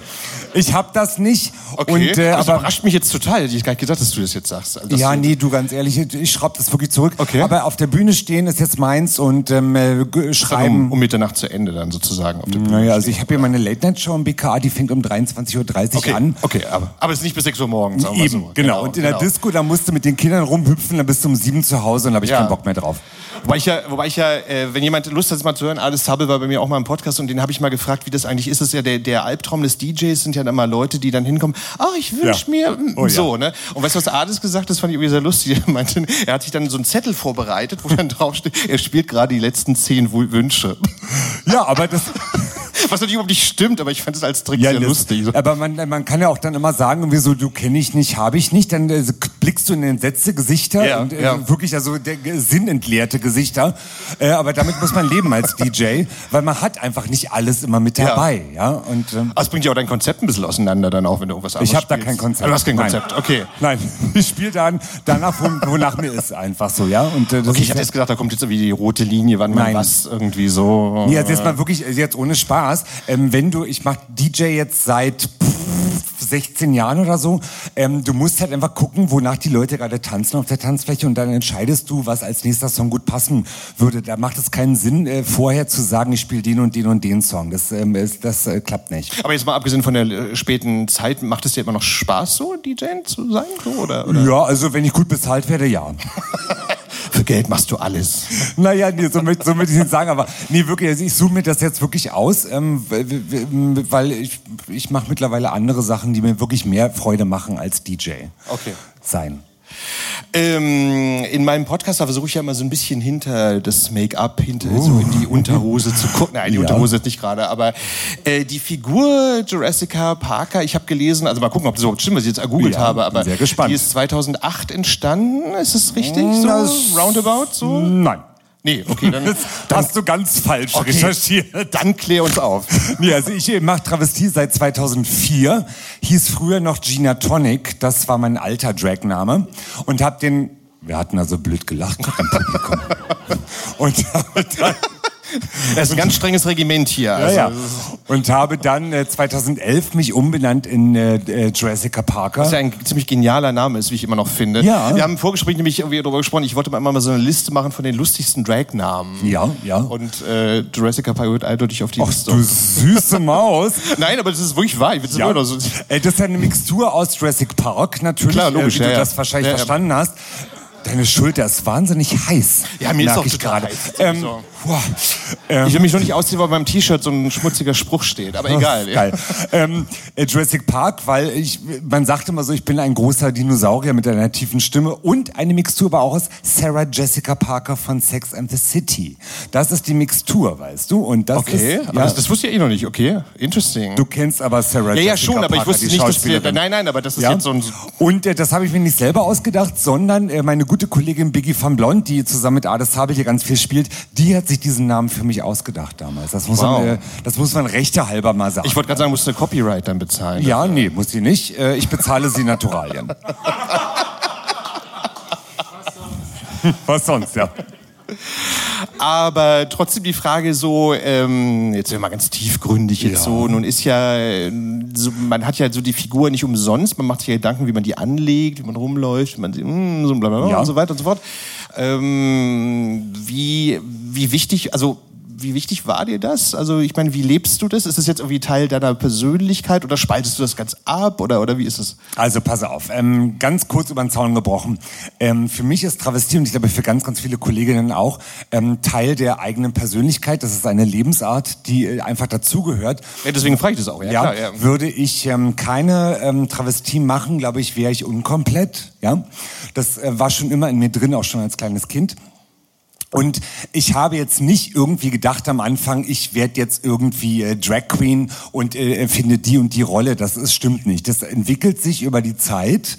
Ich habe das nicht. Okay, Und, äh, das aber überrascht mich jetzt total. Hätte ich gar nicht gedacht, dass du das jetzt sagst. Also, ja, du- nee, du ganz ehrlich, ich schraub das wirklich zurück. Okay. Aber auf der Bühne stehen ist jetzt meins und ähm, äh, schreiben. Um, um Mitternacht zu Ende dann sozusagen. Auf der Bühne Naja, also ich habe hier meine Late-Night-Show im BKA, die fängt um 23.30 Uhr Okay, an. okay, aber, aber es ist nicht bis 6 Uhr morgens. Eben, so. genau. Und in der Disco, da musst du mit den Kindern rumhüpfen, dann bist du um sieben zu Hause und da habe ich Ja. keinen Bock mehr drauf. Wobei ich ja, wobei ich ja äh, wenn jemand Lust hat, das mal zu hören, Alice Hubble war bei mir auch mal im Podcast und den habe ich mal gefragt, wie das eigentlich ist. Das ist ja der, der Albtraum des DJs sind ja dann mal Leute, die dann hinkommen, ah, ich wünsche Ja. mir Oh, ja. so, ne? Und weißt du, was Alice gesagt hat? Das fand ich irgendwie sehr lustig. *laughs* Er meinte, er hat sich dann so einen Zettel vorbereitet, wo dann *laughs* draufsteht, er spielt gerade die letzten zehn Wünsche. Ja, aber das. *laughs* Was natürlich überhaupt nicht stimmt, aber ich fand es als Trick Ja, sehr das- lustig. Aber man, man kann ja auch dann immer sagen, irgendwie so, du kenne ich nicht, habe ich nicht. Dann äh, blickst du in entsetzte Gesichter, Ja, und, äh, ja. wirklich also der, sinnentleerte Gesichter. Äh, aber damit muss man leben als DJ, weil man hat einfach nicht alles immer mit Ja. dabei. Ja. Und, ähm, Das bringt ja auch dein Konzept ein bisschen auseinander dann auch, wenn du irgendwas anderes ich habe da kein Konzept. Ah, Du hast kein Nein. Konzept, okay. Nein, *laughs* ich spiele dann danach, wo- wonach mir ist, einfach so, ja. Und, äh, Okay, ich hatte ja- jetzt gedacht, da kommt jetzt irgendwie die rote Linie, wann man Nein. was irgendwie so. Nee, also jetzt mal wirklich, also jetzt ohne Spaß. Ähm, wenn du, ich mach DJ jetzt seit 16 Jahren oder so, ähm, du musst halt einfach gucken, wonach die Leute gerade tanzen auf der Tanzfläche und dann entscheidest du, was als nächster Song gut passen würde. Da macht es keinen Sinn, äh, vorher zu sagen, ich spiele den und den und den Song. Das, ähm, ist, das äh, klappt nicht. Aber jetzt mal abgesehen von der äh, späten Zeit, macht es dir immer noch Spaß, so DJ zu sein? So, oder, oder? Ja, also wenn ich gut bezahlt werde, ja. *laughs* Für Geld machst du alles. Naja, nee, so möchte so möchte ich nicht sagen, aber nee, wirklich, also ich suche mir das jetzt wirklich aus, ähm, weil ich, ich mache mittlerweile andere Sachen, die mir wirklich mehr Freude machen als DJ Okay. sein. Ähm, in meinem Podcast versuche ich ja immer so ein bisschen hinter das Make-up, hinter so in die Unterhose zu gucken. Nein, die Ja. Unterhose ist nicht gerade, aber äh, die Figur Jurassica Parker, ich habe gelesen, also mal gucken, ob das überhaupt stimmt, was ich jetzt ergoogelt Ja, habe, aber die ist 2008 entstanden, ist es richtig? So das- roundabout so? Nein. Nee, okay, dann, *laughs* Das hast du ganz falsch Okay. recherchiert. dann klär uns auf. *laughs* Nee, also ich mache Travestie seit 2004, hieß früher noch Gina Tonic, das war mein alter Dragname und hab den, wir hatten also blöd gelacht im Publikum. *laughs* und habe dann *laughs* Das ist ein ganz strenges Regiment hier. Also, ja, ja. Und habe dann äh, 2011 mich umbenannt in äh, äh, Jurassica Parker. Was ja ein ziemlich genialer Name ist, wie ich immer noch finde. Ja. Wir haben im Vorgespräch nämlich irgendwie darüber gesprochen, ich wollte mal so eine Liste machen von den lustigsten Drag-Namen. Ja, ja. Und äh, Jurassica Park wird eindeutig auf die Ach Liste. du süße Maus. *laughs* Nein, aber das ist wirklich wahr. Ich Ja. immer so. Äh, Das ist ja eine Mixtur aus Jurassic Park, natürlich, Klar, logisch, äh, wie ja, du das wahrscheinlich verstanden hast. Deine Schulter ist wahnsinnig heiß. Ja, mir ist auch ich gerade. Ähm, So. Boah, ähm, Ich will mich noch nicht ausziehen, weil beim T-Shirt so ein schmutziger Spruch steht. Aber egal. ja. Geil. ähm, äh, Jurassic Park, weil ich, man sagt immer so, ich bin ein großer Dinosaurier mit einer tiefen Stimme und eine Mixtur war auch aus Sarah Jessica Parker von Sex and the City. Das ist die Mixtur, weißt du? Und das Okay, ist, aber ja, das, das wusste ich eh noch nicht. Okay, interesting. Du kennst aber Sarah ja, ja, Jessica schon, aber ich Parker, wusste nicht, dass wir. Nein, nein, aber das ist Ja? jetzt so ein. Und äh, das habe ich mir nicht selber ausgedacht, sondern äh, meine gute Kollegin Biggie van Blond, die zusammen mit Ades Sabel hier ganz viel spielt, die hat sich diesen Namen für mich ausgedacht damals. Das muss, Wow. man, äh, das muss man rechte halber mal sagen. Ich wollte gerade sagen, musst du Copyright dann bezahlen. ja, nee, muss sie nicht. Äh, ich bezahle sie Naturalien. *laughs* Was sonst, ja. Aber trotzdem die Frage so, ähm, jetzt sind wir mal ganz tiefgründig jetzt Ja. so, nun ist ja, so, man hat ja so die Figur nicht umsonst, man macht sich ja Gedanken, wie man die anlegt, wie man rumläuft, wie man sie, mm, so blablabla Ja. und so weiter und so fort. Ähm, wie, wie wichtig, also wie wichtig war dir das? Also ich meine, wie lebst du das? Ist das jetzt irgendwie Teil deiner Persönlichkeit oder spaltest du das ganz ab oder, oder wie ist es? Also pass auf, ähm, ganz kurz über den Zaun gebrochen. Ähm, für mich ist Travestie und ich glaube für ganz, ganz viele Kolleginnen auch ähm, Teil der eigenen Persönlichkeit. Das ist eine Lebensart, die äh, einfach dazugehört. Ja, deswegen frage ich das auch, ja, Ja, klar, ja. Würde ich ähm, keine ähm, Travestie machen, glaube ich, wäre ich unkomplett. Ja, das äh, war schon immer in mir drin, auch schon als kleines Kind. Und ich habe jetzt nicht irgendwie gedacht am Anfang, ich werde jetzt irgendwie äh, Drag Queen und äh, finde die und die Rolle. Das ist, stimmt nicht. Das entwickelt sich über die Zeit,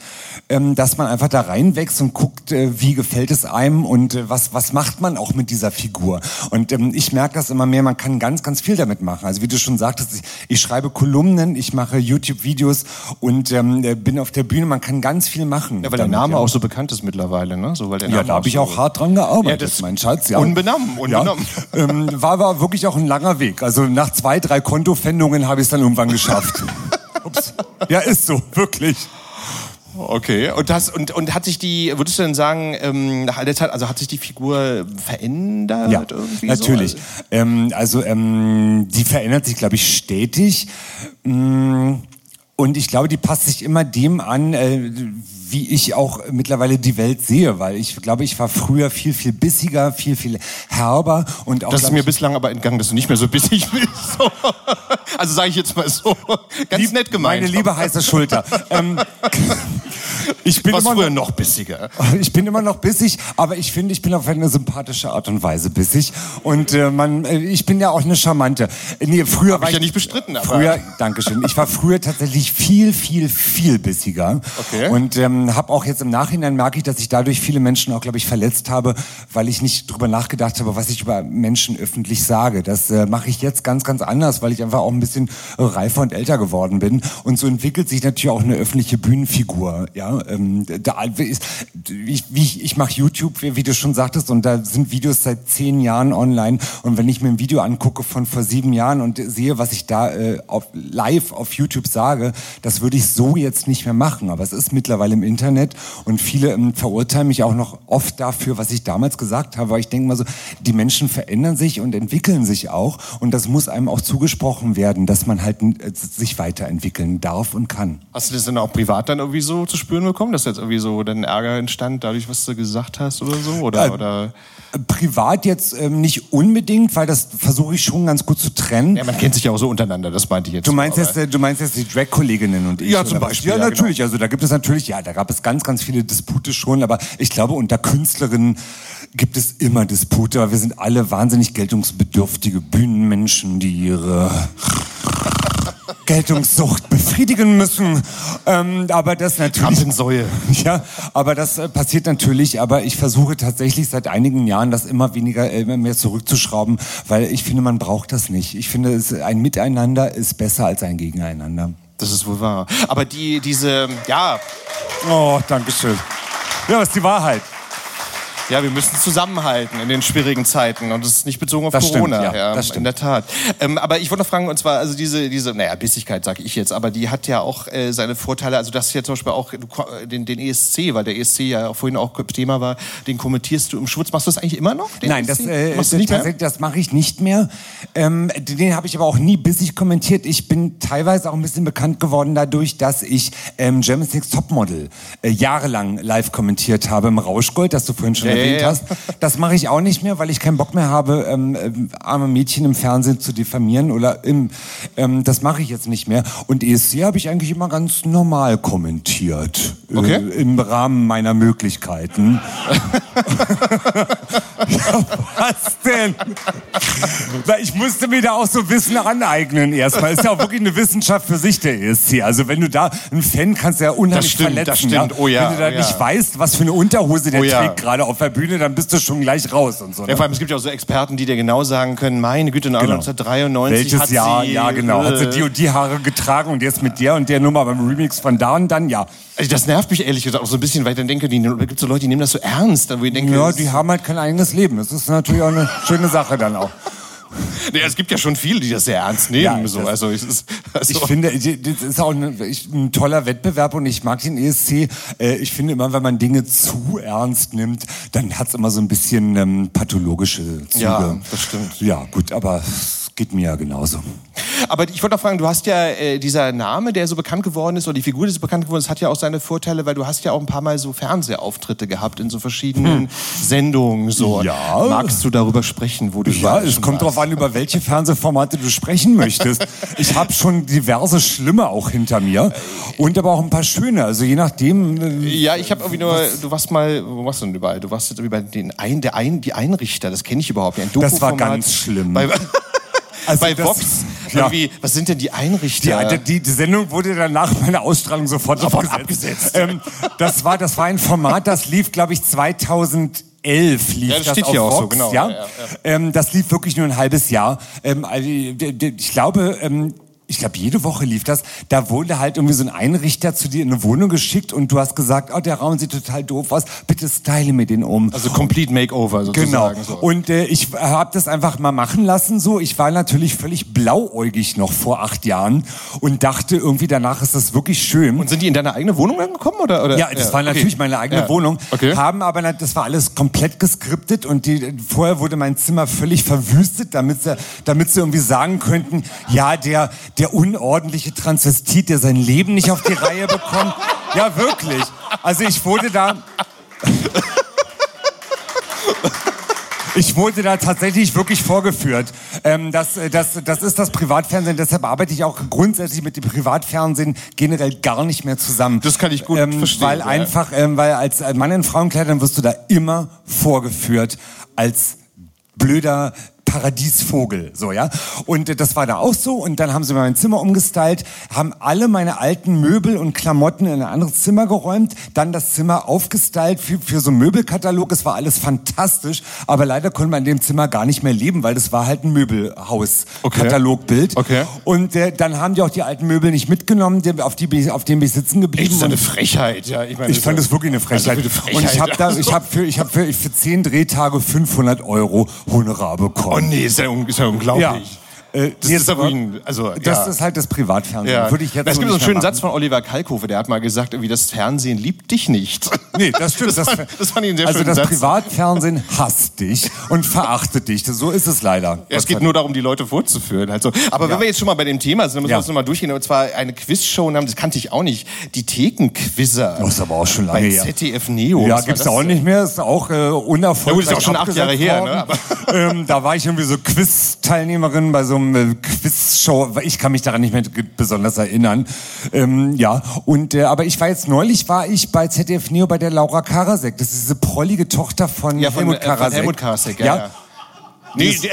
ähm, dass man einfach da reinwächst und guckt, äh, wie gefällt es einem und äh, was, was macht man auch mit dieser Figur. Und ähm, ich merke das immer mehr, man kann ganz, ganz viel damit machen. Also wie du schon sagtest, ich, ich schreibe Kolumnen, ich mache YouTube-Videos und ähm, äh, bin auf der Bühne. Man kann ganz viel machen. Ja, weil der Name ja. auch so bekannt ist mittlerweile, ne? So, weil der Ja, Name da habe ich auch hart dran gearbeitet, Ja, das- Schatz. Ja. Unbenommen, unbenommen. Ja. *laughs* Ähm, war aber wirklich auch ein langer Weg. Also nach zwei, drei Kontofendungen habe ich es dann irgendwann geschafft. *laughs* Jobs. Ja, ist so, wirklich. Okay, und, das, und, und hat sich die, würdest du denn sagen, ähm, nach all der Zeit, also hat sich die Figur verändert Ja, irgendwie? natürlich. So? Ähm, also ähm, die verändert sich, glaube ich, stetig. Mm, Und ich glaube, die passt sich immer dem an, äh, wie ich auch mittlerweile die Welt sehe, weil ich glaube, ich war früher viel, viel bissiger, viel, viel herber und auch. Das ist mir bislang aber entgangen, dass du nicht mehr so bissig bist. So. *laughs* Also sage ich jetzt mal so. Ganz nett gemeint. Meine liebe heiße Schulter. ähm, *laughs* ich bin immer früher noch bissiger. Ich bin immer noch bissig, aber ich finde, ich bin auf eine sympathische Art und Weise bissig. Und äh, man, äh, ich bin ja auch eine charmante. Nee, früher war ich ja nicht bestritten, aber- Früher, Dankeschön. Ich war früher tatsächlich viel, viel, viel bissiger. Okay. Und ähm, habe auch jetzt im Nachhinein merke ich, dass ich dadurch viele Menschen auch, glaube ich, verletzt habe, weil ich nicht drüber nachgedacht habe, was ich über Menschen öffentlich sage. Das äh, mache ich jetzt ganz, ganz anders, weil ich einfach auch ein bisschen reifer und älter geworden bin. Und so entwickelt sich natürlich auch eine öffentliche Bühnenfigur. Ja, ähm, da ist, ich, ich, ich mache YouTube, wie, wie du schon sagtest, und da sind Videos seit zehn Jahren online. Und wenn ich mir ein Video angucke von vor sieben Jahren und sehe, was ich da äh, auf, live auf YouTube sage, das würde ich so jetzt nicht mehr machen. Aber es ist mittlerweile im Internet und viele ähm, verurteilen mich auch noch oft dafür, was ich damals gesagt habe. Aber ich denke mal so, die Menschen verändern sich und entwickeln sich auch. Und das muss einem auch zugesprochen werden, dass man halt äh, sich weiterentwickeln darf und kann. Hast du das dann auch privat dann irgendwie so zu spüren bekommen, dass jetzt irgendwie so dann Ärger entstand, dadurch, was du gesagt hast oder so? Oder, Äh, oder? Privat jetzt ähm, nicht unbedingt, weil das versuche ich schon ganz gut zu trennen. Ja, man kennt sich ja auch so untereinander, das meinte ich jetzt. Du meinst jetzt, äh, du meinst jetzt die Drag-Kolleginnen und ich? Ja, zum? Beispiel, Ja, ja, natürlich. Also da gibt es natürlich, ja, da gab es ganz, ganz viele Dispute schon. Aber ich glaube, unter Künstlerinnen gibt es immer Dispute. Aber wir sind alle wahnsinnig geltungsbedürftige Bühnenmenschen, die ihre Geltungssucht befriedigen müssen. Ähm, aber das natürlich. Rampensäue. *laughs* Ja, aber das äh, passiert natürlich. Aber ich versuche tatsächlich seit einigen Jahren das immer weniger, äh, immer mehr zurückzuschrauben, weil ich finde, man braucht das nicht. Ich finde, es, ein Miteinander ist besser als ein Gegeneinander. Das ist wohl wahr. Aber die, diese, ja. Oh, danke schön. Ja, das ist die Wahrheit. Ja, wir müssen zusammenhalten in den schwierigen Zeiten und das ist nicht bezogen auf Das stimmt, Corona. ja, das stimmt. In der Tat. Ähm, aber ich wollte noch fragen, und zwar, also diese, diese, naja, Bissigkeit sage ich jetzt, aber die hat ja auch äh, seine Vorteile. Also das hier zum Beispiel auch ko- den, den ESC, weil der ESC ja vorhin auch Thema war, den kommentierst du im Schwutz. Machst du das eigentlich immer noch? Nein, das, ESC? äh, Machst du nicht mehr? tatsächlich, das mache ich nicht mehr. Ähm, den habe ich aber auch nie bissig kommentiert. Ich bin teilweise auch ein bisschen bekannt geworden dadurch, dass ich ähm, Germany's Next Topmodel äh, jahrelang live kommentiert habe im Rauschgold, das du vorhin schon Ja, ja, erwähnt ja. hast. Das mache ich auch nicht mehr, weil ich keinen Bock mehr habe, ähm, ähm, arme Mädchen im Fernsehen zu diffamieren oder im, ähm, das mache ich jetzt nicht mehr. Und ESC habe ich eigentlich immer ganz normal kommentiert. Okay. Äh, Im Rahmen meiner Möglichkeiten. *laughs* ja, was denn? Ich musste mir da auch so Wissen aneignen erstmal. Ist ja auch wirklich eine Wissenschaft für sich, der ESC. Also wenn du da ein Fan kannst du ja unheimlich Das stimmt, verletzen. das stimmt. Ja? Oh ja, wenn du da oh ja. nicht weißt, was für eine Unterhose der Oh ja. trägt gerade auf der Bühne, dann bist du schon gleich raus und so. Ja, Ne? vor allem, es gibt ja auch so Experten, die dir genau sagen können, meine Güte, in 1993 Welches hat Jahr? sie... ja, genau. Hat sie äh, die und die Haare getragen und jetzt mit der und der Nummer beim Remix von da und dann, ja. Also das nervt mich ehrlich gesagt auch so ein bisschen, weil ich dann denke, die, da gibt so Leute, die nehmen das so ernst. Wo ich denke, Ja, die haben halt kein eigenes Leben. Das ist natürlich auch eine schöne Sache dann auch. Nee, es gibt ja schon viele, die das sehr ernst nehmen. Ja, so. also, ist, also Ich finde, das ist auch ein, ich- ein toller Wettbewerb und ich mag den ESC. Äh, Ich finde immer, wenn man Dinge zu ernst nimmt, dann hat es immer so ein bisschen ähm, pathologische Züge. Ja, das stimmt. Ja, gut, aber es geht mir ja genauso. Aber ich wollte noch fragen, du hast ja äh, dieser Name, der so bekannt geworden ist, oder die Figur, die so bekannt geworden ist, hat ja auch seine Vorteile, weil du hast ja auch ein paar Mal so Fernsehauftritte gehabt in so verschiedenen Sendungen. So. Hm. Ja. Magst du darüber sprechen, wo du Ja, überall es kommt warst? darauf an, über welche Fernsehformate du sprechen möchtest. Ich habe schon diverse Schlimme auch hinter mir und aber auch ein paar schöne. Also je nachdem. äh, Ja, ich habe irgendwie nur, du warst mal, wo warst du denn überall? Du warst jetzt irgendwie bei den ein, der ein, die Einrichter, das kenne ich überhaupt nicht. Das war ganz schlimm. Also bei Vox, ja. was sind denn die Einrichter? Die, die, die Sendung wurde dann nach meiner Ausstrahlung sofort, Sofort abgesetzt. Ähm, das, war, das war ein Format, das lief, glaube ich, 2011 lief Ja, das das steht auf hier auch so, Vox, genau. Ja? Ja, ja. Ähm, das lief wirklich nur ein halbes Jahr. Ähm, also, ich glaube, ähm, ich glaube, jede Woche lief das. Da wurde halt irgendwie so ein Einrichter zu dir in eine Wohnung geschickt und du hast gesagt, oh, der Raum sieht total doof aus, bitte style mir den um. Also Complete Makeover sozusagen. Genau. So. Und äh, ich habe das einfach mal machen lassen. So, ich war natürlich völlig blauäugig noch vor acht Jahren und dachte irgendwie danach ist das wirklich schön. Und sind die in deine eigene Wohnung angekommen oder? oder? Ja, das war okay. natürlich meine eigene Ja. Wohnung. Okay. Haben aber das war alles komplett geskriptet und die, vorher wurde mein Zimmer völlig verwüstet, damit sie, damit sie irgendwie sagen könnten, ja der der unordentliche Transvestit, der sein Leben nicht auf die Reihe bekommt. Ja wirklich. Also ich wurde da Ich wurde da tatsächlich wirklich vorgeführt. Ähm, das, äh, das, das ist das Privatfernsehen, deshalb arbeite ich auch grundsätzlich mit dem Privatfernsehen generell gar nicht mehr zusammen. Das kann ich gut ähm, verstehen, Weil ja. einfach, ähm, weil als Mann in Frauenkleidern wirst du da immer vorgeführt als blöder Paradiesvogel, so ja. Und äh, das war da auch so. Und dann haben sie mein Zimmer umgestylt, haben alle meine alten Möbel und Klamotten in ein anderes Zimmer geräumt, dann das Zimmer aufgestylt für, für so einen Möbelkatalog. Es war alles fantastisch, aber leider konnte man in dem Zimmer gar nicht mehr leben, weil das war halt ein Möbelhaus-Katalogbild. Okay. Und äh, dann haben die auch die alten Möbel nicht mitgenommen, die- auf die auf denen bin ich sitzen geblieben. Echt, das ist eine Frechheit, ja. Ich, meine, ich fand das es wirklich eine Frechheit. Also eine Und ich Frechheit, habe da, ich habe für, ich habe für, für zehn Drehtage 500 Euro Honorar bekommen. Nee, ist ja, ist ja unglaublich. Äh, Das ist aber also, das ja. ist halt das Privatfernsehen. Ja. Würde ich jetzt es gibt so einen schönen mehr Satz von Oliver Kalkofe, der hat mal gesagt, irgendwie das Fernsehen liebt dich nicht. *laughs* Nee, das stimmt. Das, fand, das fand ich einen sehr also schönen das Satz. Privatfernsehen hasst dich und verachtet dich. So ist es leider. Ja, es geht nur darum, die Leute vorzuführen. Halt so. Aber wenn wir jetzt schon mal bei dem Thema sind, dann müssen wir uns noch mal durchgehen. Und zwar eine Quizshow, haben- das kannte ich auch nicht. Die Thekenquizzer. Das ist aber auch schon lange bei her. ZDF Neo. Ja, gibt's das auch nicht mehr. Ist auch äh, unerfolgreich. Ja gut, ist auch schon acht Jahre her, ne? ähm, da war ich irgendwie so Quiz-Teilnehmerin bei so einem äh, Quiz-Show. Ich kann mich daran nicht mehr besonders erinnern. Ähm, ja, und äh, aber ich war jetzt neulich war ich bei ZDF Neo bei der Laura Karasek. Das ist diese prollige Tochter von, Ja, von, Helmut äh, von Karasek. Helmut Karasek, ja, ja. Nee, Die ist- äh, äh,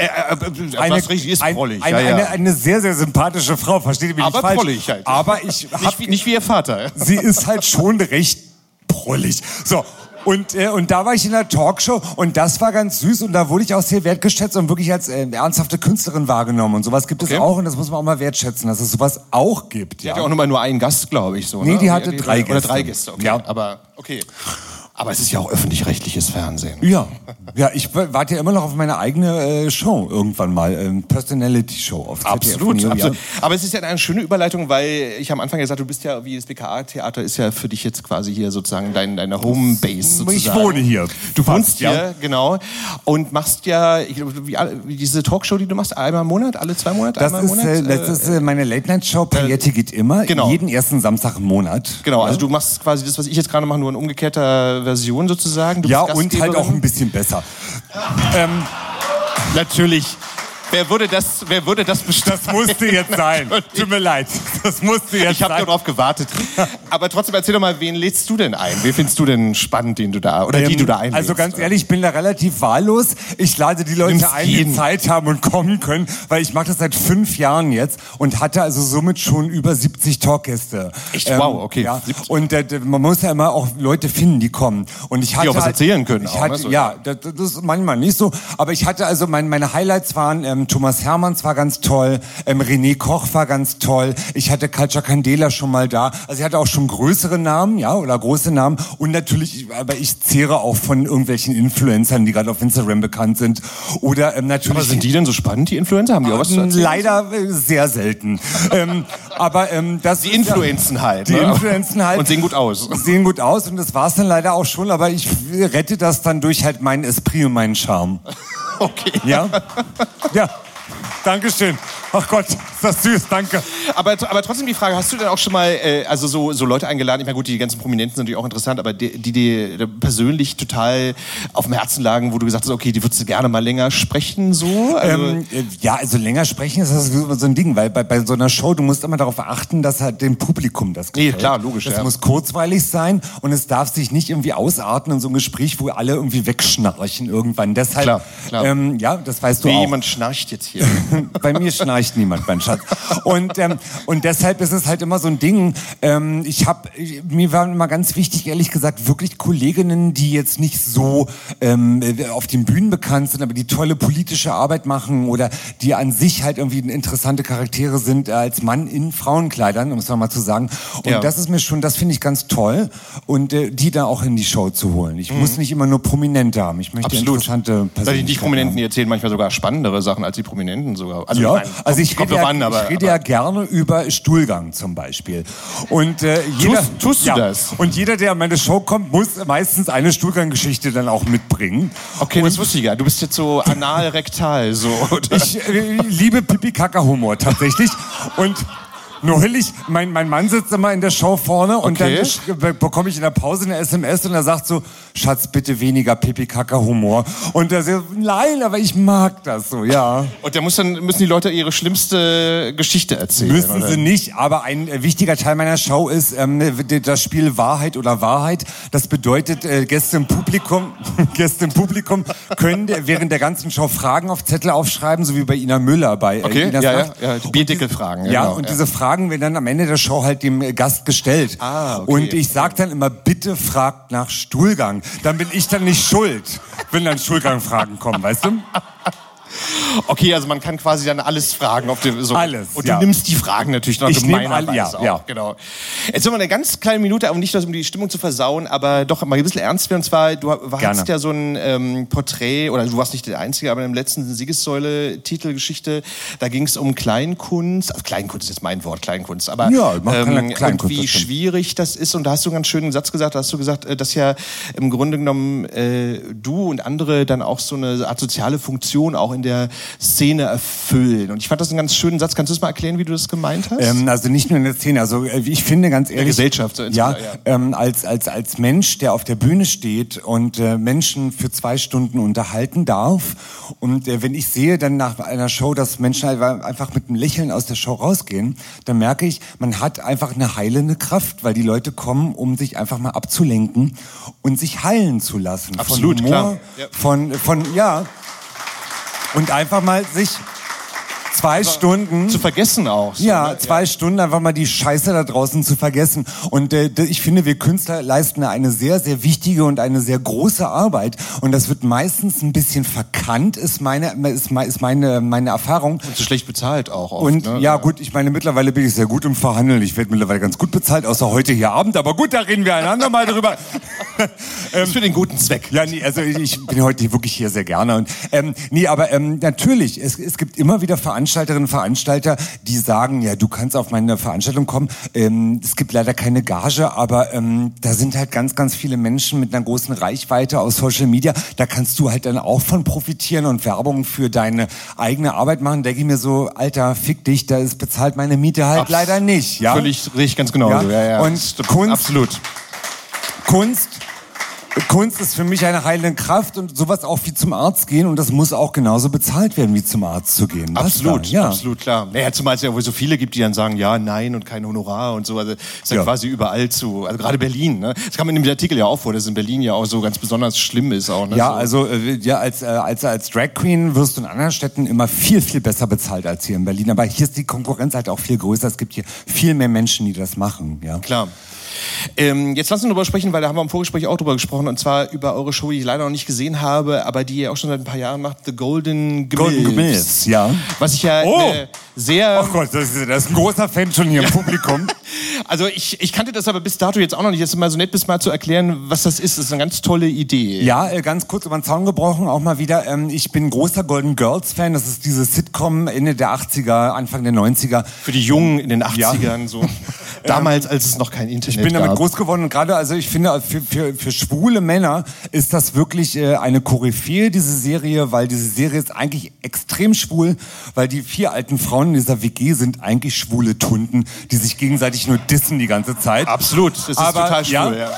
äh, eine, richtig ist ein- prollig. Eine, ja, ja. Eine, eine sehr, sehr sympathische Frau, versteht ihr mich Aber nicht falsch. prollig halt. Aber ich *laughs* hab, Nicht wie- nicht wie ihr Vater. Sie ist halt schon recht prollig. So. Und, äh, und da war ich in der Talkshow und das war ganz süß und da wurde ich auch sehr wertgeschätzt und wirklich als äh, ernsthafte Künstlerin wahrgenommen. Und sowas gibt es Okay. auch und das muss man auch mal wertschätzen, dass es sowas auch gibt. Die ja auch nur mal nur einen Gast, glaube ich. So, Nee, ne? die hatte drei Oder Gäste. drei Gäste, okay. Ja. Aber, okay. Aber es ist ja auch öffentlich-rechtliches Fernsehen. Ja, ja, ich warte ja immer noch auf meine eigene äh, Show irgendwann mal, ähm, Personality Show auf ZDF Absolut, absolut. Aber es ist ja eine schöne Überleitung, weil ich am Anfang gesagt, du bist ja, wie das BKA-Theater ist ja für dich jetzt quasi hier sozusagen dein, deine Homebase sozusagen. Ich wohne hier. Du wohnst hier, ja. genau. Und machst ja, ich, wie, diese Talkshow, die du machst, einmal im Monat, alle zwei Monate, Das einmal im ist, Monat? äh, das ist äh, meine Late-Night-Show, Pailletti geht immer, genau. jeden ersten Samstag im Monat. Genau, also du machst quasi das, was ich jetzt gerade mache, nur in umgekehrter Version sozusagen. Du Ja, und halt auch ein bisschen besser. Ähm, Natürlich. Wer würde das, wer würde das bestimmen? Das musste jetzt sein. *laughs* Tut mir leid. Das musste jetzt Ich habe sein. nur darauf gewartet. Aber trotzdem erzähl doch mal, wen lädst du denn ein? Wen findest du denn spannend, den du da oder die Ähm, du da einlädst? Also ganz ehrlich, ich bin da relativ wahllos. Ich lade die Leute Nimmst ein, die jeden. Zeit haben und kommen können, weil ich mache das seit fünf Jahren jetzt und hatte also somit schon über 70 Talkgäste. Echt? Wow, okay. Ja. Und äh, man muss ja immer auch Leute finden, die kommen. Und ich hatte auch was halt- erzählen können Ich auch, hatte, ne? So, ja, das, das ist manchmal nicht so. Aber ich hatte also mein, meine Highlights waren ähm, Thomas Hermanns war ganz toll, ähm, René Koch war ganz toll. Ich hatte Kalcha Candela schon mal da. Also ich hatte auch schon größere Namen, ja, oder große Namen. Und natürlich, aber ich zehre auch von irgendwelchen Influencern, die gerade auf Instagram bekannt sind. Oder ähm, natürlich. Aber sind die denn so spannend, die Influencer? Haben die auch was zu erzählen? Leider äh, sehr selten. ähm, aber ähm, das Die ist ja- influenzen halt. Die ne? influenzen halt. Und sehen gut aus. *laughs* Sehen gut aus und das war's dann leider auch schon, aber ich rette das dann durch halt meinen Esprit und meinen Charme. *laughs* Okay. Ja? *laughs* Ja. Dankeschön. Ach Gott, ist das süß, danke. Aber, aber trotzdem die Frage, hast du denn auch schon mal äh, also so, so Leute eingeladen? Ich meine, gut, die ganzen Prominenten sind natürlich auch interessant, aber die, dir persönlich total auf dem Herzen lagen, wo du gesagt hast, okay, die würdest du gerne mal länger sprechen, so? Also, Ähm, äh, ja, also länger sprechen ist das so ein Ding, weil bei, bei so einer Show, du musst immer darauf achten, dass halt dem Publikum das gefällt. Nee, klar, logisch, Das ja. muss kurzweilig sein und es darf sich nicht irgendwie ausarten in so ein Gespräch, wo alle irgendwie wegschnarchen irgendwann. Deshalb, Klar, klar. Ähm, ja, das weißt du Wie auch. jemand schnarcht jetzt hier. *laughs* bei mir schnarcht schnarcht niemand, mein Schatz. Und, ähm, und deshalb ist es halt immer so ein Ding. Ähm, ich habe, mir war immer ganz wichtig, ehrlich gesagt, wirklich Kolleginnen, die jetzt nicht so ähm, auf den Bühnen bekannt sind, aber die tolle politische Arbeit machen oder die an sich halt irgendwie interessante Charaktere sind äh, als Mann in Frauenkleidern, um es mal zu sagen. Und Ja. das ist mir schon, das finde ich ganz toll. Und äh, die da auch in die Show zu holen. Ich muss nicht immer nur Prominente haben. Ich möchte Absolut. interessante Weil die Persönlichkeiten Nicht-Prominenten die erzählen manchmal sogar spannendere Sachen als die Prominenten sogar. Also, ja, also ich rede, ja, an, aber, ich rede ja gerne über Stuhlgang zum Beispiel. Und äh, jeder, Tust- tust du das? Und jeder, der an meine Show kommt, muss meistens eine Stuhlganggeschichte dann auch mitbringen. Okay, das wusste ich ja. Du bist jetzt so anal-rektal, *laughs* so. Oder? Ich äh, liebe Pipi-Kaka-Humor tatsächlich. Und neulich, mein, mein Mann sitzt immer in der Show vorne und Okay. dann bekomme ich in der Pause eine SMS und er sagt so, Schatz, bitte weniger Pipi-Kaka-Humor. Und er sagt, nein, aber ich mag das so, ja. Und da dann, müssen die Leute ihre schlimmste Geschichte erzählen. Müssen oder? sie nicht, aber ein wichtiger Teil meiner Show ist ähm, das Spiel Wahrheit oder Wahrheit. Das bedeutet, äh, Gäste im Publikum, *laughs* Gäste im Publikum können während der ganzen Show Fragen auf Zettel aufschreiben, so wie bei Ina Müller bei äh, Okay, Inas ja, ja, Nacht. ja, die Bierdeckelfragen. Ja, genau, und diese Fragen werden dann am Ende der Show halt dem äh, Gast gestellt. Ah, okay. Und ich sage dann immer, bitte fragt nach Stuhlgang. Dann bin ich dann nicht schuld, wenn dann Stuhlgangfragen kommen, weißt du? Okay, also man kann quasi dann alles fragen auf dem so. Alles, Und ja. du nimmst die Fragen natürlich noch Ich nehm gemeinerweise alle- ja, auch. ja. Genau. Jetzt haben wir eine ganz kleine Minute, aber nicht, um die Stimmung zu versauen, aber doch mal ein bisschen ernst werden. Und zwar, du hast ja so ein ähm, Porträt, oder du warst nicht der Einzige, aber im letzten Siegessäule-Titelgeschichte, da ging es um Kleinkunst. Also Kleinkunst ist jetzt mein Wort, Kleinkunst. Aber Ja, ja ähm, Kleinkunst, und wie schwierig das ist. Und da hast du einen ganz schönen Satz gesagt, da hast du gesagt, äh, dass ja im Grunde genommen äh, du und andere dann auch so eine Art soziale Funktion auch in der Szene erfüllen. Und ich fand das einen ganz schönen Satz. Kannst du das mal erklären, wie du das gemeint hast? Ähm, also nicht nur in der Szene, also äh, ich finde ganz ehrlich, Gesellschaft so ja, insgesamt, Ähm, als als als Mensch, der auf der Bühne steht und äh, Menschen für zwei Stunden unterhalten darf und äh, wenn ich sehe dann nach einer Show, dass Menschen einfach einfach mit einem Lächeln aus der Show rausgehen, dann merke ich, man hat einfach eine heilende Kraft, weil die Leute kommen, um sich einfach mal abzulenken und sich heilen zu lassen. Absolut, von Humor, klar. Ja. von von ja und einfach mal sich zwei Stunden zu vergessen auch. so, ja, ne? zwei Stunden einfach mal die Scheiße da draußen zu vergessen. Und äh, ich finde, wir Künstler leisten eine sehr, sehr wichtige und eine sehr große Arbeit. Und das wird meistens ein bisschen verkannt, ist meine, ist, ist meine, meine Erfahrung. Und so schlecht bezahlt auch oft. Und ne? ja, gut, ich meine, mittlerweile bin ich sehr gut im Verhandeln. Ich werde mittlerweile ganz gut bezahlt, außer heute hier Abend. Aber gut, da reden wir einander mal drüber. *laughs* ist für den guten Zweck. Ja, nee, also ich, ich bin heute wirklich hier sehr gerne. Und, ähm, nee, aber ähm, natürlich, es, es gibt immer wieder Veranstalterinnen und Veranstalter, die sagen, ja, du kannst auf meine Veranstaltung kommen. Ähm, es gibt leider keine Gage, aber ähm, da sind halt ganz, ganz viele Menschen mit einer großen Reichweite aus Social Media. Da kannst du halt dann auch von profitieren und Werbung für deine eigene Arbeit machen. Denke ich mir so, Alter, fick dich, da ist bezahlt meine Miete halt Abs- leider nicht. Ja? Völlig richtig, ganz genau. Ja? so, Ja, ja. Und Kunst, Absolut. Kunst, Kunst ist für mich eine heilende Kraft und sowas auch wie zum Arzt gehen und das muss auch genauso bezahlt werden, wie zum Arzt zu gehen. Das Absolut, ja. absolut klar. Naja, zumal es ja wohl so viele gibt, die dann sagen, ja, nein und kein Honorar und so. Also ist ja, Ja. quasi überall zu. Also gerade Berlin, ne? Das kam in dem Artikel ja auch vor, dass in Berlin ja auch so ganz besonders schlimm ist auch. Ne? Ja, so. also äh, ja, als, äh, als, als Drag Queen wirst du in anderen Städten immer viel, viel besser bezahlt als hier in Berlin. Aber hier ist die Konkurrenz halt auch viel größer. Es gibt hier viel mehr Menschen, die das machen. Ja. Klar. Ähm, jetzt lass uns darüber sprechen, weil da haben wir im Vorgespräch auch drüber gesprochen, und zwar über eure Show, die ich leider noch nicht gesehen habe, aber die ihr auch schon seit ein paar Jahren macht, The Golden Gimilfs. Golden Gimilfs, ja. Was ich ja Oh! äh, sehr... Oh Gott, das ist, das ist ein großer Fan schon hier im Publikum. *laughs* Also ich, ich kannte das aber bis dato jetzt auch noch nicht. Jetzt mal so nett bist mal zu erklären, was das ist. Das ist eine ganz tolle Idee. Ja, äh, ganz kurz über den Zaun gebrochen, auch mal wieder. Ähm, ich bin großer Golden Girls Fan. Das ist diese Sitcom Ende der 80er, Anfang der 90er. Für die Jungen in den 80ern so. *laughs* Damals, als es noch kein Internet Ich bin damit gab. groß geworden und gerade, also ich finde, für, für, für schwule Männer ist das wirklich äh, eine Koryphäe, diese Serie, weil diese Serie ist eigentlich extrem schwul, weil die vier alten Frauen in dieser WG sind eigentlich schwule Tunden, die sich gegenseitig nur dissen die ganze Zeit. Absolut, das ist Aber, total schwul. ja. Ja.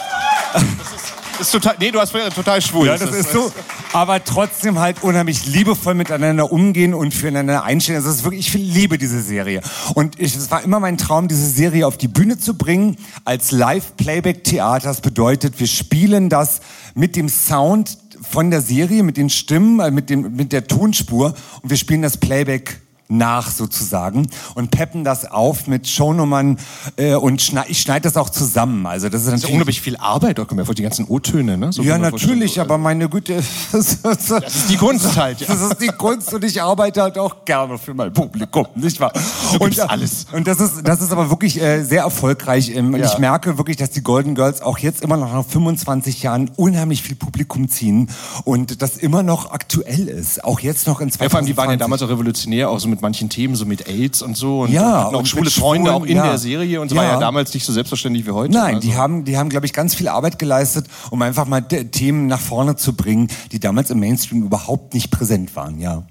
*laughs* Das ist total, nee, du hast total schwul. Ja, das ist so. Aber trotzdem halt unheimlich liebevoll miteinander umgehen und füreinander einstehen. Also das ist wirklich, ich liebe diese Serie. Und es war immer mein Traum, diese Serie auf die Bühne zu bringen als Live-Playback-Theater. Das bedeutet, wir spielen das mit dem Sound von der Serie, mit den Stimmen, äh, mit, dem, mit der Tonspur und wir spielen das Playback nach sozusagen und peppen das auf mit Shownummern äh, und schneid, ich schneide das auch zusammen. Also das ist Das ist natürlich unglaublich viel Arbeit, auch für die ganzen O-Töne, ne? So ja, natürlich, aber meine Güte. *laughs* Das ist die Kunst halt, ja. Das ist die Kunst und ich arbeite halt auch gerne für mein Publikum, nicht wahr? Und alles. Und das ist, das ist aber wirklich äh, sehr erfolgreich. Ähm, und Ja. Ich merke wirklich, dass die Golden Girls auch jetzt immer noch nach 25 Jahren unheimlich viel Publikum ziehen und das immer noch aktuell ist. Auch jetzt noch in 2020. Ja, vor allem, die waren ja damals auch revolutionär, auch so mit manchen Themen, so mit AIDS und so. Und Ja, hatten auch und schwule Freunde Schwulen, auch in ja. der Serie und so Ja. war ja damals nicht so selbstverständlich wie heute. Nein, Also- die haben, die haben, glaube ich, ganz viel Arbeit geleistet, um einfach mal Themen nach vorne zu bringen, die damals im Mainstream überhaupt nicht präsent waren, ja.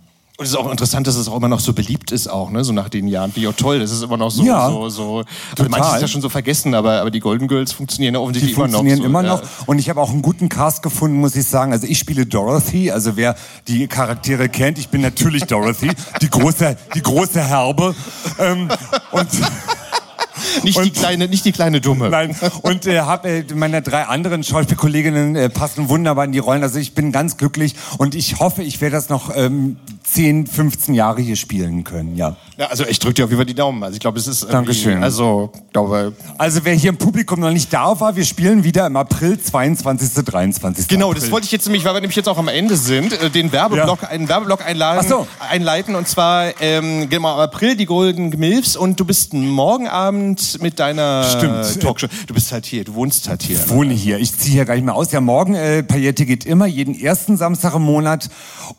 Und es ist auch interessant, dass es auch immer noch so beliebt ist, auch, ne? so nach den Jahren. Wie auch toll, das ist immer noch so, Ja, so, so. Also total. manches ist ja schon so vergessen, aber, aber die Golden Girls funktionieren ja Die offensichtlich funktionieren immer noch. immer so, noch. Und ich habe auch einen guten Cast gefunden, muss ich sagen. Also ich spiele Dorothy. Also wer die Charaktere kennt, ich bin natürlich Dorothy, die große, die große Herbe. Ähm, und *laughs* Nicht, die kleine, nicht die kleine Dumme. Nein. Und äh, hab, äh, meine drei anderen Schauspielkolleginnen äh, passen wunderbar in die Rollen. Also ich bin ganz glücklich und ich hoffe, ich werde das noch ähm, 10, 15 Jahre hier spielen können. Ja. Ja, also ich drücke dir auf jeden Fall die Daumen. Also ich glaube, es ist Dankeschön. Also, glaube Also wer hier im Publikum noch nicht da war, wir spielen wieder im April 22. 23. Genau, April. das wollte ich jetzt nämlich, weil wir nämlich jetzt auch am Ende sind, äh, den Werbeblock, einen Werbeblock einladen, so. einleiten. Und zwar ähm, genau, im April die Golden Milfs und du bist morgen Abend mit deiner Stimmt. Talkshow. Du bist halt hier, du wohnst halt hier. Ich wohne hier. Ich ziehe hier gar nicht mehr aus. Ja, morgen, äh, Paillette geht immer, jeden ersten Samstag im Monat.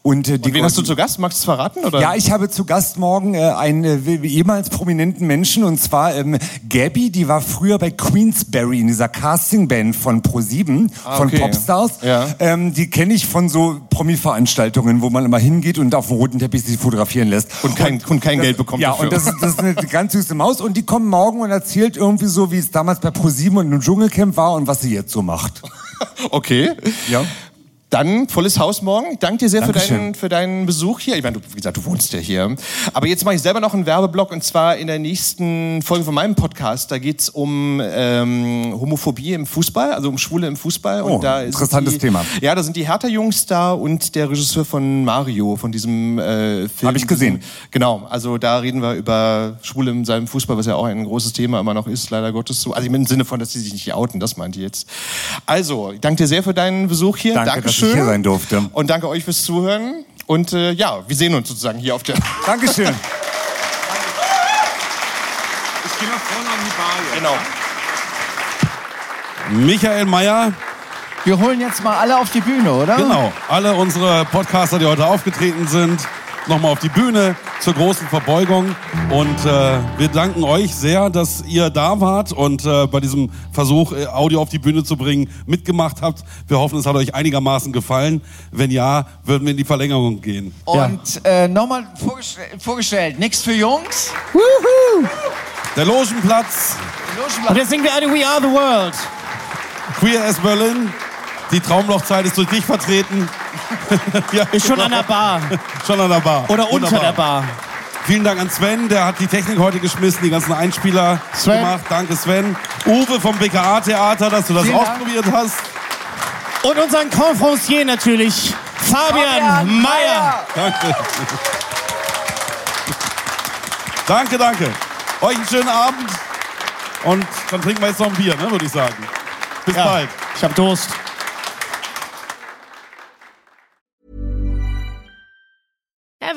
Und, äh, die Und wen hast du zu Gast? Magst du es verraten? Oder? Ja, ich habe zu Gast morgen äh, einen äh, ehemals prominenten Menschen und zwar ähm, Gabby, die war früher bei Queensberry in dieser Castingband von Pro7, Ah, von okay. Popstars. Ja. Ähm, die kenne ich von so Promi-Veranstaltungen, wo man immer hingeht und auf dem roten Teppich sich fotografieren lässt. Und kein- und kein das, Geld bekommt Ja, dafür. und das ist, das ist eine ganz süße Maus und die kommt morgen und erzählt irgendwie so, wie es damals bei Pro7 und im Dschungelcamp war und was sie jetzt so macht. *laughs* Okay. Ja. Dann volles Haus morgen. Ich danke dir sehr für Dankeschön. deinen, für deinen Besuch hier. Ich meine, du, wie gesagt, du wohnst ja hier. Aber jetzt mache ich selber noch einen Werbeblock und zwar in der nächsten Folge von meinem Podcast. Da geht's um ähm, Homophobie im Fußball, also um Schwule im Fußball. Oh, und da ist interessantes die, Thema. Ja, da sind die Hertha-Jungs da und der Regisseur von Mario, von diesem äh, Film. Hab ich gesehen. Genau, also da reden wir über Schwule in seinem Fußball, was ja auch ein großes Thema immer noch ist, leider Gottes so. Also im Sinne von, dass sie sich nicht outen, das meint ihr jetzt. Also, ich danke dir sehr für deinen Besuch hier. Danke, dass Dankeschön. ich hier sein durfte. Und danke euch fürs Zuhören. Und äh, ja, wir sehen uns sozusagen hier auf der. Dankeschön. *laughs* Ich gehe nach vorne an die Bar. Genau. Michael Mayer. Wir holen jetzt mal alle auf die Bühne, oder? Genau. Alle unsere Podcaster, die heute aufgetreten sind, nochmal auf die Bühne zur großen Verbeugung. Und äh, wir danken euch sehr, dass ihr da wart und äh, bei diesem Versuch, äh, Audio auf die Bühne zu bringen, mitgemacht habt. Wir hoffen, es hat euch einigermaßen gefallen. Wenn ja, würden wir in die Verlängerung gehen. Und äh, nochmal vorgestell vorgestellt, nix für Jungs. Der Logenplatz. Und jetzt singen wir alle We Are the World. Queer as Berlin. Die Traumlochzeit ist durch dich vertreten. *laughs* ja, Ist schon an der Bar. schon an der Bar. Oder unter Wunderbar. der Bar. Vielen Dank an Sven, der hat die Technik heute geschmissen, die ganzen Einspieler Sven. gemacht. Danke Sven. Uwe vom BKA-Theater, dass du das Vielen Dank. ausprobiert hast. Und unseren Conferencier natürlich, Fabian, Meyer. Danke. danke, danke. Euch einen schönen Abend. Und dann trinken wir jetzt noch ein Bier, ne, würde ich sagen. Bis Ja. bald. Ich hab Durst.